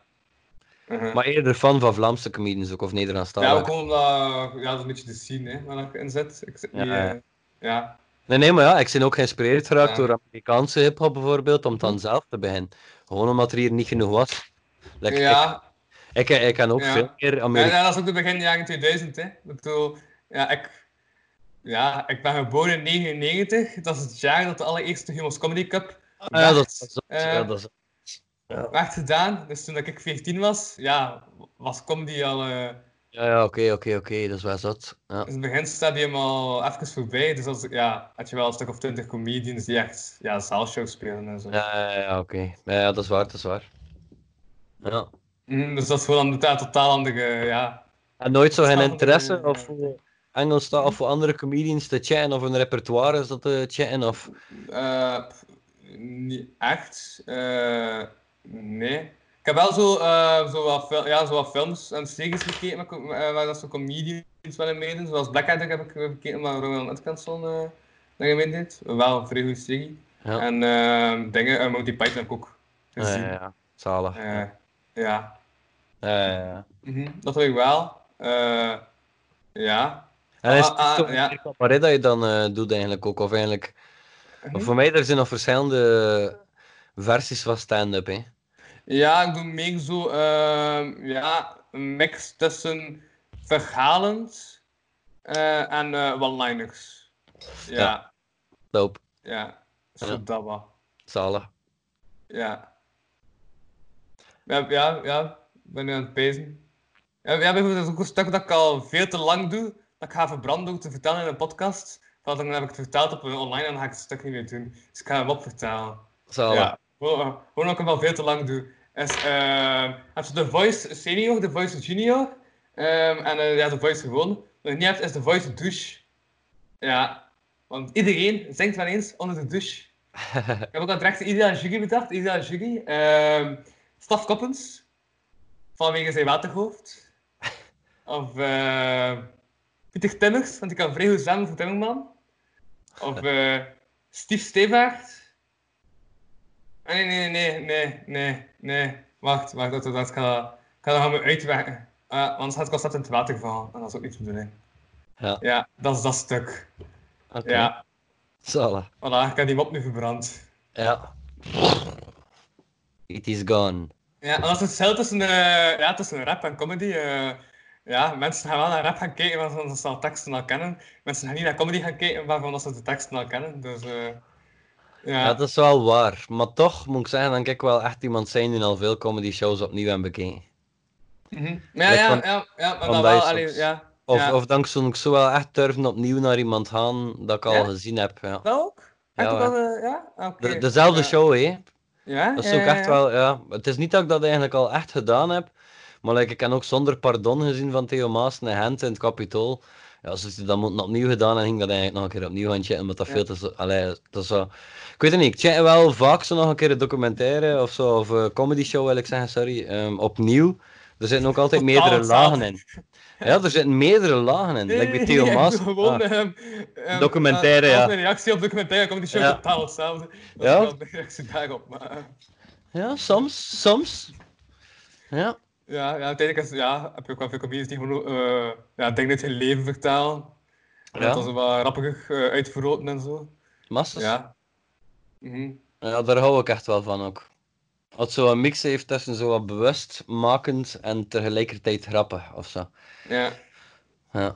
Uh-huh. Maar eerder fan van Vlaamse comedians ook, of ja, Nederlandstalige. ook omdat, ja, dat is een beetje de scene hè, waar ik in zit. Ik zit Ja, niet, ja. eh, ja. Nee, nee, maar ja, ik ben ook geïnspireerd geraakt Ja. door Amerikaanse hip-hop bijvoorbeeld, om dan zelf te beginnen. Gewoon omdat er hier niet genoeg was. Like, Ja, Ik, ik, ik kan ook Ja. veel meer Ja, Amerikaanse. ja, dat is ook de begin jaren 2000, hè. Ik bedoel, ja, ik, ja, ik ben geboren in 99. Dat is het jaar dat de allereerste Humors Comedy Cup ja, dat is dat. eh, ja, dat werd gedaan. Dus toen dat ik 14 was, ja, was comedy al eh, ja, ja, oké, oké, oké, dat is wel zot. Ja. is het beginstadium al even voorbij. Dus als, ja, had je wel een stuk of 20 comedians die echt ja, zaalshows spelen en zo. Ja, ja, ja, oké. Ja, ja, dat is waar, dat is waar. Ja. Mhm, dus dat is gewoon een totaal andere, ja. En nooit zo geen interesse eh, of voor Engelstaal of voor andere comedians te chatten of een repertoire is dat te chatten of... Eh, niet echt. Nee. Ik heb wel zo, eh, zo, wat, ja, zo wat films en series gekeken met, com- eh, waar dat zo comedians wel in meedoen. Zoals Blackadder heb ik gekeken, waar Rowan Atkinson uh, daarin meedeed. Wel een vrij goede serie. Ja, En eh, dingen, uh, Monty Python heb ik ook gezien. ja, ja. zalig. Eh, Ja, ja. ja. Mhm, dat heb ik wel. Eh, ja. En is Ah, ah, ja. dat je dan eh, doet eigenlijk ook? Of eigenlijk... Of voor mij er zijn nog verschillende versies van stand-up, hè. Ja, ik doe meer zo ehm, ja, een mix tussen verhalend eh, en eh one-liners. Ja, ja, zo Ja. dat wel. zalig. Ja. Ja, ja, ja, ik ben nu aan het pezen. Ja, ja, bijvoorbeeld, dat is ook een stuk dat ik al veel te lang doe, dat ik ga verbranden door te vertellen in een podcast. Dan heb ik het verteld op online en dan ga ik het stuk niet meer doen. Dus ik ga hem opvertalen. Zalig. Ja, gewoon gewoon omdat ik hem al veel te lang doe. Is, eh heb je de Voice Senior, de Voice Junior ehm, en eh, ja, de Voice gewoon. Wat je niet hebt is de Voice Douche. Ja, want iedereen zingt wel eens onder de douche. ik heb ook aan het rechte Ideal Juggy bedacht. Ideal Juggy. ehm Staf Koppens. Vanwege zijn waterhoofd. Of eh Pieter Timmers, want ik kan vrij goed voor Timmerman. Of eh Steve Stevaert. Nee, nee, nee, nee, nee, nee. Wacht, wacht, dat, dat, ik ga, ik ga dat gaan we uitwerken. Uh, anders gaat het constant in het water vallen. En dat is ook niet de bedoeling. Ja. Ja, dat is dat stuk. Oké. Ja, Zalig. voilà, ik heb die mop nu verbrand. Ja. It is gone. Ja, en dat is het verschil tussen, eh, ja, tussen rap en comedy. eh, ja, mensen gaan wel naar rap gaan kijken waarvan ze al teksten al kennen. Mensen gaan niet naar comedy gaan kijken waarvan ze de teksten al kennen. Dus ja. Dat is wel waar. Maar toch moet ik zeggen dat ik wel echt iemand zijn die al veel comedy shows opnieuw hebben bekeken. Mhm. Ja, Like ja, van- ja, ja, maar dan wel, allee, ja. Of, ja. of dan zou ik zo wel echt durven opnieuw naar iemand gaan dat ik al gezien heb. Ja. Dat ook? Echt Ja, ja. De, dezelfde show, hè. Ja? Dat is Ja, ook echt wel, ja. Het is niet dat ik dat eigenlijk al echt gedaan heb, maar like, ik heb ook zonder pardon gezien van Theo Maas en Gent in het Capitool. Ja, als ze dat moeten opnieuw gedaan en ging dat eigenlijk nog een keer opnieuw gaan checken, omdat dat Ja. veel te zo, allee, dat zo... Ik weet het niet, ik check wel vaak zo nog een keer een documentaire of zo, of een comedy show wil ik zeggen, sorry, ehm, opnieuw. Er zitten ook altijd Totaal meerdere lagen in. Ja, er zitten meerdere lagen in. like bij Theo ik Maas. gewoon ah, ehm, ehm, Documentaire, eh, ja. Mijn reactie op documentaire komt show Ja. totaal hetzelfde. Dat Ja? is wel mijn reactie daarop. Maar, eh, ja, soms, soms. Ja. Ja, ja, uiteindelijk is, ja, heb je ook wel veel comedians die gewoon eh ja, dingen uit hun leven vertalen. En Ja. Dat is wel rappiger eh uitvergroten en zo. Massas. Ja. Mhm. Ja, daar hou ik echt wel van ook. Als zo een mix heeft tussen zo wat bewustmakend en tegelijkertijd grappig of zo. Ja. Ja.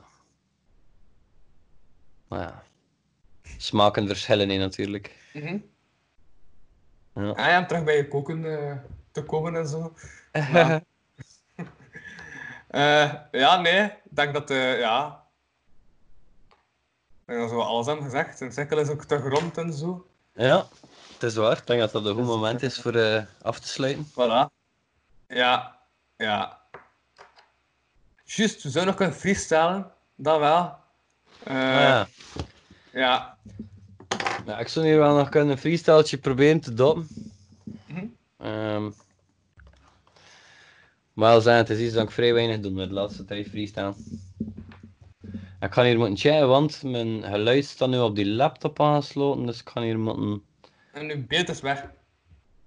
Maar ja. Smaken verschillen in natuurlijk. Mhm. Ja. Ah ja, om terug bij je koken eh, te komen en zo. Ja. Eh, ja, nee. Ik denk dat, eh ja... Ik denk dat we alles hebben gezegd. Een cirkel is ook terug rond en zo. ja, het is waar. Ik denk dat dat een goed moment is voor eh, af te sluiten. Voilà. Ja, ja. Juist, we zouden nog kunnen freestylen. Dat wel. Ah, ja. ja. ja, ik zou hier wel nog kunnen een freestyletje proberen te doppen. Mhm. Ehm, maar zijn, het is iets dat ik vrij weinig doe met de laatste tijd freestyle. Ik ga hier moeten checken, want mijn geluid staat nu op die laptop aangesloten, dus ik ga hier moeten... En nu beeld is weg.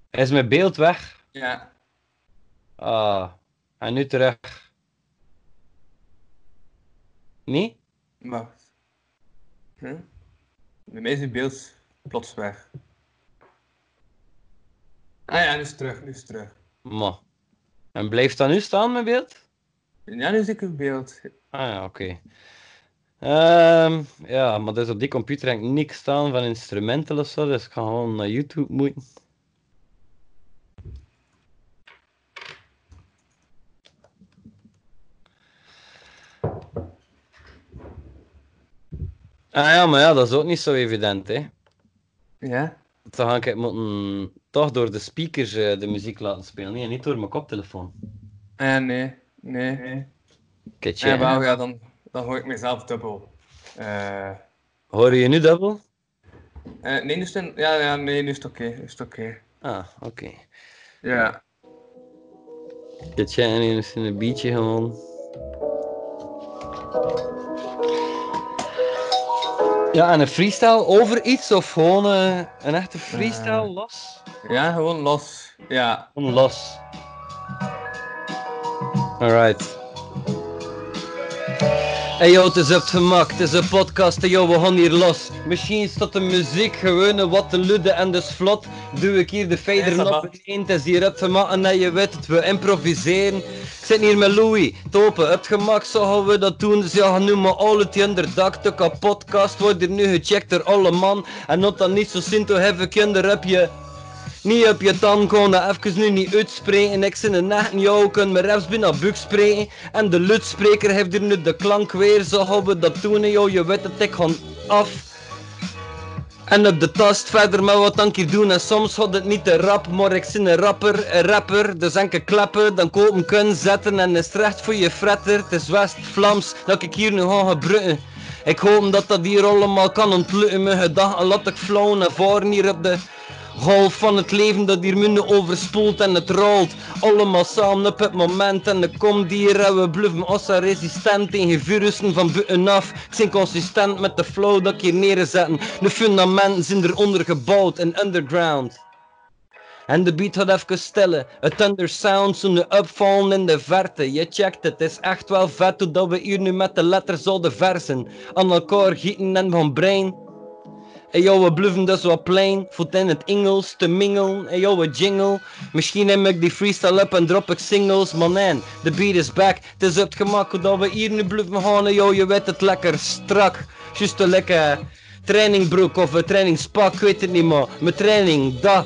Is mijn beeld weg? Ja. Ah, en nu terug. Nee? Wacht. Hm? Bij mij is die beeld plots weg. Ah ja, nu is het terug, nu is het terug. Maar. En blijft dat nu staan, mijn beeld? Ja, nu zie ik het beeld. Ah ja, oké. Ehm, ja, maar dus op die computer heb ik niks staan van instrumenten of zo, dus ik ga gewoon naar YouTube moeten. Ah ja, maar ja, dat is ook niet zo evident, hè. Ja? Dan ga ik moeten toch door de speakers eh, de muziek laten spelen, nee, niet door mijn koptelefoon. Eh, nee. Nee. nee. Ja, wel, ja, dan, dan hoor ik mezelf dubbel. Eh, Hoor je nu dubbel? eh, nee, nu is het, ja, ja, nee, nu is het oké. nu is het oké. Ah, oké. Ja. Dit zijn hier is een beatje gewoon. Ja, en een freestyle over iets of gewoon eh, een echte freestyle Eh. los? Ja, gewoon los. Ja. Gewoon los. Alright. Hey yo, het is op het gemak, het is een podcast, hey yo, we gaan hier los. Misschien staat de muziek gewoon wat te lude en dus vlot. Doe ik hier de fader Hey, op het is hier op het gemak en dat je weet het, we improviseren. Ik zit hier met Louis, topen, op het gemak, zo gaan we dat doen. Dus ja, nu maar al het inderdaad, de kapotkast wordt hier nu gecheckt door alle man. En not dan niet zo sinto hebben, kinder heb je... Niet op je tand gewoon dat even nu niet uitspreken. Ik zin een nacht in jou, kun me refs binnen buk spreken. En de luidspreker heeft hier nu de klank weer. Zo we dat doen, joh. Je weet het, ik gewoon af. En op de tast verder met wat ik hier doen en soms had het niet te rap, maar ik zin een rapper, rapper. Dus enke klappen, dan kopen kunnen zetten en is recht voor je fretter. Het is West-Vlaams dat ik hier nu ga gebruiken. Ik hoop dat dat hier allemaal kan ontlukken. Mijn gedachten laat ik flowen en varen hier op de golf van het leven dat hier minder overspoelt en het rolt. Allemaal samen op het moment en de komt hier en we bluffen ossa resistent tegen virussen van buitenaf. Ik ben consistent met de flow dat ik hier neerzetten. De fundamenten zijn eronder gebouwd en underground. En de beat gaat even stellen. Het thunder sound zo'n upvallen in de verte. Je checkt het, het is echt wel vet hoe dat we hier nu met de letters zouden versen. Aan elkaar gieten en van brein. En jou, we bluffen dus wat plein. Voet in het Engels te mingelen. En jou, we jingle. Misschien neem ik die freestyle up en drop ik singles. Maar nee, de beat is back. Het is het gemak dat we hier nu bluffen gaan. Jou, je weet het lekker strak. Juist een lekker trainingbroek of een trainingspak, ik weet het niet maar. Mijn training, dat.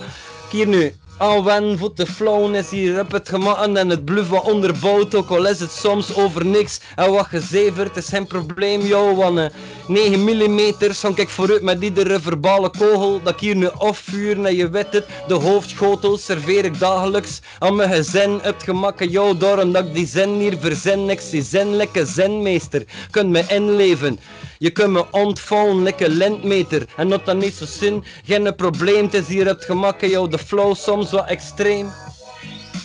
Hier nu aanwennen voor te flowen is hier op het gemak en het bluff wat onderbouwd, ook al is het soms over niks. En wat gezeverd is geen probleem, joh, want eh, 9 mm zong ik vooruit met iedere verbale kogel dat ik hier nu afvuur. En je weet het, de hoofdschotel serveer ik dagelijks aan mijn gezin. Op het gemak en jou, daarom dat ik die zin hier verzin, ik zie zinlijke zinmeester, kunt me inleven. Je kunt me ontvouwen, lekker lintmeter. En dat dan niet zo zin, geen probleem. Het is hier het gemak jou de flow soms wat extreem.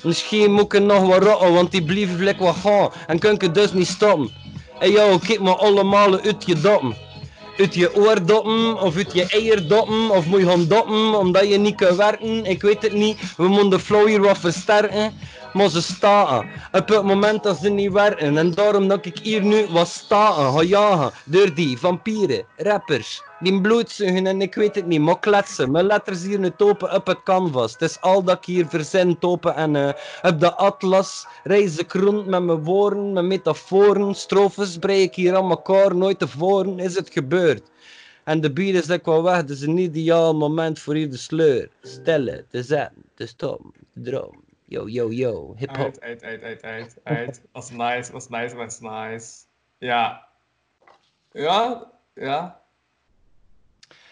Misschien moet ik nog wat rotten, want die blief vlek wat gaan. En kun ik dus niet stoppen. En jou, kijk maar allemaal uit je doppen. Uit je oordoppen, of uit je eierdoppen, of moet je gaan doppen, omdat je niet kunt werken. Ik weet het niet, we moeten de flow hier wat versterken. Maar ze staan op het moment dat ze niet werken. En daarom dat ik hier nu wat staan ga jagen. Door die vampieren, rappers, die bloedzuigen en ik weet het niet, maar kletsen. Mijn letters hier nu topen op het canvas. Het is al dat ik hier verzin topen en eh, op de atlas reis ik rond met mijn woorden, met metaforen. Strofes brei ik hier aan elkaar, nooit tevoren is het gebeurd. En de beat is lekker wel weg, is een ideaal moment voor hier de sleur. Stellen, te zetten, te stoppen, te dromen. Yo, yo, yo, hip hop. Uit, uit, uit, uit, uit, uit. Was nice, was nice, was nice. Ja. Ja, ja.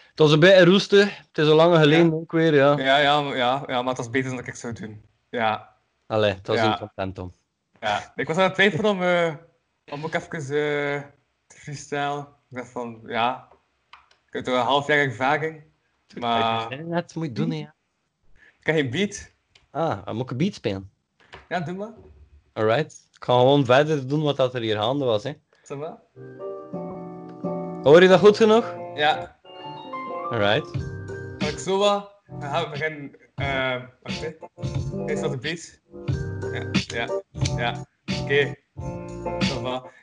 Het was een beetje roestig, het is al lang geleden Ja. ook weer, ja. Ja, ja, maar- ja, ja, maar het was beter dan dat ik zou doen. Ja, Allee, het was Ja. een content om. ja. Ik was aan het twijfelen om, eh, om ook even eh, te freestylen. Ik dacht van, ja, ik heb toch een halfjarige ervaring. Maar Net moet je doen, hè, ja. ik heb geen beat. Ah, dan moet ik een beat spelen. Ja, doe maar. Alright. Ik ga gewoon verder doen wat dat er hier gaande was, hè. Zeg maar. Hoor je dat goed genoeg? Ja, Alright. Ga ik zo wat. Dan gaan we beginnen. Uh, wacht hè. Is dat de beat? Ja, ja, ja. Oké. Zo.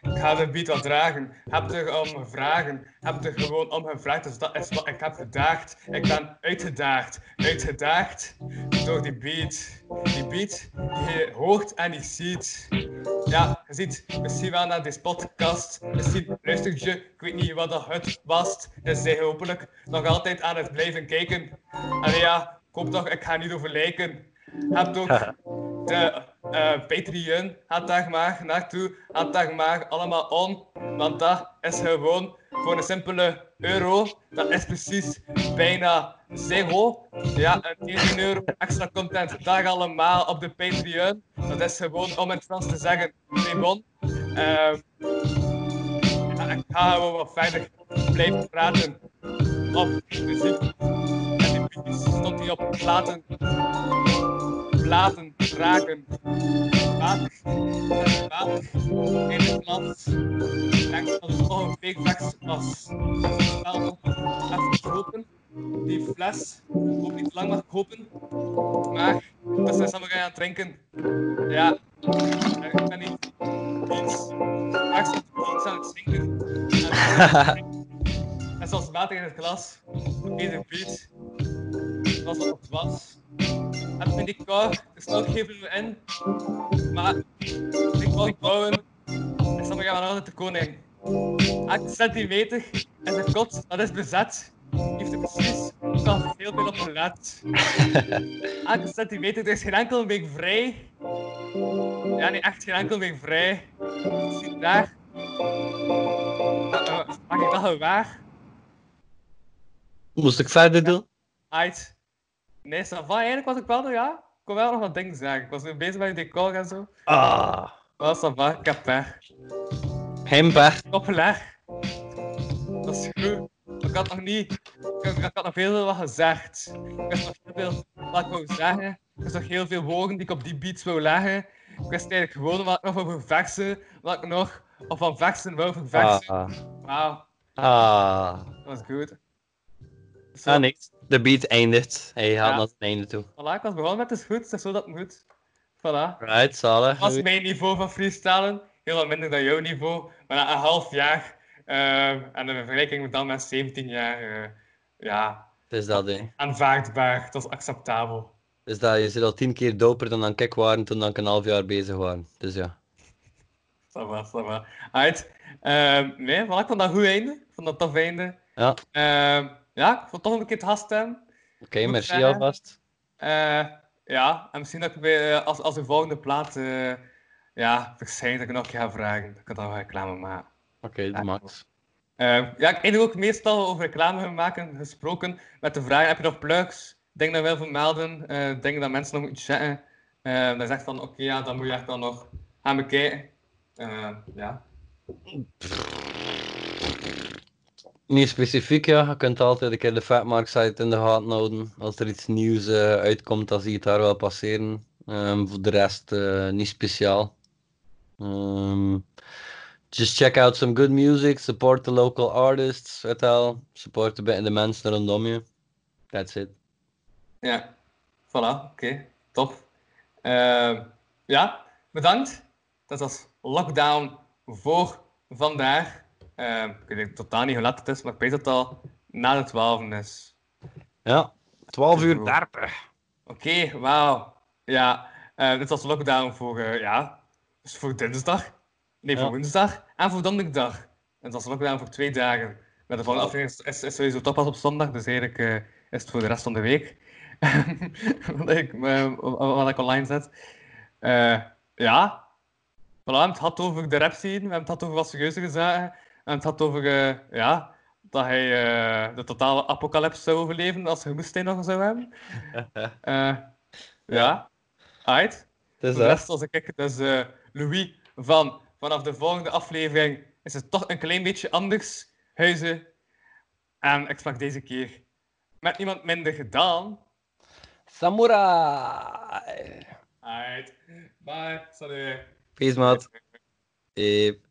Ik ga de beat wat dragen. Heb er om gevraagd. Heb er gewoon om gevraagd. Dus dat is wat ik heb gedaagd. Ik ben uitgedaagd. Uitgedaagd door die beat. Die beat die je hoort en die ziet. Ja, je ziet misschien wel naar deze podcast. Misschien luister je, ik weet niet wat dat het was. Dus zij hopelijk nog altijd aan het blijven kijken. En ja, ik hoop toch, ik ga niet overlijken. Heb ook de eh Patreon, gaat daar maar naartoe, gaat daar maar allemaal on. Want dat is gewoon voor een simpele euro. Dat is precies bijna zero. Ja, en 10 euro extra content daar allemaal op de Patreon. Dat is gewoon om het Frans te zeggen. Ehm, ja, ik ga gewoon wat verder blijven praten op muziek. En die stond hier op platen. Platen, raken. Water. Water. In het. Ik denk dat het nog een week weg was. Wel open. Die fles. Ook niet lang mag kopen. Maar, dat zijn samen gaan drinken. Ja. Ik ben niet iets. Ik zit iets aan het drinken. En- zoals water in het glas. Deze beat. Dat het was. En vind ik kou, dus nog geven we in. Maar ik wil bouwen. Zal me gaan altijd de koning. Elke centimeter in de kot, dat is bezet. Heeft er precies nog heel veel op gelet. Elke centimeter, er is geen enkel week vrij. Ja, nee, echt geen enkel week vrij. Zie daar. Maak ik dat waar? Moest ik verder doen? Uit. Nee, ça va. Eigenlijk was ik wel nog, ja. Ik kon wel nog wat dingen zeggen. Ik was nu bezig met je decor en zo. Ah. Maar ça va, ik heb pech. Geen pech. Dat is goed. Ik had nog niet... Ik, ik had nog veel wat gezegd. Ik wist nog heel veel wat ik wou zeggen. Ik wist nog heel veel woorden die ik op die beats wou leggen. Ik wist eigenlijk gewoon wat ik nog wou verversen. Wat ik nog... Of van versen wou verversen. Ah. Wauw, Ah. dat was goed. Zo, Ah, niks. De beat eindigt. Hij gaat naar het einde toe. Voilà, ik was begonnen met het is goed, het is zo dat het moet. Voilà. Right, zalig. Dat is mijn niveau van freestylen. Heel wat minder dan jouw niveau. Maar na een half jaar ehm, en de vergelijking met dan met 17 jaar, eh, ja, Het is dat, hè. aanvaardbaar. Dat is acceptabel. Dus dat je zit al tien keer doper dan ik waren toen ik een half jaar bezig was. Dus ja. Ça va. Uit. Nee, voilà, ik vond dat goed einde. Ik vond dat tof einde. Ja, Ehm, ja, ik vond het toch een keer het gast oké, merci zeggen. alvast. Eh, ja, en misschien dat ik bij, eh, als, als de volgende plaat eh, ja, verschijnt, dat ik nog een keer ga vragen. Ik kan dan wel reclame maken. Oké, de max. Eh, ja, ik eindig ook meestal over reclame maken gesproken met de vraag: heb je nog plugs? Denk dat wel vermelden. eh denk dat mensen nog moeten checken. Eh dan zegt van: oké, ja, dan moet je echt dan nog gaan bekijken. Eh, ja. Niet specifiek, ja. Je kunt altijd een keer de Fatmark site in de gaten houden. Als er iets nieuws eh, uitkomt, dan zie je het daar wel passeren. Ehm, voor de rest eh, niet speciaal. Ehm, just check out some good music, support the local artists, weet wel. Support de mensen rondom je. That's it. Ja, voilà, oké, tof. Eh, ja, bedankt. Dat was lockdown voor vandaag. Eh, ik weet totaal niet hoe laat het is, maar ik weet dat het al na de 12 is. Ja, 12 uur Goed. 30. Oké, wauw. Ja, eh, dit was lockdown voor, eh, ja, dus voor dinsdag. Nee, voor Ja. woensdag en voor donderdag. En het was lockdown voor twee dagen. Maar de volgende aflevering is, sowieso toch pas op zondag, dus eigenlijk eh, is het voor de rest van de week. wat, ik, wat ik online zet. Ja, voilà, we hebben het gehad over de rap scene, we hebben het gehad over wat serieuze zaken. En het had over, eh, ja, dat hij eh, de totale apocalypse zou overleven als hij moest nog zou hebben. Eh, ja, uit. Voor de rest als ik dus Louis van vanaf de volgende aflevering is het toch een klein beetje anders. Huizen. En ik sprak deze keer met niemand minder gedaan. Samurai. Uit. Bye. Salut. Peace, maat. Yep.